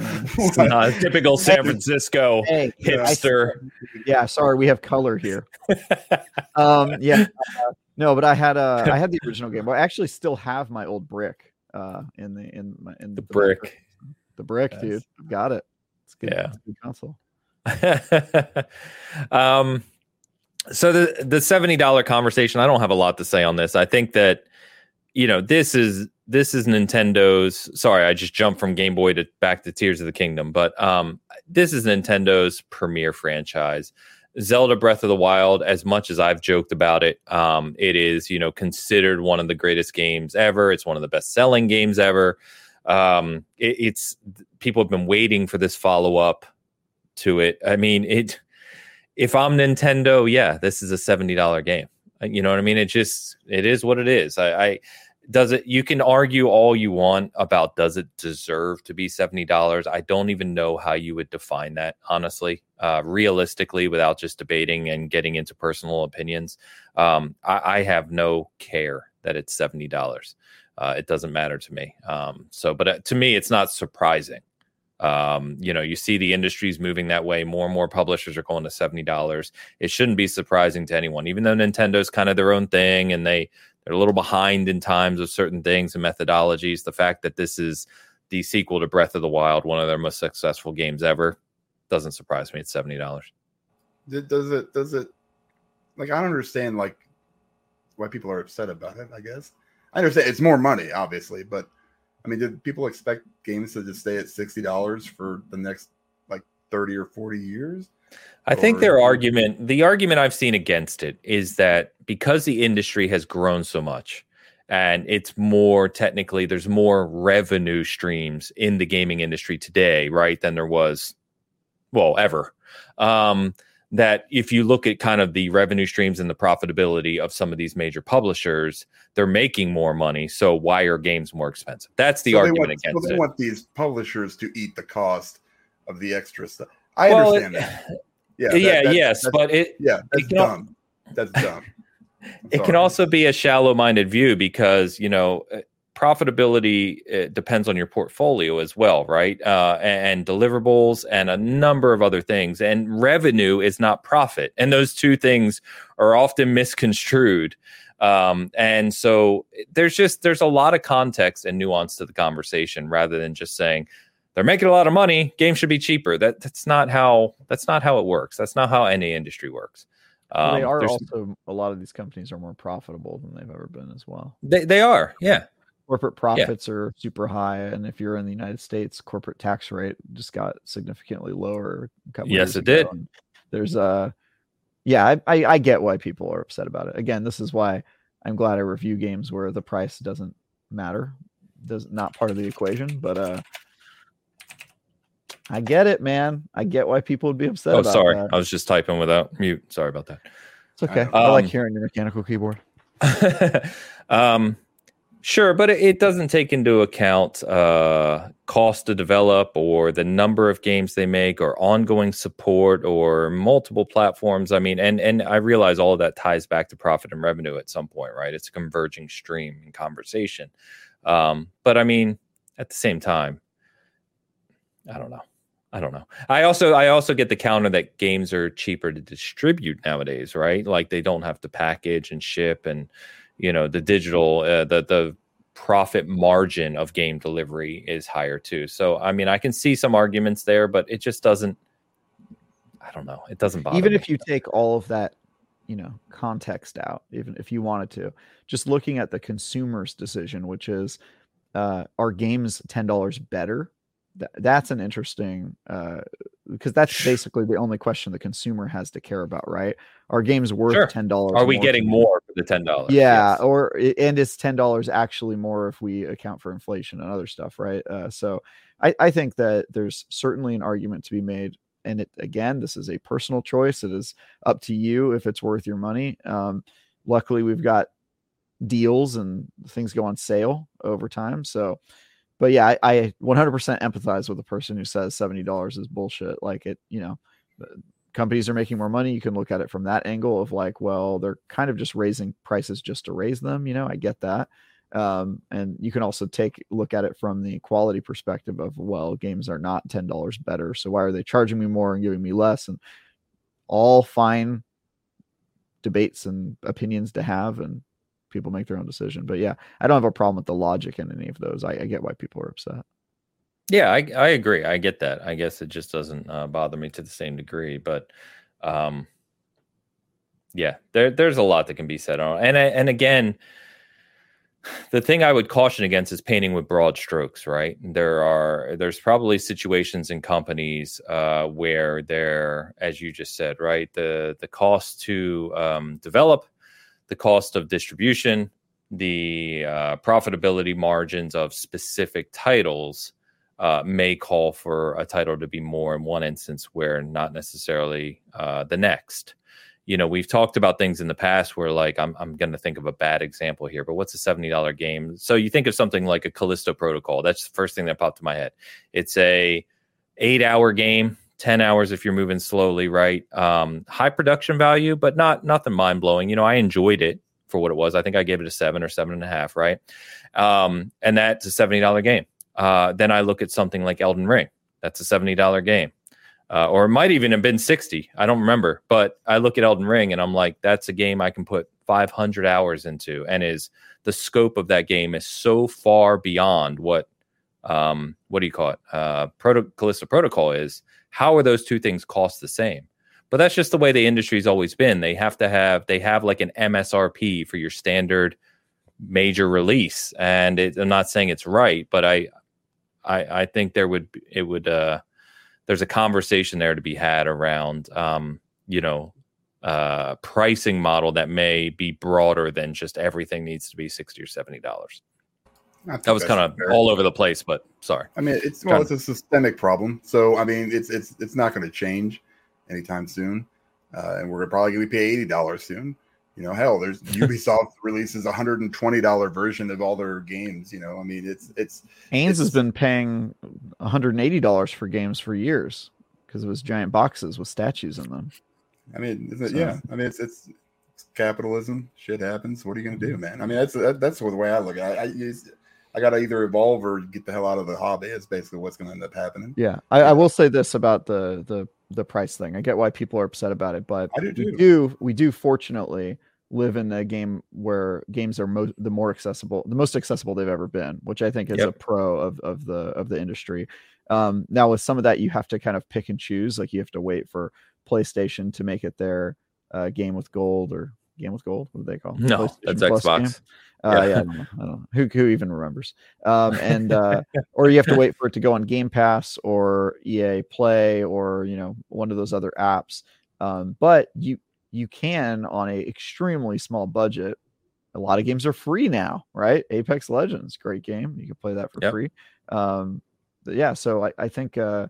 uh, <laughs> typical San Francisco hey, hipster. yeah, sorry, we have color here. <laughs> um, yeah, uh, no, but I had a I had the original Game Boy. I actually still have my old brick uh, in the in my in the, the brick. The brick, yes. dude. Got it. It's good. Yeah. It's good console. <laughs> um, so the the seventy dollar conversation. I don't have a lot to say on this. I think that you know this is this is Nintendo's. Sorry, I just jumped from Game Boy to back to Tears of the Kingdom, but um, this is Nintendo's premier franchise. Zelda Breath of the Wild, as much as I've joked about it, um, it is, you know, considered one of the greatest games ever. It's one of the best selling games ever. Um, it, it's people have been waiting for this follow up to it. I mean, it, if I'm Nintendo, yeah, this is a $70 game. You know what I mean? It just, it is what it is. I, I does it you can argue all you want about does it deserve to be $70 i don't even know how you would define that honestly uh, realistically without just debating and getting into personal opinions. Um, I, I, have no care that it's $70 uh, it doesn't matter to me. Um, so but uh, to me it's not surprising um, you know you see the industries moving that way more and more publishers are going to $70 it shouldn't be surprising to anyone even though nintendo's kind of their own thing and they they're a little behind in times of certain things and methodologies. The fact that this is the sequel to Breath of the Wild, one of their most successful games ever, doesn't surprise me. It's seventy dollars. Does it? Does it? Like I don't understand like why people are upset about it. I guess I understand it's more money, obviously, but I mean, did people expect games to just stay at sixty dollars for the next like thirty or forty years? I think their argument, the argument I've seen against it is that because the industry has grown so much and it's more technically, there's more revenue streams in the gaming industry today, right, than there was, well, ever. Um, that if you look at kind of the revenue streams and the profitability of some of these major publishers, they're making more money. So why are games more expensive? That's the so argument want, against so they it. want these publishers to eat the cost of the extra stuff. I well, understand it, that. <laughs> Yeah, that, yeah, that, yes, but it yeah, that's it dumb. that's dumb. <laughs> it can also be a shallow-minded view because you know profitability uh, depends on your portfolio as well, right? Uh, and deliverables and a number of other things. And revenue is not profit, and those two things are often misconstrued. Um, and so there's just there's a lot of context and nuance to the conversation rather than just saying they're making a lot of money. Games should be cheaper. That that's not how that's not how it works. That's not how any industry works. Um, they are also a lot of these companies are more profitable than they've ever been as well. They they are, yeah. Corporate profits yeah. are super high, and if you're in the United States, corporate tax rate just got significantly lower. yes, it did. There's a, yeah, I, I I get why people are upset about it. Again, this is why I'm glad I review games where the price doesn't matter, does not part of the equation. But uh, I get it, man. I get why people would be upset. Oh, sorry. That. I was just typing without mute. Sorry about that. It's okay. Um, I like hearing your mechanical keyboard. <laughs> um, sure, but it, doesn't take into account uh, cost to develop or the number of games they make or ongoing support or multiple platforms. I mean, and and I realize all of that ties back to profit and revenue at some point, right? It's a converging stream in conversation. Um, but I mean, at the same time, I don't know. I don't know. I also I also get the counter that games are cheaper to distribute nowadays, right? Like they don't have to package and ship, and you know the digital uh, the the profit margin of game delivery is higher too. So I mean, I can see some arguments there, but it just doesn't. I don't know. It doesn't bother. Even if you take all of that, you know, context out, even if you wanted to, just looking at the consumer's decision, which is, uh, are games ten dollars better that's an interesting uh because that's basically the only question the consumer has to care about right? Our game's worth sure. ten dollars are we getting more for the ten dollars? Yeah yes. or and it's ten dollars actually more if we account for inflation and other stuff right? Uh, so I, I think that there's certainly an argument to be made and it again this is a personal choice it is up to you if it's worth your money. Um luckily we've got deals and things go on sale over time so but yeah, I, I 100% empathize with the person who says $70 is bullshit. Like it, you know, companies are making more money. You can look at it from that angle of like, well, they're kind of just raising prices just to raise them. You know, I get that. Um, and you can also take look at it from the quality perspective of well, games are not ten dollars better, so why are they charging me more and giving me less? And all fine debates and opinions to have, and people make their own decision. But yeah, I don't have a problem with the logic in any of those. I, I get why people are upset. Yeah, I, I agree. I get that. I guess it just doesn't uh, bother me to the same degree. But um, yeah, there there's a lot that can be said on. And and again, the thing I would caution against is painting with broad strokes, right? There are there's probably situations in companies uh, where there, as you just said, right, the the cost to um, develop, the cost of distribution, the uh, profitability margins of specific titles uh, may call for a title to be more in one instance, where not necessarily uh, the next you know, we've talked about things in the past where like I'm I'm going to think of a bad example here, but what's a $70 game? So you think of something like a Callisto Protocol. That's the first thing that popped to my head. It's a 8-hour game, 10 hours if you're moving slowly, right? Um, high production value, but not nothing mind blowing. You know, I enjoyed it for what it was. I think I gave it a seven or seven and a half, right? Um, and that's a $70 game. Uh, then I look at something like Elden Ring. That's a $70 game uh, or it might even have been 60. I don't remember, but I look at Elden Ring and I'm like, that's a game I can put 500 hours into, and is the scope of that game is so far beyond what um, what do you call it? Uh, Proto- Callisto Protocol is. How are those two things cost the same? But that's just the way the industry's always been. They have to have they have like an MSRP for your standard major release, and it, I'm not saying it's right, but I I, I think there would it would uh, there's a conversation there to be had around um, you know uh, pricing model that may be broader than just everything needs to be 60 or 70 dollars that was kind of all over the place but sorry. I mean it's well it's a systemic problem. So i mean it's it's it's not going to change anytime soon. Uh, and we're probably going to pay $80 soon. You know hell there's <laughs> ubisoft releases a $120 version of all their games you know? I mean it's it's haynes has been paying $180 for games for years because it was giant boxes with statues in them. I mean it, so, yeah i mean it's, it's, it's capitalism. Shit happens. What are you going to do man? I mean that's that, that's the way i look at it. I, I got to either evolve or get the hell out of the hobby. Is basically what's going to end up happening. Yeah, I, I will say this about the the the price thing. I get why people are upset about it, but do we do we do fortunately live in a game where games are mo- the more accessible, the most accessible they've ever been, which I think is yep. a pro of of the of the industry. Um, now with some of that, you have to kind of pick and choose. Like you have to wait for PlayStation to make it their uh, game with gold or game with gold. What do they call? It? No, that's Xbox. Game? <laughs> Uh, yeah, yeah I, don't know, I don't know. Who, who even remembers. Um, and uh, <laughs> or you have to wait for it to go on Game Pass or EA Play or you know one of those other apps. Um, but you you can on a extremely small budget. A lot of games are free now, right? Apex Legends, great game. You can play that for yep. free. Um, yeah, so I, I think uh,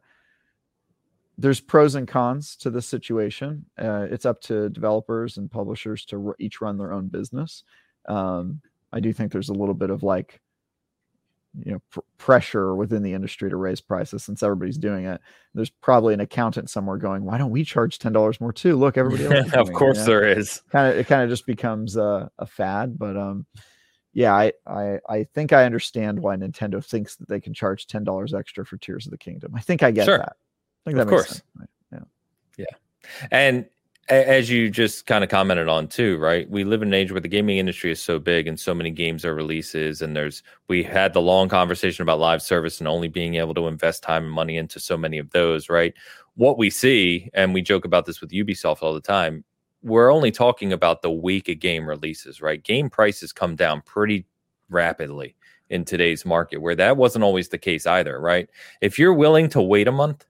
there's pros and cons to this situation. Uh, it's up to developers and publishers to r- each run their own business. Um, I do think there's a little bit of like, you know, pr- pressure within the industry to raise prices since everybody's doing it. There's probably an accountant somewhere going, "Why don't we charge ten dollars more too? Look, <laughs> everybody else." of course, it, there is. Kind of, it kind of just becomes a, a fad. But um, yeah, I, I I think I understand why Nintendo thinks that they can charge ten dollars extra for Tears of the Kingdom. I think I get sure. that. I think that of course. Sense. Yeah. Yeah. And as you just kind of commented on too, right? We live in an age where the gaming industry is so big and so many games are releases, and there's we had the long conversation about live service and only being able to invest time and money into so many of those, right? What we see, and we joke about this with Ubisoft all the time, we're only talking about the week of game releases, right? Game prices come down pretty rapidly in today's market, where that wasn't always the case either, right? If you're willing to wait a month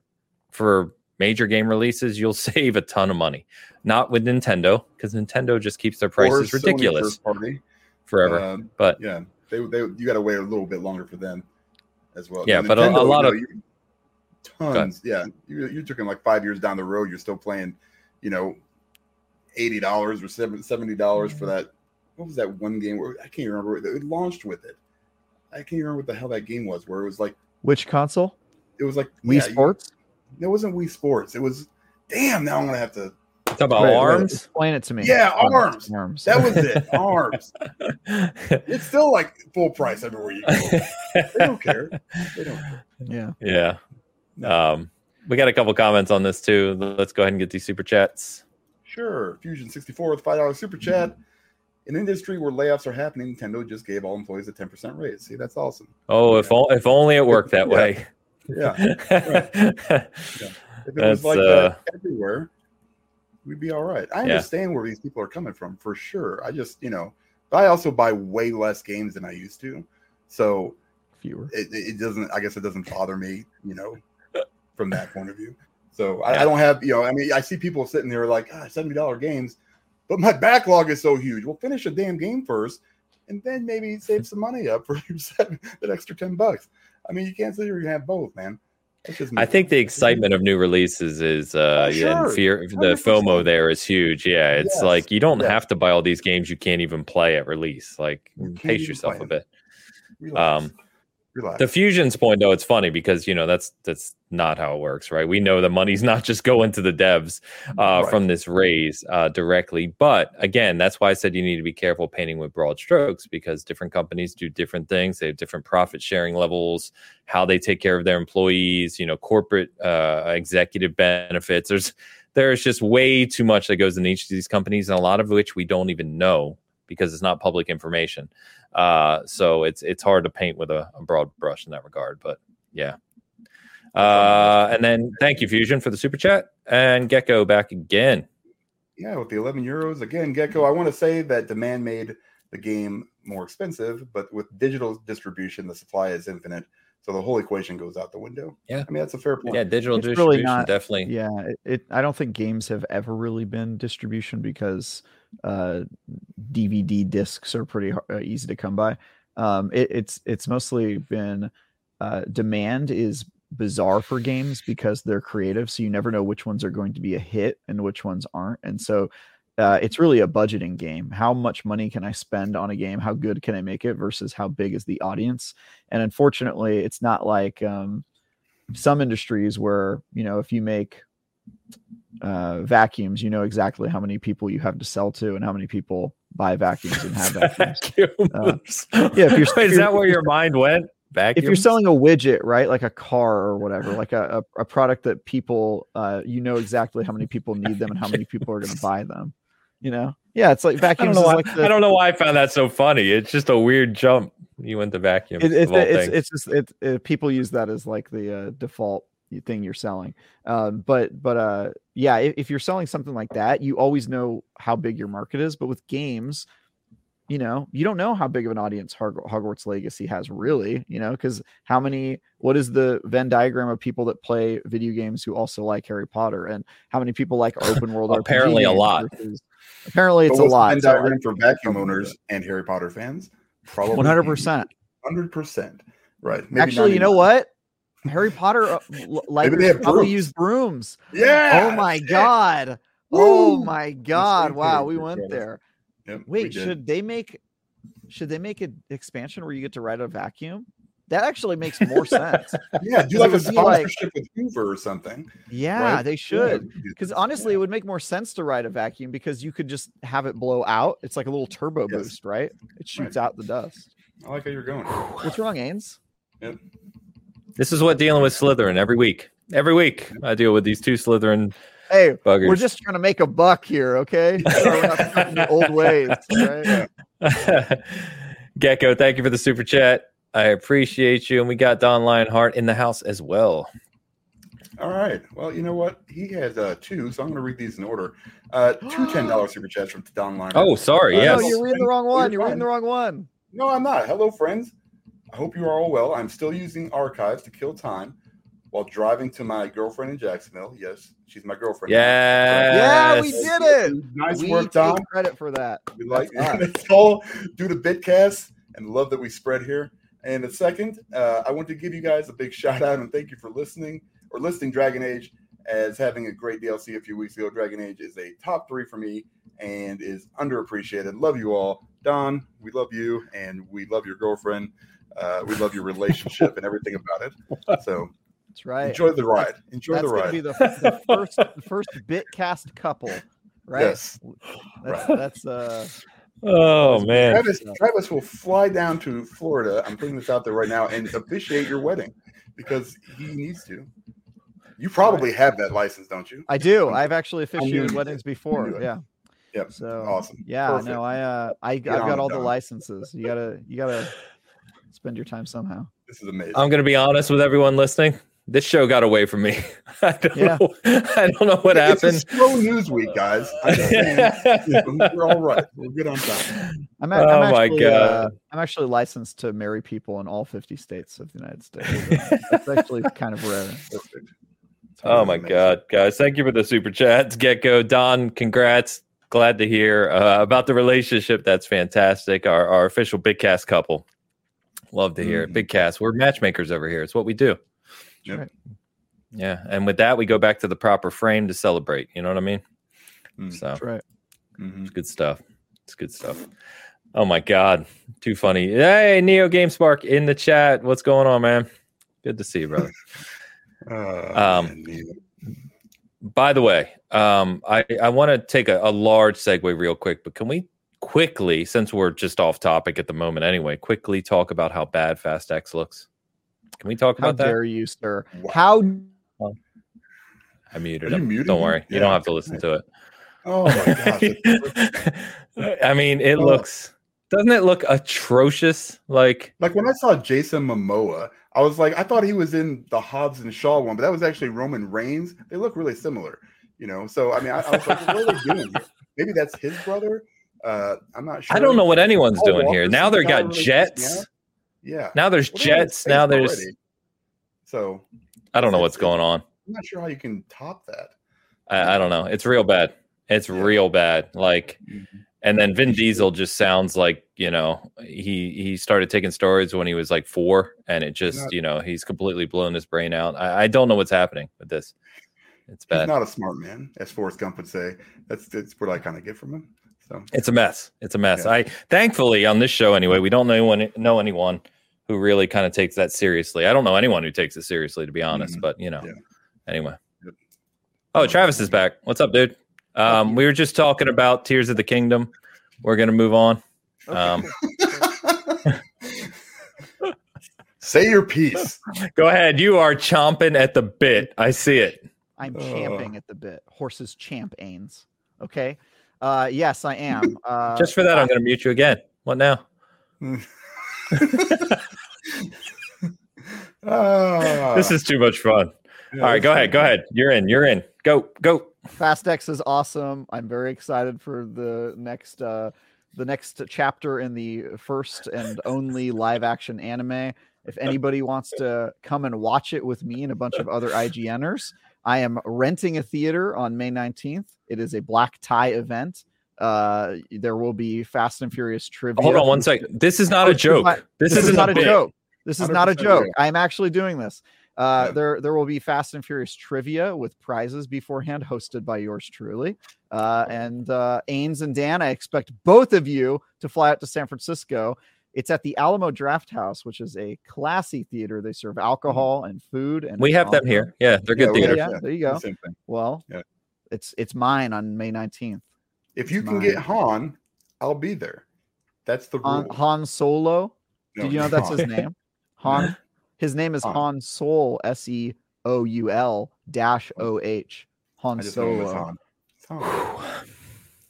for major game releases, you'll <laughs> save a ton of money. Not with Nintendo, because Nintendo just keeps their prices ridiculous forever. Uh, but yeah, they, they you got to wait a little bit longer for them as well. Yeah, but Nintendo, a, a, lot you know, of tons. Yeah, you, you're talking like five years down the road, you're still playing, you know, eighty dollars or seventy dollars for that. What was that one game where I can't remember? It launched with it. I can't remember what the hell that game was. Where it was like which console? It was like Wii yeah, Sports. It wasn't Wii Sports. It was damn. Now I'm gonna have to talk about wait, arms. Wait, explain it to me. Yeah, arms. Arms. That was it. <laughs> arms. It's still like full price everywhere you go. they don't care. They don't care. Yeah. Yeah. Um, we got a couple comments on this too. Let's go ahead and get these super chats. Sure. Fusion 64 with five dollars super chat. In an industry where layoffs are happening, Nintendo just gave all employees a 10% raise. See, that's awesome. Oh, if, o- if only it worked that <laughs> way. Yeah. <laughs> Right. yeah. If it That's, was like uh, everywhere, we'd be all right. I understand yeah. where these people are coming from for sure. I just, you know, But I also buy way less games than I used to, so fewer. It, it doesn't. I guess it doesn't bother me, you know, <laughs> from that point of view. So I, I, don't have, you know, I mean, I see people sitting there like ah, seventy dollar games, but my backlog is so huge. We'll finish a damn game first, and then maybe save <laughs> some money up for that extra ten bucks. I mean, you can't say you're gonna have both, man. I think the excitement of new releases is uh oh, sure. yeah, fear the 100%. FOMO there is huge. Yeah, it's yes. like you don't have to buy all these games you can't even play at release. Like pace yourself a bit. Relax. Um Relax. The fusions point though, it's funny because you know that's that's not how it works, right? We know the money's <laughs> not just going to the devs uh, right. from this raise uh, directly, but again, that's why I said you need to be careful painting with broad strokes because different companies do different things. They have different profit sharing levels, how they take care of their employees, you know, corporate uh, executive benefits. There's there's just way too much that goes in each of these companies, and a lot of which we don't even know because it's not public information. Uh, so it's it's hard to paint with a, a broad brush in that regard. But yeah. Uh, and then thank you, Fusion, for the super chat. And Gecko back again. Yeah, with the 11 euros. Again, Gecko, I want to say that demand made the game more expensive, but with digital distribution, the supply is infinite. So the whole equation goes out the window. Yeah, I mean that's a fair point. Yeah, digital it's distribution really not, definitely. Yeah, it, it, I don't think games have ever really been distribution because uh, DVD discs are pretty hard, uh, easy to come by. Um, it, it's it's mostly been uh, demand is bizarre for games because they're creative, so you never know which ones are going to be a hit and which ones aren't, and so. Uh, it's really a budgeting game. How much money can I spend on a game? How good can I make it versus how big is the audience? And unfortunately, it's not like um, some industries where you know if you make uh, vacuums, you know exactly how many people you have to sell to and how many people buy vacuums and have <laughs> vacuums. Uh, yeah, if you're, <laughs> Wait, is that where your mind went? Vacuums? If you're selling a widget, right, like a car or whatever, like a, a, a product that people, uh, you know exactly how many people need them and how many people are going to buy them. You know, yeah, it's like vacuums. <laughs> I don't know, why, like the, I don't know why I found that so funny. It's just a weird jump. You went to vacuum. It, it, it's, it's just it, it, people use that as like the uh, default thing you're selling. Um, but but uh, yeah, if, if, you're selling something like that, you always know how big your market is. But with games, you know, you don't know how big of an audience Hogwarts Legacy has really. You know, because how many? What is the Venn diagram of people that play video games who also like Harry Potter, and how many people like <laughs> open world? apparently, a lot. Versus, apparently, it's a lot. Venn diagram so, for vacuum owners and Harry Potter fans. Probably one hundred percent. Hundred percent. Right. Maybe Actually, you know what? Harry Potter uh, <laughs> like probably use brooms. Yeah. Oh my god. Oh my god. Wow, we went there. Yep, Wait, should they make should they make an expansion where you get to ride a vacuum? That actually makes more <laughs> sense. yeah, do like a sponsorship like, with Hoover or something. Yeah, right? they should. Because yeah. honestly, yeah. it would make more sense to ride a vacuum because you could just have it blow out. It's like a little turbo yes. boost, right? It shoots right. out the dust. I like how you're going. What's wrong, Ains? Yep. This is what dealing with Slytherin every week. Every week I deal with these two Slytherin. Hey, buggers. we're just trying to make a buck here, okay? <laughs> So old ways, right? <laughs> Gecko, thank you for the super chat. I appreciate you, and we got Don Lionheart in the house as well. All right. Well, you know what? He has uh, two, so I'm going to read these in order. Uh, two <gasps> ten dollars super chats from Don Lionheart. Oh, sorry. Uh, yes. No, you're reading the wrong one. You're, you're reading the wrong one. No, I'm not. Hello, friends. I hope you are all well. I'm still using archives to kill time while driving to my girlfriend in Jacksonville. Yes, she's my girlfriend. Yes. Yeah, we did it. Nice we work, Don. Credit for that. We like it. <laughs> it's all due to Bitcast and love that we spread here. And a second, uh, I want to give you guys a big shout out and thank you for listening or listing Dragon Age as having a great DLC a few weeks ago. Dragon Age is a top three for me and is underappreciated. Love you all. Don, we love you and we love your girlfriend. Uh, we love your relationship and everything about it. So that's right. Enjoy the ride. Enjoy that's the ride. Be the, the <laughs> first the first bitcast couple, right? Yes. That's right. that's uh. Oh man, Travis, Travis will fly down to Florida. I'm putting this out there right now and officiate your wedding because he needs to. You probably have that license, don't you? I do. I've actually officiated weddings before. Yeah. Yep. So awesome. Yeah. Perfect. No, I uh, I I've got all the licenses. You gotta you gotta spend your time somehow. This is amazing. I'm going to be honest with everyone listening. This show got away from me. <laughs> I don't yeah. know. I don't know what it's happened. slow news week, guys. <laughs> we're all right. We're good on time. I'm, a, oh I'm my actually, god! Uh, I'm actually licensed to marry people in all 50 states of the United States. <laughs> That's actually kind of rare. Perfect. Oh my amazing. god, guys! Thank you for the super chats. Gecko Don, congrats. Glad to hear uh, about the relationship. That's fantastic. Our our official Big Cast couple. Love to hear mm-hmm. it. Big Cast. We're matchmakers over here. It's what we do. Yep. Right. Yeah, and with that, we go back to the proper frame to celebrate. You know what I mean? Mm, so that's right. Mm-hmm. It's good stuff. It's good stuff. Oh my god, too funny! Hey, Neo Game Spark in the chat. What's going on, man? Good to see you, brother. uh, <laughs> um, by the way, um, I I want to take a, a large segue real quick, but can we quickly, since we're just off topic at the moment anyway, quickly talk about how bad Fast X looks? Can we talk how about that? How dare you, sir? Wow. How? I muted him. Don't worry. Yeah. You don't have to listen to it. Oh my gosh. <laughs> I mean, it looks doesn't it look atrocious? Like like when I saw Jason Momoa, I was like, I thought he was in the Hobbs and Shaw one, but that was actually Roman Reigns. They look really similar, you know. So I mean, I, I was like, what are they doing here? Maybe that's his brother. Uh, I'm not sure. I don't know what anyone's Paul doing Walker here. Now they've got really jets. Yeah. Now there's well, jets. Now there's. Already. So. I don't know what's going on. I'm not sure how you can top that. I, I don't know. It's real bad. It's yeah. real bad. Like, mm-hmm. and then Vin Diesel just sounds like you know he he started taking steroids when he was like four, and it just not, you know he's completely blown his brain out. I, I don't know what's happening with this. It's bad. He's not a smart man, as Forrest Gump would say. That's that's what I kind of get from him. So it's a mess. It's a mess. Yeah. I thankfully on this show anyway, we don't know anyone know anyone who really kind of takes that seriously. I don't know anyone who takes it seriously, to be honest. Mm-hmm. But you know, yeah. anyway. Yep. Oh, Travis is back. What's up, dude? Um, we were just talking about Tears of the Kingdom. We're gonna move on. Um, <laughs> Say your piece. <laughs> Go ahead. You are chomping at the bit. I see it. I'm champing at the bit. Horses champ ains. Okay. Uh, yes, I am. <laughs> Uh, Just for that, I'm going to mute you again. What now? Oh. This is too much fun. Yeah, All right, go ahead. Go ahead. You're in. You're in. Go. Go. Fast X is awesome. I'm very excited for the next uh the next chapter in the first and only live action anime. If anybody wants to come and watch it with me and a bunch of other IGNers, I am renting a theater on May 19th. It is a black tie event. Uh, there will be Fast and Furious trivia. Hold on one second. This is not a joke. This, this is not a joke. This is not a joke. I'm actually doing this. Uh, yeah. There, there will be Fast and Furious trivia with prizes beforehand, hosted by yours truly. Uh, and uh, Ains and Dan, I expect both of you to fly out to San Francisco it's at the Alamo Drafthouse, which is a classy theater. They serve mm-hmm. alcohol and food, and we have them here. Yeah, they're good yeah, theater. Yeah, there you go. Well, yeah. it's it's mine on May nineteenth. If you it's can mine. get Han, I'll be there. That's the Han, Han Solo. No, Did you know that's Han. his name? Han. <laughs> His name is Han, Han Soul. S E O U L dash O H. Han Solo. Han.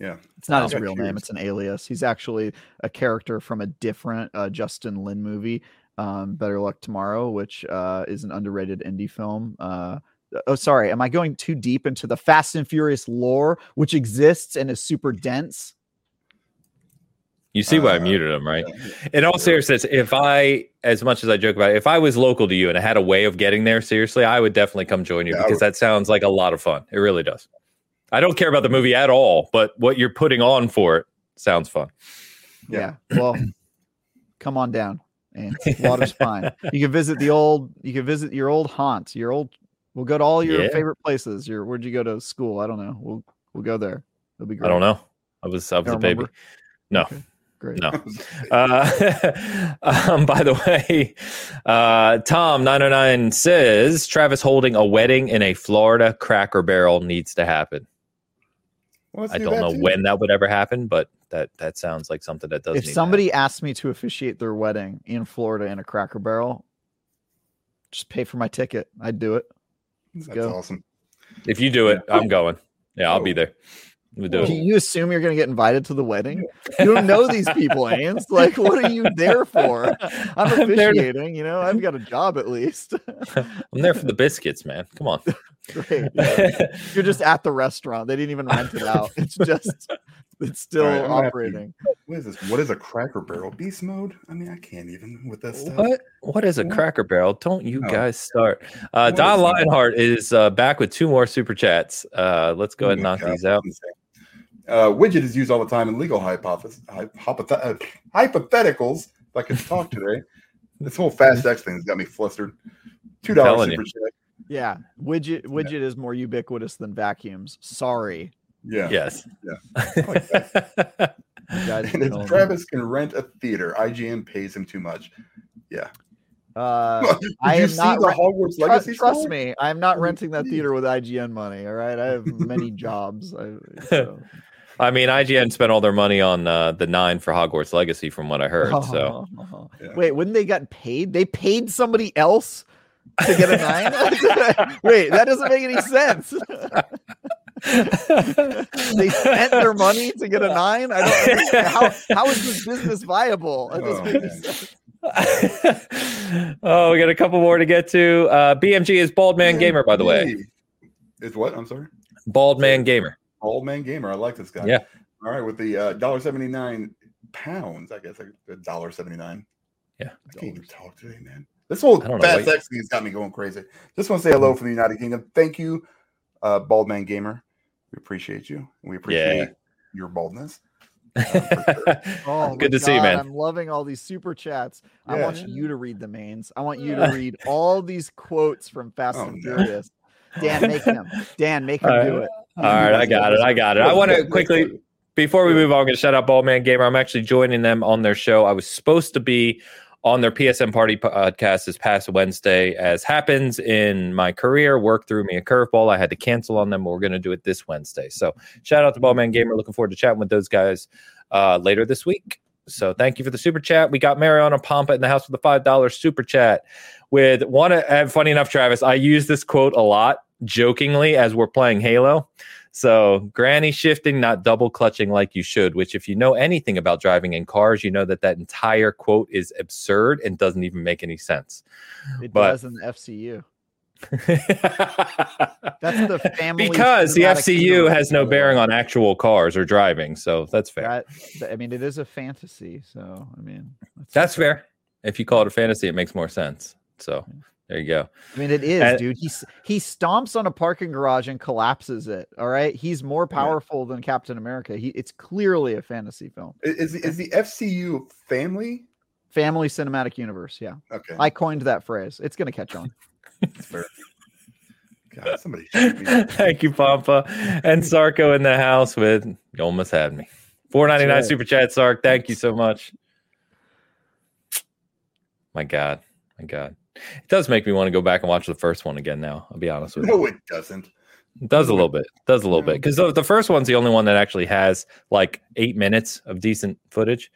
Yeah. It's not his real name. It's an alias. He's actually a character from a different uh, Justin Lin movie, um, Better Luck Tomorrow, which uh, is an underrated indie film. Uh, oh, sorry. Am I going too deep into the Fast and Furious lore, which exists and is super dense? You see why I uh, muted him, right? In all seriousness, if I, as much as I joke about it, if I was local to you and I had a way of getting there, seriously, I would definitely come join you yeah, because that sounds like a lot of fun. It really does. I don't care about the movie at all, but what you're putting on for it sounds fun. Yeah. yeah. Well, <clears throat> come on down. And water's fine. <laughs> You can visit the old. You can visit your old haunts. Your old. We'll go to all your yeah. favorite places. Your where'd you go to school? I don't know. We'll we'll go there. It'll be great. I don't know. I was I was a baby. No. Okay. Great. No. <laughs> Uh, <laughs> um, by the way, uh, Tom909 says Travis holding a wedding in a Florida cracker barrel needs to happen. I don't know too. when that would ever happen, but that that sounds like something that does. If somebody asked me to officiate their wedding in Florida in a Cracker Barrel, just pay for my ticket. I'd do it. Let's That's go. awesome. If you do it, I'm going. Yeah, I'll oh. be there. We do. You assume you're going to get invited to the wedding? You don't know these people, <laughs> Ains. Like, what are you there for? <laughs> I'm officiating. You know, I've got a job at least. <laughs> I'm there for the biscuits, man. Come on. Great. Yeah. You're just at the restaurant. They didn't even rent it out. It's just it's still right, operating. To, what is this? What is a Cracker Barrel beast mode? I mean, I can't even with that stuff. What? What is a Cracker Barrel? Don't you no. guys start? Uh, Don Lionheart is uh, back with two more super chats. Uh, let's go oh ahead and knock God. these out. Uh, widget is used all the time in legal hypothesis, hypothet- uh, hypotheticals. If I could talk today, <laughs> this whole fast X thing has got me flustered. Two dollars super chat. Yeah, widget widget yeah. is more ubiquitous than vacuums. Sorry. Yeah. Yes. Yeah. <laughs> and if Travis can rent a theater, IGN pays him too much. Yeah. Uh, <laughs> I am not the Hogwarts Legacy. Trust, me, I'm not renting that theater with IGN money. All right, I have many jobs. I, so. I mean, IGN spent all their money on uh, the nine for Hogwarts Legacy, from what I heard. So, <laughs> yeah. wait, when they got paid? They paid somebody else to get a nine. <laughs> <laughs> wait, that doesn't make any sense. they spent their money to get a nine. I don't. How how is this business viable? Oh, oh, we got a couple more to get to. Uh, BMG is Bald Man Gamer, by the way. Is what? I'm sorry. Bald Man Gamer. Bald Man Gamer. I like this guy. Yeah. All right, with the uh, dollar seventy nine pounds, I guess a dollar seventy nine. Yeah. I can't even talk today, man. This whole fast X thing has got me going crazy. Just want to say hello from the United Kingdom. Thank you, uh, Bald Man Gamer. We appreciate you. We appreciate yeah. your boldness. <laughs> oh, good to God, see you, man. I'm loving all these super chats. Yeah. I want you to read the mains. I want you to read all these quotes from Fast oh, and Furious. No. Dan, make him. Dan, make <laughs> him all do right. it. All right, I got it. I got it. I want to quickly before we move on, I'm going to shout out Bald Man Gamer. I'm actually joining them on their show. I was supposed to be on their PSM Party podcast this past Wednesday. As happens in my career, work threw me a curveball. I had to cancel on them. But We're going to do it this Wednesday. So shout out to Bald Man Gamer. Looking forward to chatting with those guys uh, later this week. So thank you for the super chat. We got Mariana Pompa in the house with the five dollars super chat. With one, uh, funny enough, Travis, I use this quote a lot jokingly as we're playing Halo. So, granny shifting, not double clutching like you should, which, if you know anything about driving in cars, you know that that entire quote is absurd and doesn't even make any sense. It but, does in the FCU. <laughs> that's the family because the FCU has no bearing on actual cars or driving, so that's fair. That, I mean, it is a fantasy, so I mean, that's, that's fair. If you call it a fantasy, it makes more sense. So there you go. I mean, it is, and, dude. He he stomps on a parking garage and collapses it. All right, he's more powerful yeah. than Captain America. He it's clearly a fantasy film. Is is the FCU family? Family cinematic universe. Yeah. Okay. I coined that phrase. It's gonna catch on. God, somebody. <laughs> Thank you, Pampa and Sarko in the house with you almost had me. Four ninety nine right. super chat, Sark. Thank you so much. My God, my God. It does make me want to go back and watch the first one again now. I'll be honest with you. No, it doesn't. It does a little bit. It does a little bit because the, the, first one's the only one that actually has like eight minutes of decent footage.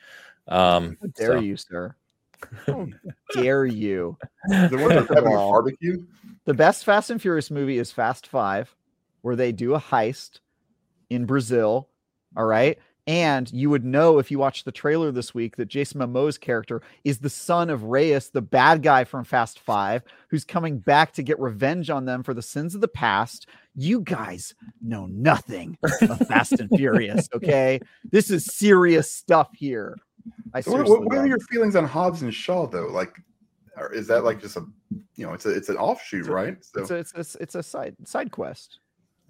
Um, How dare so. you, sir? How dare you? The one that's having a barbecue. The best Fast and Furious movie is Fast Five, where they do a heist in Brazil. All right. And you would know if you watched the trailer this week that Jason Momoa's character is the son of Reyes, the bad guy from Fast Five, who's coming back to get revenge on them for the sins of the past. You guys know nothing of <laughs> Fast and Furious, okay? This is serious stuff here. I what, what, what are your feelings on Hobbs and Shaw, though? Like, is that like just a, you know, it's a, it's an offshoot, it's a, right? So it's a, it's a, it's a side side quest.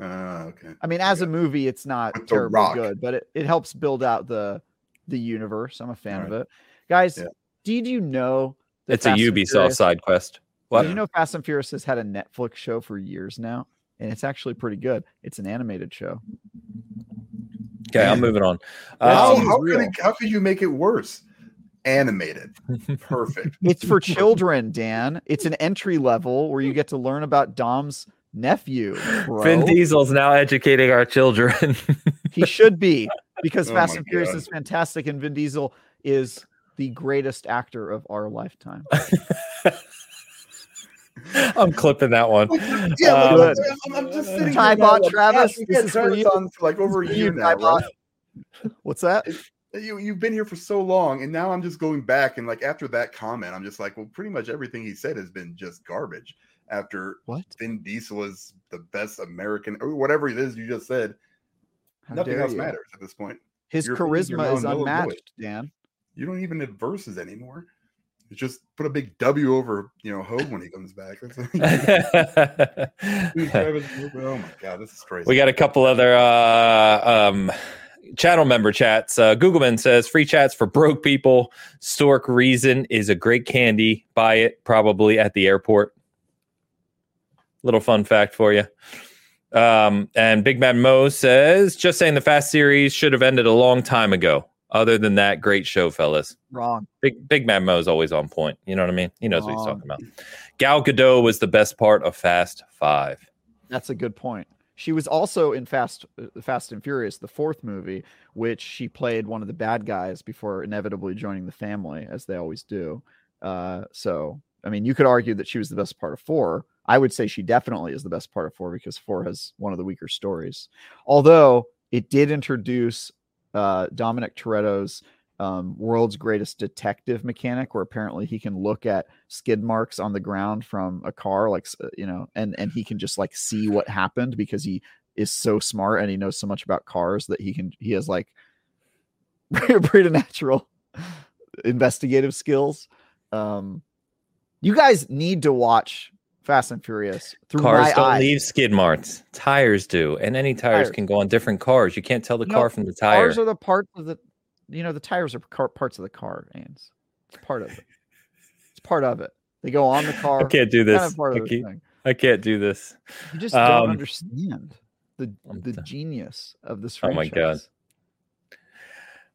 Uh, okay. I mean, as a movie, it's not With terribly good, but it, it helps build out the the universe. I'm a fan right. of it. Guys, yeah. did you know it's Fast a Ubisoft Furious, side quest? What? Did you know Fast and Furious has had a Netflix show for years now? And it's actually pretty good. It's an animated show. Okay, I'm moving on. Um, how, how, could it, how could you make it worse? Animated. <laughs> Perfect. it's for <laughs> children, Dan. It's an entry level where you get to learn about Dom's nephew. Bro. Vin Diesel's now educating our children. <laughs> he should be because oh Fast and Furious is fantastic, and Vin Diesel is the greatest actor of our lifetime. <laughs> I'm clipping that one. Yeah, Um, look, I'm, I'm just sitting Ty here now, bot like, Travis, gosh, we've this is for you. on for like over a year now, right? What's that? You you've been here for so long, and now I'm just going back and like after that comment, I'm just like, well, pretty much everything he said has been just garbage. After What? Vin Diesel is the best American or whatever it is you just said, How nothing else you. matters at this point. His Your opinions are charisma now is null and unmatched, Dan. You don't even have verses anymore. You just put a big W over, you know, Hoeg when he comes back. <laughs> Oh my god, this is crazy. we got a couple other uh, um, channel member chats. Uh, Googleman says free chats for broke people. Storck Riesen is a great candy. Buy it probably at the airport. Little fun fact for you. Um, and Big Man Mo says, just saying the Fast series should have ended a long time ago. Other than that, great show, fellas. Wrong. Big Big Man Mo is always on point. You know what I mean? He knows what he's talking about. Gal Gadot was the best part of Fast Five. That's a good point. She was also in Fast uh, Fast and Furious, the fourth movie, which she played one of the bad guys before inevitably joining the family, as they always do. Uh, so, I mean, you could argue that she was the best part of four. I would say she definitely is the best part of four because four has one of the weaker stories. Although it did introduce uh, Dominic Toretto's um, world's greatest detective mechanic, where apparently he can look at skid marks on the ground from a car, like uh, you know, and and he can just like see what happened because he is so smart and he knows so much about cars that he can he has like <laughs> preternatural <laughs> investigative skills. Um, you guys need to watch Fast and Furious through Cars don't eyes. leave skid marks. Tires do, and any tires, Tires. can go on different cars. You can't tell the No, car from the tire. Cars are the part of the, you know, the tires are car, parts of the car. and It's part of it. It's part of it. They go on the <laughs> car. I can't do kind this. of part I of can't. I can't do this. You just Um, don't understand the the genius of this Oh my God.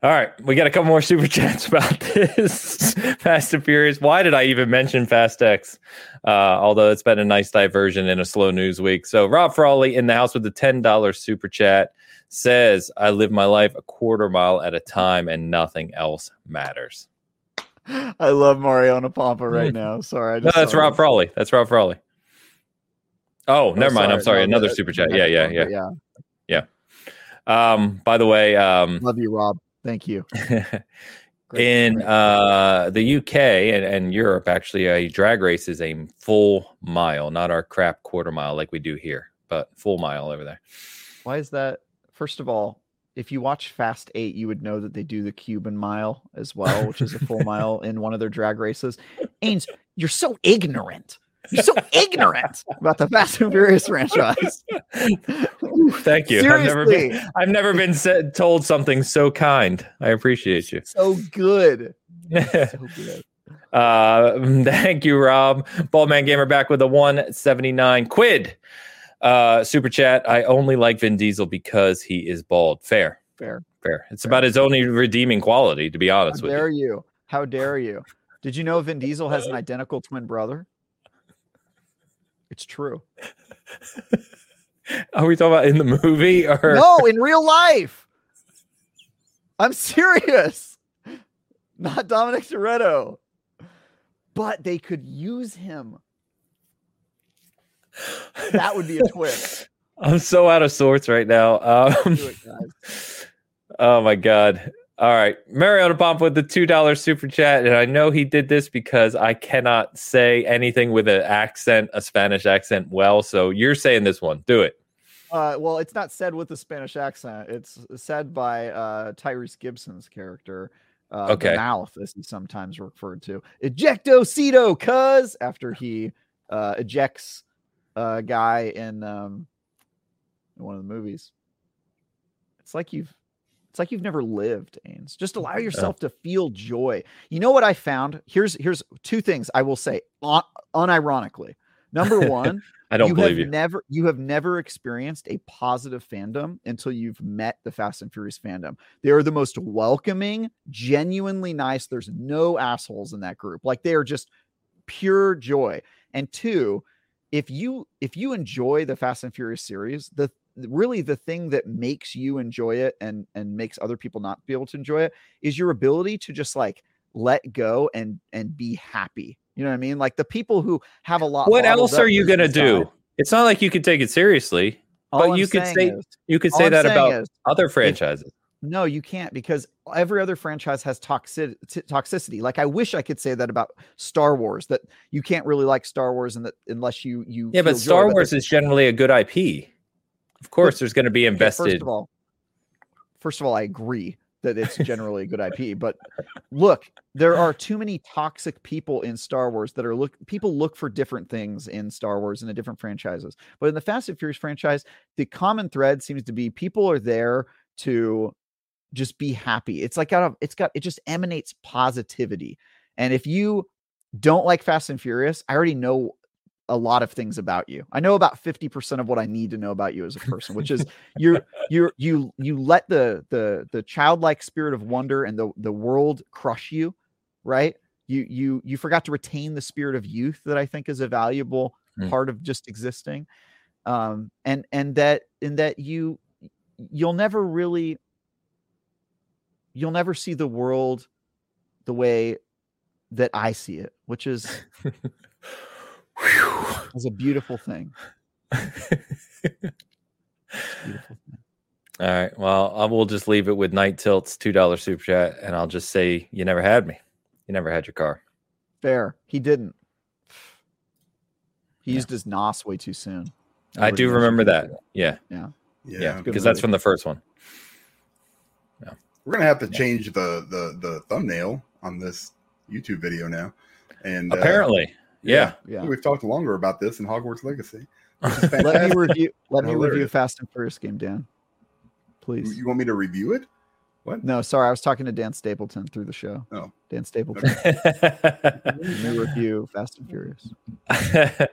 All right, we got a couple more super <laughs> chats about this Fast and Furious. Why did I even mention Fast X? Uh, although it's been a nice diversion in a slow news week. So Rob Frawley in the house with the ten dollars super chat says, "I live my life a quarter mile at a time, and nothing else matters." I love Mariana Pampa right now. Sorry, I No, that's Rob this. Frawley. That's Rob Frawley. Oh, Oh, never mind. I'm sorry. No, Another that- super chat. that's Yeah, yeah, yeah. yeah. Um, by the way, um, Love you, Rob. Thank you. <laughs> Great, in uh, the UK and, and Europe, actually, a drag race is a full mile, not our crap quarter mile like we do here, but full mile over there. Why is that? First of all, if you watch Fast Eight, you would know that they do the Cuban mile as well, which is a full <laughs> mile in one of their drag races. Ains, you're so ignorant. You're so ignorant about the Fast and Furious franchise. <laughs> Thank you. I've never been, <laughs> I've never been said, told something so kind. I appreciate you. So good. <laughs> So good. Uh, <laughs> thank you, Rob. Bald Man Gamer back with a 179 quid. Uh, super chat. I only like Vin Diesel because he is bald. Fair, Fair. fair. It's about his only redeeming quality, to be How honest with dare you. you? How dare you? Did you know Vin Diesel has an identical twin brother? It's true. Are we talking about in the movie or No, in real life. I'm serious. Not Dominic Toretto. But they could use him. That would be a twist. <laughs> I'm so out of sorts right now. Um, it, <laughs> oh my god. All right. Mariano Pomp with the $2 super chat. And I know he did this because I cannot say anything with an accent, a Spanish accent well. So you're saying this one. Do it. Uh, well, it's not said with a Spanish accent. It's said by uh, Tyrese Gibson's character. Uh, Okay. Mouth, as he's sometimes referred to. Ejectocito, cuz, after he uh, ejects a guy in, um, in one of the movies. It's like you've it's like you've never lived, Ains. Just allow mm, yourself to feel joy. You know what I found? Here's here's two things I will say un- unironically. Number <laughs> one, I don't you believe have you. never you have never experienced a positive fandom until you've met the Fast and Furious fandom. They are the most welcoming, genuinely nice. There's no assholes in that group. Like they are just pure joy. And two, if you if you enjoy the Fast and Furious series, the really the thing that makes you enjoy it and and makes other people not be able to enjoy it is your ability to just like let go and and be happy You know what I mean? Like the people who have a lot. What else are you gonna do? It's not like you could take it seriously, all but I'm you could say is, you could say that about is, other franchises. If, no, you can't because every other franchise has toxic toxicity. Like I wish I could say that about Star Wars that you can't really like Star Wars and that unless you you yeah, but Star Wars is generally a good IP. Of course, but, there's going to be invested. First of all, first of all, I agree that it's generally a good IP. But look, there are too many toxic people in Star Wars that are look people look for different things in Star Wars and the different franchises. But in the Fast and Furious franchise, the common thread seems to be people are there to just be happy. It's like got a, it's got it just emanates positivity. And if you don't like Fast and Furious, I already know a lot of things about you. I know about 50% of what I need to know about you as a person, which is <laughs> you're you're you you let the the the childlike spirit of wonder and the the world crush you, right? You you you forgot to retain the spirit of youth that I think is a valuable mm. part of just existing. Um and and that in that you you'll never really you'll never see the world the way that I see it, which is <laughs> It's a beautiful thing. beautiful thing. All right. Well, I will just leave it with Night Tilt's two dollar super chat, and I'll just say you never had me. You never had your car. Fair. He didn't. He yeah. used his nos way too soon. I do remember that. Yeah. Yeah. Yeah. yeah because that's from the first one. Yeah. We're gonna have to change the the the thumbnail on this YouTube video now. And uh, apparently. Uh, yeah. yeah. We've talked longer about this in Hogwarts Legacy. <laughs> let me review let me review Fast and Furious game, Dan. Please. You want me to review it? What? No, sorry, I was talking to Dan Stapleton through the show. Oh. Dan Stapleton. let me review Fast and Furious. <laughs>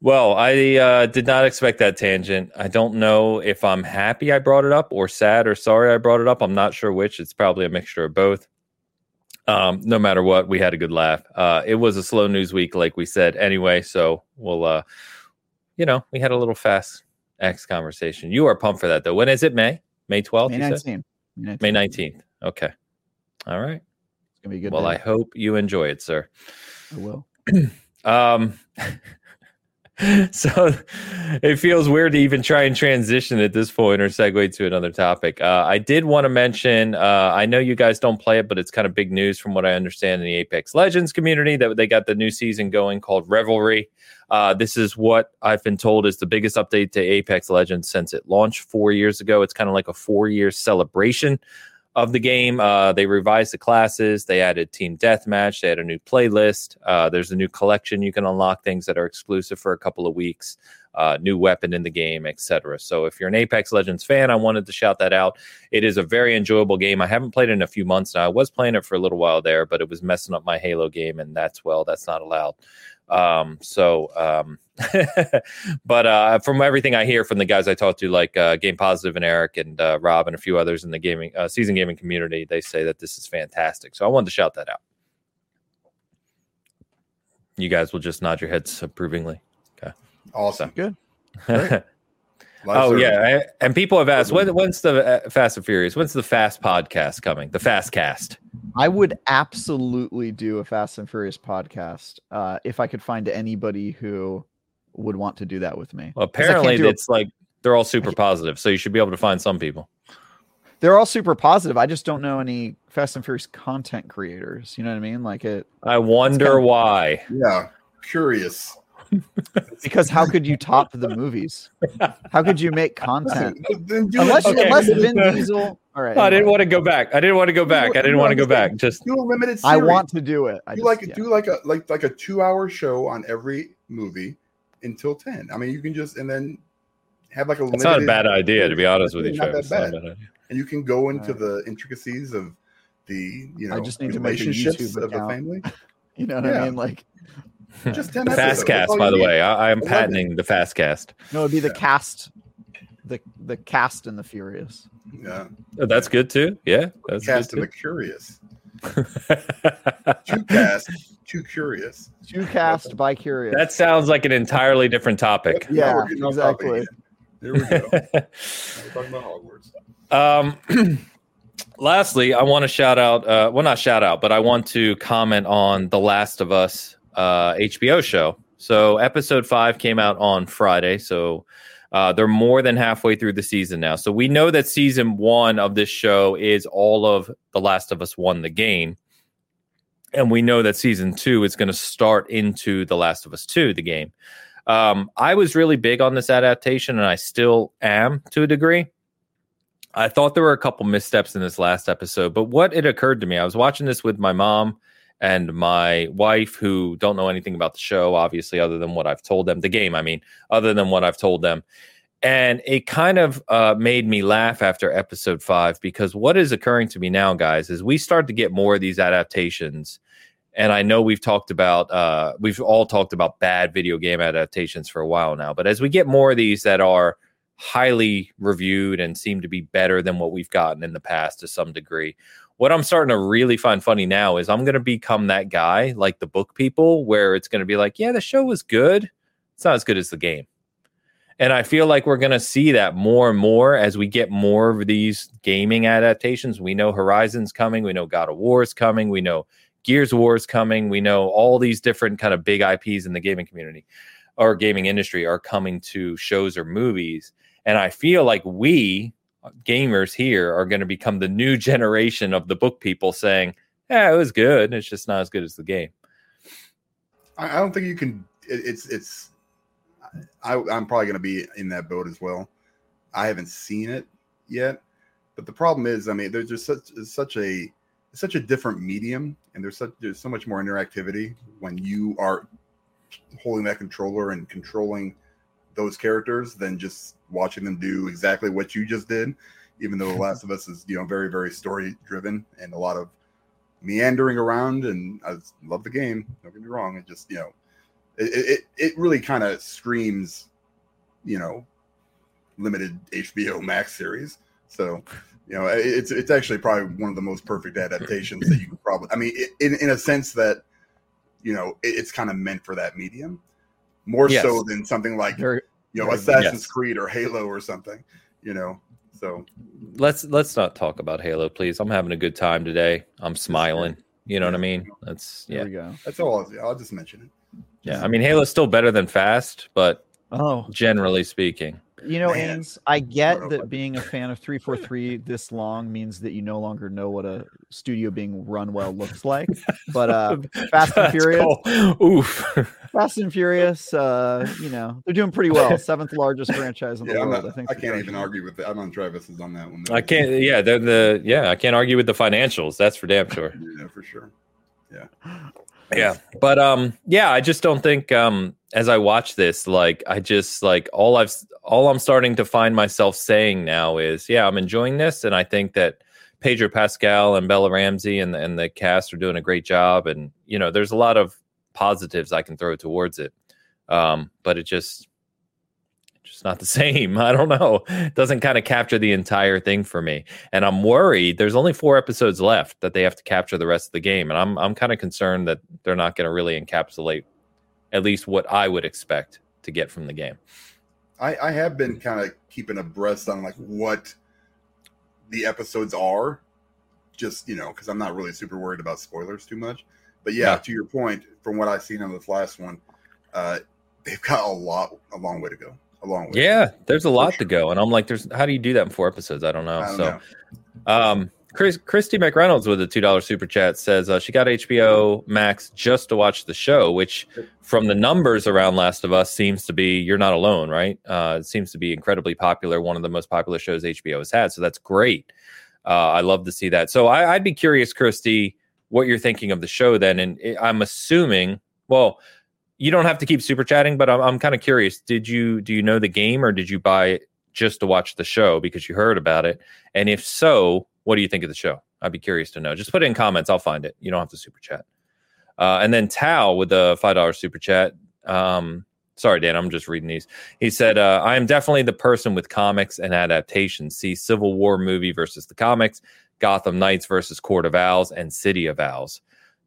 well, I uh, did not expect that tangent. I don't know if I'm happy I brought it up or sad or sorry I brought it up. I'm not sure which. It's probably a mixture of both um, no matter what, we had a good laugh. Uh, it was a slow news week, like we said, anyway. So we'll, uh, you know, we had a little fast X conversation. You are pumped for that, though. When is it? May May twelfth. May nineteenth. May nineteenth. Okay. All right. It's gonna be good. Well, day. I hope you enjoy it, sir. I will. <clears throat> um. <laughs> so it feels weird to even try and transition at this point or segue to another topic. Uh, I did want to mention, uh, I know you guys don't play it, but it's kind of big news from what I understand in the Apex Legends community that they got the new season going called Revelry. Uh, this is what I've been told is the biggest update to Apex Legends since it launched four years ago. It's kind of like a four year celebration of the game. Uh, they revised the classes. They added team deathmatch. They had a new playlist. Uh, there's a new collection. You can unlock things that are exclusive for a couple of weeks. Uh, new weapon in the game, etc. So if you're an Apex Legends fan, I wanted to shout that out. It is a very enjoyable game. I haven't played it in a few months now. I was playing it for a little while there, but it was messing up my Halo game, and that's well, that's not allowed. Um, so, um, <laughs> but uh, from everything I hear from the guys I talk to, like uh, Game Positive and Eric and uh, Rob and a few others in the gaming uh, season gaming community, they say that this is fantastic. So I wanted to shout that out. You guys will just nod your heads approvingly. Okay. Awesome. Good. <laughs> oh yeah, and people have asked when, when's the uh, Fast and Furious? When's the Fast podcast coming? The Fast Cast. I would absolutely do a Fast and Furious podcast uh, if I could find anybody who would want to do that with me. Well, apparently, it's a... like they're all super positive, so you should be able to find some people. They're all super positive. I just don't know any Fast and Furious content creators. You know what I mean? Like it. I wonder kind of... why. Yeah, curious. Because how could you top the movies? How could you make content? unless, okay. unless Vin Diesel. All right. I didn't want to go back. I didn't want to go back. I didn't want to go back. Just do a limited. Series. I want to do it. I do like yeah. do like a like like a two hour show on every movie until ten. I mean, you can just and then have like a. It's not a bad idea, to be honest with you, not That bad. Not and you can go into right. the intricacies of the you know I just need relationships to make a of the family. <laughs> you know what yeah. I mean? Like <laughs> just the fast cast, by the need. way. I, am patenting the fast cast. No, it'd be the yeah. cast, the the cast and the furious. Yeah, oh, that's good too. Yeah, that's cast and the curious. <laughs> too cast, too curious. Too cast by curious. That sounds like an entirely different topic. Yeah, yeah exactly. There we go. <laughs> Talking about Hogwarts. Um. <clears throat> lastly, I want to shout out. Uh, well, not shout out, but I want to comment on The Last of Us uh, HBO show. So episode five came out on Friday. So uh, they're more than halfway through the season now. So we know that season one of this show is all of The Last of Us one the game. And we know that season two is going to start into The Last of Us 2, the game. Um, I was really big on this adaptation, and I still am to a degree. I thought there were a couple missteps in this last episode, but what it occurred to me, I was watching this with my mom and my wife, who don't know anything about the show, obviously, other than what I've told them, the game, I mean, other than what I've told them. And it kind of uh, made me laugh after episode five because what is occurring to me now, guys, is we start to get more of these adaptations and I know we've talked about uh, we've all talked about bad video game adaptations for a while now, but as we get more of these that are highly reviewed and seem to be better than what we've gotten in the past to some degree, what I'm starting to really find funny now is I'm going to become that guy like the book people, where it's going to be like, yeah, the show was good, it's not as good as the game. And I feel like we're going to see that more and more as we get more of these gaming adaptations. We know Horizon's coming. We know God of War is coming. We know Gears of Wars coming. We know all these different kind of big IPs in the gaming community or gaming industry are coming to shows or movies. And I feel like we gamers here are going to become the new generation of the book people saying, "Yeah, it was good. It's just not as good as the game." I, don't think you can. it's it's. I, I'm probably going to be in that boat as well. I haven't seen it yet, but the problem is, I mean, there's just such such a such a different medium and there's such there's so much more interactivity when you are holding that controller and controlling those characters than just watching them do exactly what you just did even though the <laughs> last of us is you know very very story driven and a lot of meandering around and i love the game don't get me wrong it just you know it it, it really kind of screams you know limited hbo max series. So you know it's it's actually probably one of the most perfect adaptations that you could probably i mean in, in a sense that you know it's kind of meant for that medium more yes. so than something like very, you know assassin's yes. creed or halo or something you know so. Let's let's not talk about halo please. I'm having a good time today. I'm smiling. You know what i mean? That's yeah. go. that's all I'll, I'll just mention it. Yeah i mean halo's still better than fast but oh. generally speaking you know, Ains, I get that being a fan of 343 <laughs> this long means that you no longer know what a studio being run well looks <laughs> like. But uh Fast and Furious. Cool. Oof. <laughs> Fast and Furious, uh, you know, they're doing pretty well. Seventh largest franchise in the yeah, world. Not, I think I can't even argue with that. I'm on Travis's on that one. I can't yeah, they're the yeah, I can't argue with the financials. That's for damn sure. yeah, for sure. Yeah. <gasps> Yeah. But um yeah, I just don't think um as I watch this, like I just like all I've all I'm starting to find myself saying now is, yeah, I'm enjoying this, and I think that Pedro Pascal and Bella Ramsey and and the cast are doing a great job, and you know, there's a lot of positives I can throw towards it, um, but it just just not the <laughs> same. I don't know. It doesn't kind of capture the entire thing for me. And I'm worried there's only four episodes left that they have to capture the rest of the game. And I'm I'm kind of concerned that they're not going to really encapsulate at least what I would expect to get from the game. I, I have been kind of keeping abreast on like what the episodes are, just you know, because I'm not really super worried about spoilers too much. But yeah, yeah, to your point, from what I've seen on this last one, uh, they've got a lot, a long way to go. A long way. Yeah, there's a lot sure. to go, and I'm like, there's how do you do that in four episodes? I don't know. I don't so, know. um, Chris, Christy McReynolds with a two dollar super chat says uh, she got HBO Max just to watch the show, which from the numbers around Last of Us seems to be you're not alone, right? Uh, it seems to be incredibly popular, one of the most popular shows HBO has had, so that's great. Uh, I love to see that. So I, would be curious, Christy, what you're thinking of the show then, and I'm assuming, well, you don't have to keep super chatting, but I'm, I'm kind of curious. Did you do you know the game or did you buy it just to watch the show because you heard about it? And if so, what do you think of the show? I'd be curious to know. Just put it in comments. I'll find it. You don't have to super chat. Uh, and then Tao with the five dollars super chat. Um, sorry, Dan, I'm just reading these. He said, uh, "I am definitely the person with comics and adaptations. See Civil War movie versus the comics, Gotham Knights versus Court of Owls, and City of Owls."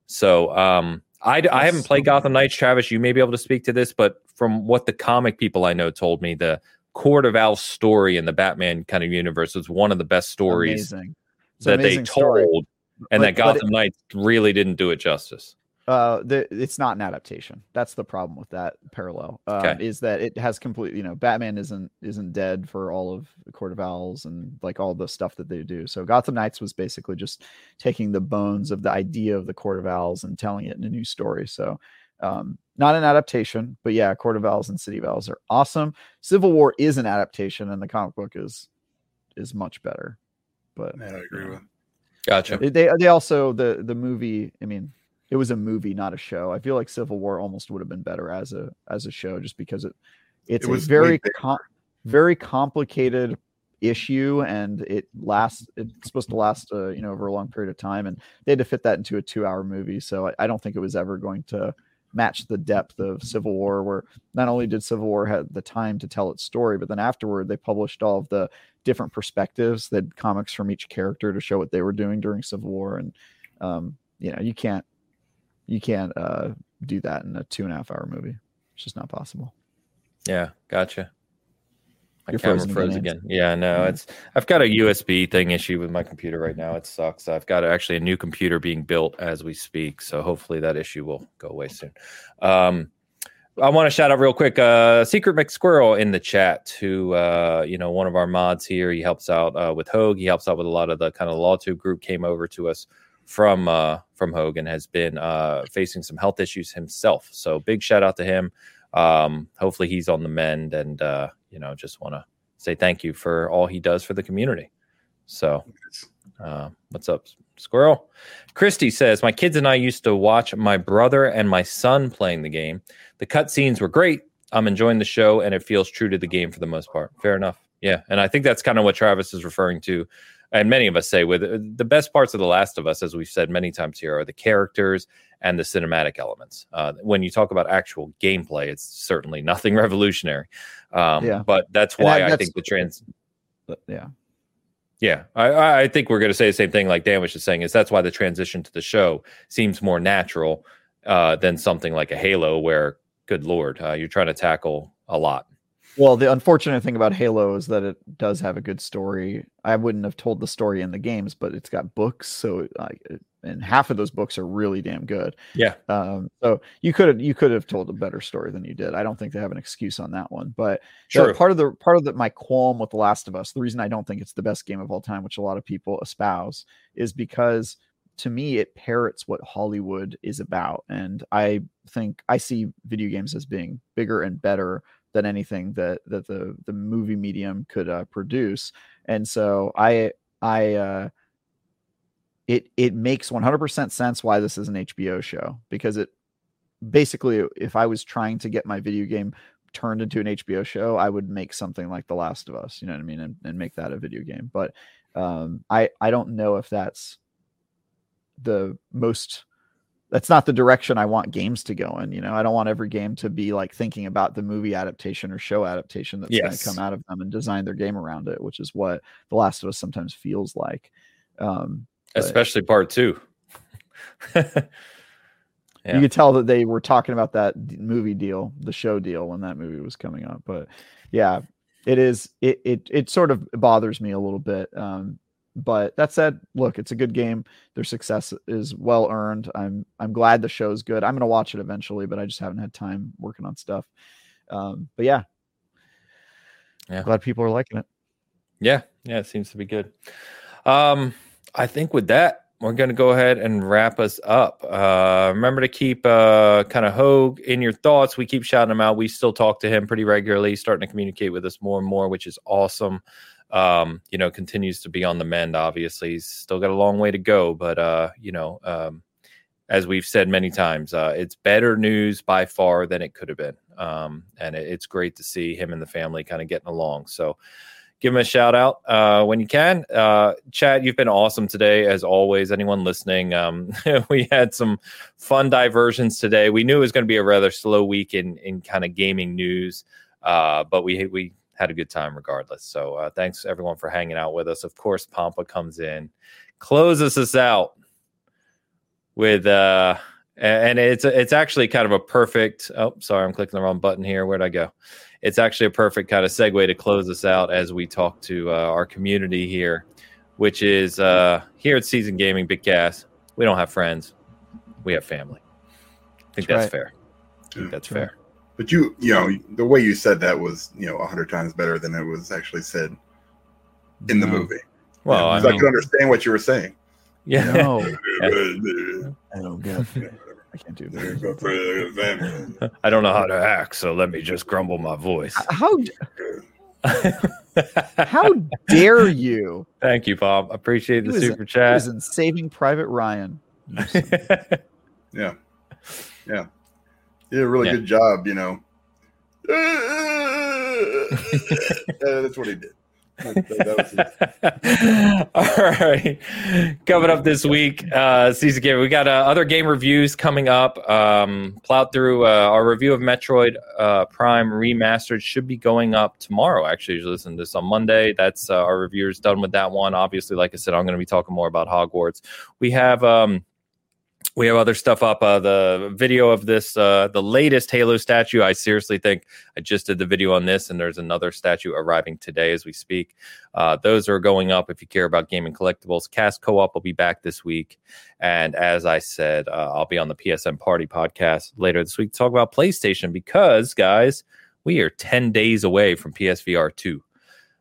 So um, I, I haven't played Gotham Knights. Travis, you may be able to speak to this, but from what the comic people I know told me, the Court of Owls story in the Batman kind of universe was one of the best stories Amazing that they told, story. and but, that Gotham it, Knights really didn't do it justice. Uh, the, it's not an adaptation. That's the problem with that parallel. Um, okay. Is that it has completely, you know, Batman isn't isn't dead for all of the Court of Owls and like all the stuff that they do. So Gotham Knights was basically just taking the bones of the idea of the Court of Owls and telling it in a new story. So um, not an adaptation, but yeah, Court of Owls and City of Owls are awesome. Civil War is an adaptation, and the comic book is is much better. But yeah, I agree with. Gotcha. They they also the the movie. I mean, it was a movie, not a show. I feel like Civil War almost would have been better as a as a show, just because it it's it a very com- very complicated issue, and it lasts. It's supposed to last, uh, you know, over a long period of time, and they had to fit that into a two hour movie. So I, I don't think it was ever going to match the depth of Civil War, where not only did Civil War have the time to tell its story, but then afterward they published all of the different perspectives, that comics from each character to show what they were doing during Civil War, and um, you know you can't you can't uh, do that in a two and a half hour movie. It's just not possible. Yeah, gotcha. My You're camera froze again. Yeah, no, mm-hmm. it's I've got a USB thing issue with my computer right now. It sucks. I've got actually a new computer being built as we speak, so hopefully that issue will go away soon. Um, I want to shout out real quick, uh, Secret McSquirrel in the chat, who uh, you know, one of our mods here. He helps out uh, with Hoeg. He helps out with a lot of the kind of LawTube group. Came over to us from uh, from Hogan has been uh, facing some health issues himself. So big shout out to him. Um, hopefully he's on the mend, and uh, you know just want to say thank you for all he does for the community. So, uh, what's up, Squirrel? Christy says my kids and I used to watch my brother and my son playing the game. The cutscenes were great. I'm enjoying the show, and it feels true to the game for the most part. Fair enough. Yeah, and I think that's kind of what Travis is referring to and many of us say with uh, the best parts of the last of us as we've said many times here are the characters and the cinematic elements. Uh, when you talk about actual gameplay it's certainly nothing <laughs> revolutionary. Um, yeah. but that's why that, that's, i think the trans yeah. Yeah i, I think we're going to say the same thing like dan was just saying is that's why the transition to the show seems more natural uh, than something like a halo where good lord uh, you're trying to tackle a lot well, the unfortunate thing about Halo is that it does have a good story. I wouldn't have told the story in the games, but it's got books, so like, and half of those books are really damn good. Yeah. Um, so you could have you could have told a better story than you did. I don't think they have an excuse on that one. But sure. part of the part of the, my qualm with The Last of Us, the reason I don't think it's the best game of all time, which a lot of people espouse, is because to me it parrots what Hollywood is about, and I think I see video games as being bigger and better than anything that that the the movie medium could uh, produce. And so I I uh, it it makes 100% sense why this is an HBO show because it basically if I was trying to get my video game turned into an HBO show, I would make something like The Last of Us, you know what I mean, and, and make that a video game. But um, I I don't know if that's the most that's not the direction I want games to go in. You know, I don't want every game to be like thinking about the movie adaptation or show adaptation that's yes. going to come out of them and design their game around it, which is what The Last of Us sometimes feels like. Um, Especially but, part two. <laughs> yeah. You could tell that they were talking about that movie deal, the show deal, when that movie was coming up. But yeah, it is. It it it sort of bothers me a little bit. Um, but that said, look, it's a good game. Their success is well earned. I'm I'm glad the show's good. I'm gonna watch it eventually, but I just haven't had time working on stuff. Um, but yeah, yeah, glad people are liking it. Yeah, yeah, it seems to be good. Um, I think with that, we're going to go ahead and wrap us up. Uh, remember to keep uh, kind of Hoeg in your thoughts. We keep shouting him out. We still talk to him pretty regularly, starting to communicate with us more and more, which is awesome um, you know, continues to be on the mend. Obviously, he's still got a long way to go, but uh, you know, um, as we've said many times, uh, it's better news by far than it could have been, um, and it, it's great to see him and the family kind of getting along. So. Give him a shout out uh, when you can. Uh, Chad, you've been awesome today, as always. Anyone listening, um, <laughs> we had some fun diversions today. We knew it was going to be a rather slow week in in kind of gaming news, uh, but we we had a good time regardless. So uh, thanks everyone for hanging out with us. Of course, Pompa comes in, closes us out with uh and it's it's actually kind of a perfect oh sorry i'm clicking the wrong button here where'd i go it's actually a perfect kind of segue to close us out as we talk to uh, our community here which is uh here at season gaming big gas we don't have friends we have family I think that's, that's right. fair. I think that's fair. But you, you know, the way you said that was, you know, a hundred times better than it was actually said in the movie. Well, I, mean, I could understand what you were saying. Yeah. No. <laughs> I don't get. It. I can't do that. I don't know how to act, so let me just grumble my voice. How? <laughs> how dare you? Thank you, Bob. Appreciate the super chat. He in Saving Private Ryan. <laughs> yeah, yeah, did a really yeah. good job. You know, <laughs> that's what he did. <laughs> All right. Coming up this week, uh, season game. We got uh, other game reviews coming up. Um, plowed through uh, our review of Metroid uh, Prime Remastered should be going up tomorrow. Actually, you listen to this on Monday. That's uh, our reviewers done with that one. Obviously, like I said, I'm going to be talking more about Hogwarts. We have. Um, we have other stuff up. Uh, the video of this, uh, the latest Halo statue. I seriously think I just did the video on this, and there's another statue arriving today as we speak. Uh, those are going up if you care about gaming collectibles. Cast Co op will be back this week. And as I said, uh, I'll be on the PSN Party podcast later this week to talk about PlayStation because, guys, we are 10 days away from PSVR 2.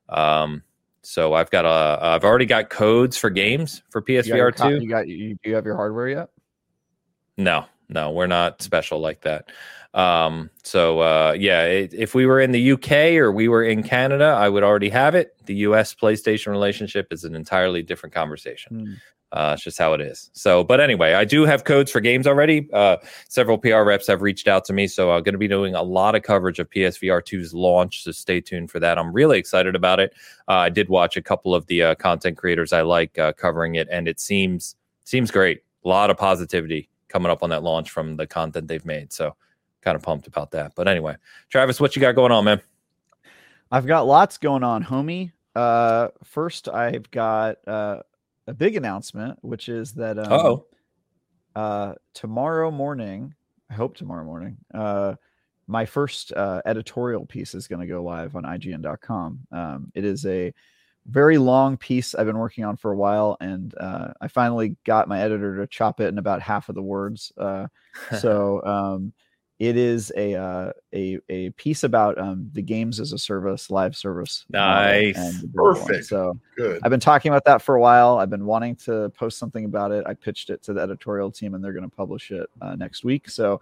Um, so I've got a, I've already got codes for games for PSVR 2. You got, you, do you have your hardware yet? No, no, we're not special like that. Um, so uh, yeah, it, if we were in the UK or we were in Canada, I would already have it. The US PlayStation relationship is an entirely different conversation. Mm. Uh, it's just how it is. So, but anyway, I do have codes for games already. Uh, several PR reps have reached out to me, so I'm going to be doing a lot of coverage of PSVR 2's launch. So stay tuned for that. I'm really excited about it. Uh, I did watch a couple of the uh, content creators I like uh, covering it, and it seems seems great. A lot of positivity coming up on that launch from the content they've made. So kind of pumped about that. But anyway, Travis, what you got going on, man? I've got lots going on, homie. Uh, first, I've got uh, a big announcement, which is that um, oh, uh, tomorrow morning, I hope tomorrow morning, uh, my first uh, editorial piece is going to go live on IGN.com. Um, it is a very long piece I've been working on for a while, and uh, I finally got my editor to chop it in about half of the words. Uh, so <laughs> um, it is a uh, a a piece about um, the games as a service, live service. Nice, perfect. So good. I've been talking about that for a while. I've been wanting to post something about it. I pitched it to the editorial team, and they're going to publish it uh, next week. So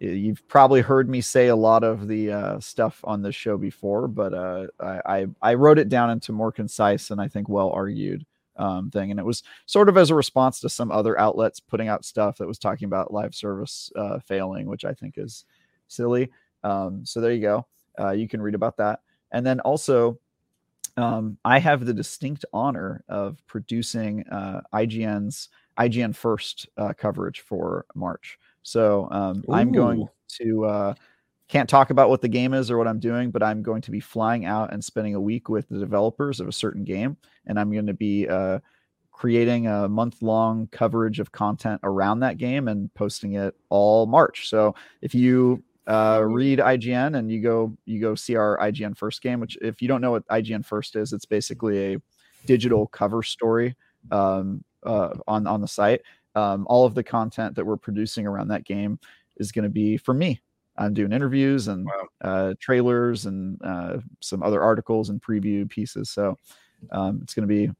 you've probably heard me say a lot of the uh, stuff on this show before, but uh, I, I, wrote it down into more concise and I think well argued um, thing, and it was sort of as a response to some other outlets putting out stuff that was talking about live service uh, failing, which I think is silly. Um, so there you go. Uh, you can read about that, and then also. Um, I have the distinct honor of producing uh, IGN's IGN First uh, coverage for March. So um, I'm going to uh, can't talk about what the game is or what I'm doing, but I'm going to be flying out and spending a week with the developers of a certain game, and I'm going to be uh, creating a month long coverage of content around that game and posting it all March. So if you uh, read IGN and you go you go see our IGN first game, which if you don't know what IGN first is, it's basically a digital cover story um, uh, on on the site um, all of the content that we're producing around that game is going to be from me. I'm doing interviews and wow. uh, trailers and uh, some other articles and preview pieces. So um, it's going to be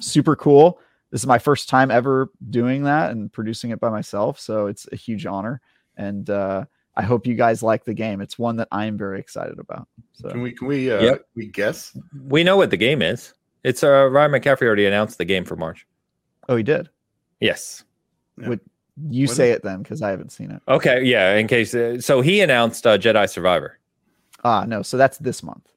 super cool. This is my first time ever doing that and producing it by myself. So it's a huge honor. And uh, I hope you guys like the game. It's one that I'm very excited about. So can we can we uh, yep. we guess? We know what the game is. It's uh Ryan McCaffrey already announced the game for March. Oh, he did. Yes. Yeah. Would you what say is- it then? Because I haven't seen it. Okay, yeah. In case, uh, so he announced uh, Jedi Survivor. Ah, no. So that's this month.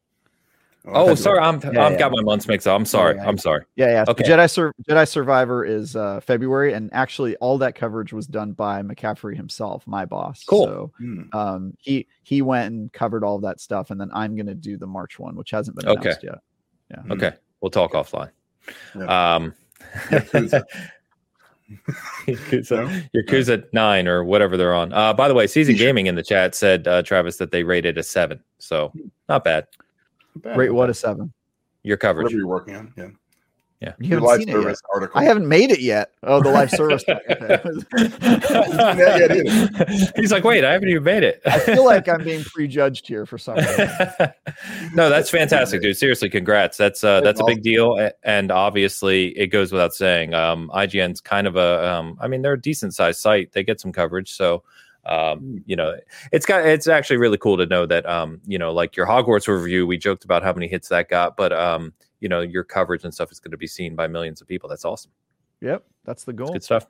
Oh, oh sorry, I'm yeah, I've yeah. got my months mixed up. I'm sorry. I'm sorry. Yeah, yeah. Okay. Jedi Sur- Jedi Survivor is uh, February, and actually, all that coverage was done by McCaffrey himself, my boss. Cool. So, mm. um, he he went and covered all that stuff, and then I'm going to do the March one, which hasn't been announced okay. yet. Yeah. Okay, we'll talk offline. Um, <laughs> <laughs> Yakuza, no? Yakuza nine or whatever they're on. Uh, by the way, Season Gaming in the chat said uh, Travis that they rated a seven, so not bad. bad Rate what a seven? Your coverage. Whatever you're working on, yeah. Yeah, you haven't seen it yet. Article. I haven't made it yet. Oh, the live <laughs> service. <laughs> He's like, wait, I haven't even made it. I feel <laughs> like I'm being prejudged here for some reason. no, that's fantastic, dude. Seriously, congrats. That's uh, that's a big deal, and obviously, it goes without saying. Um, IGN's kind of a, um, I mean, they're a decent sized site. They get some coverage, so um, hmm. you know, it's got it's actually really cool to know that um, you know, like your Hogwarts review, we joked about how many hits that got, but um, you know your coverage and stuff is going to be seen by millions of people. That's awesome. Yep, that's the goal. That's good stuff.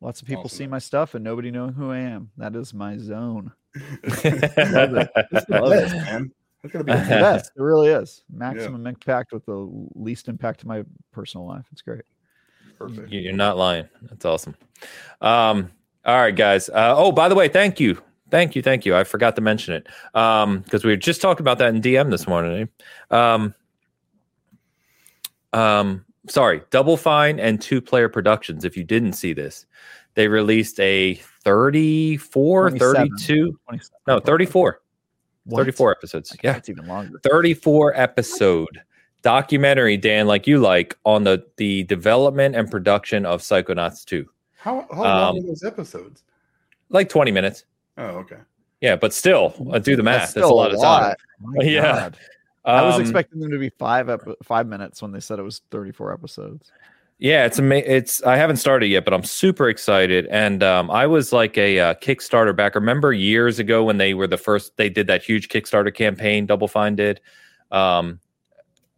Lots of people awesome. see my stuff and nobody knowing who I am. That is my zone. <laughs> Love it. Love it, man. It's gonna be the best. It really is. Maximum yeah. impact with the least impact to my personal life. It's great. Perfect. You're not lying. That's awesome. Um, all right, guys. Uh, oh, by the way, thank you. Thank you. Thank you. I forgot to mention it. Um, because we were just talking about that in DM this morning. Um, um, sorry, Double Fine and Two Player Productions. If you didn't see this, they released a 34, 32, no, 34, what? 34 episodes. Yeah, it's even longer. 34 episode documentary, Dan, like you like, on the the development and production of Psychonauts 2. How, how long um, are those episodes? Like 20 minutes. Oh, okay. Yeah, but still, uh, do the math. That's, That's a lot, a lot of time. <laughs> yeah. God. I was um, expecting them to be five ep- five minutes when they said it was 34 episodes. Yeah, it's amazing. It's I haven't started yet, but I'm super excited. And um, I was like a uh, Kickstarter back. Remember years ago when they were the first? They did that huge Kickstarter campaign. Double Fine did. Um,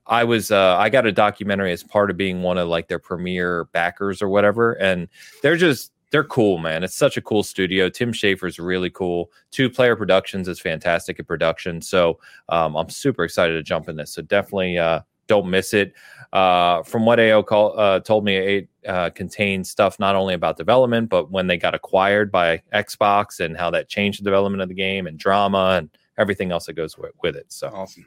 I was uh, I got a documentary as part of being one of like their premier backers or whatever, and they're just they're cool, man. It's such a cool studio. Tim Schafer's really cool. Two Player Productions is fantastic at production. So um, I'm super excited to jump in this. So definitely uh, don't miss it. Uh, from what AO call, uh, told me, it uh, contains stuff not only about development, but when they got acquired by Xbox and how that changed the development of the game and drama and everything else that goes with, with it. So awesome.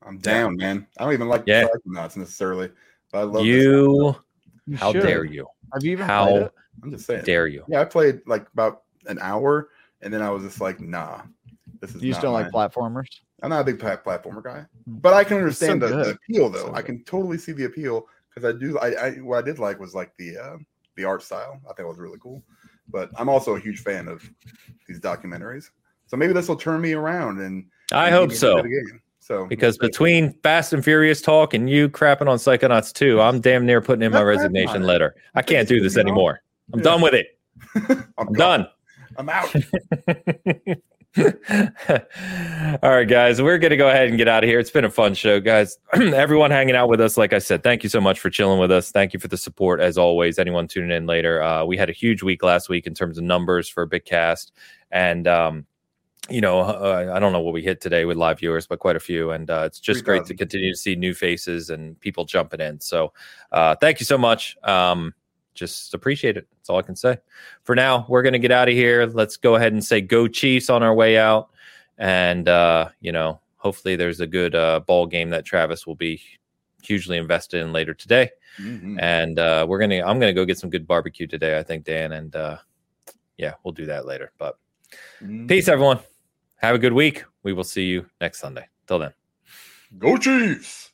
I'm down, yeah. man. I don't even like yeah. Psychonauts necessarily, but I love you. How dare you? Have you even how I'm just saying. Dare you? Yeah, I played like about an hour, and then I was just like, nah, this is. You just don't like platformers. I'm not a big platformer guy, hmm. but I can understand so the, the, appeal though. So I can totally see the appeal because I do. I, I, what I did like was like the uh, the art style. I think it was really cool. But I'm also a huge fan of these documentaries. So maybe this will turn me around and I hope so. So because between Fast and Furious talk and you crapping on Psychonauts 2, I'm damn near putting in my resignation letter. I can't do this anymore. I'm yeah. done with it. I'm, <laughs> I'm done. I'm out. <laughs> All right, guys, we're going to go ahead and get out of here. It's been a fun show, guys. <clears throat> Everyone hanging out with us, like I said, thank you so much for chilling with us. Thank you for the support, as always. Anyone tuning in later, uh, we had a huge week last week in terms of numbers for a big cast, and um, you know, uh, I don't know what we hit today with live viewers, but quite a few, and uh, it's just great to continue to see new faces and people jumping in. So, uh, thank you so much. Um, just appreciate it. That's all I can say. For now, we're going to get out of here. Let's go ahead and say go Chiefs on our way out. And, uh, you know, hopefully there's a good uh, ball game that Travis will be hugely invested in later today. Mm-hmm. And uh, we're going to, I'm going to go get some good barbecue today, I think, Dan. And uh, yeah, we'll do that later. But mm-hmm. peace, everyone. Have a good week. We will see you next Sunday. Till then. Go Chiefs.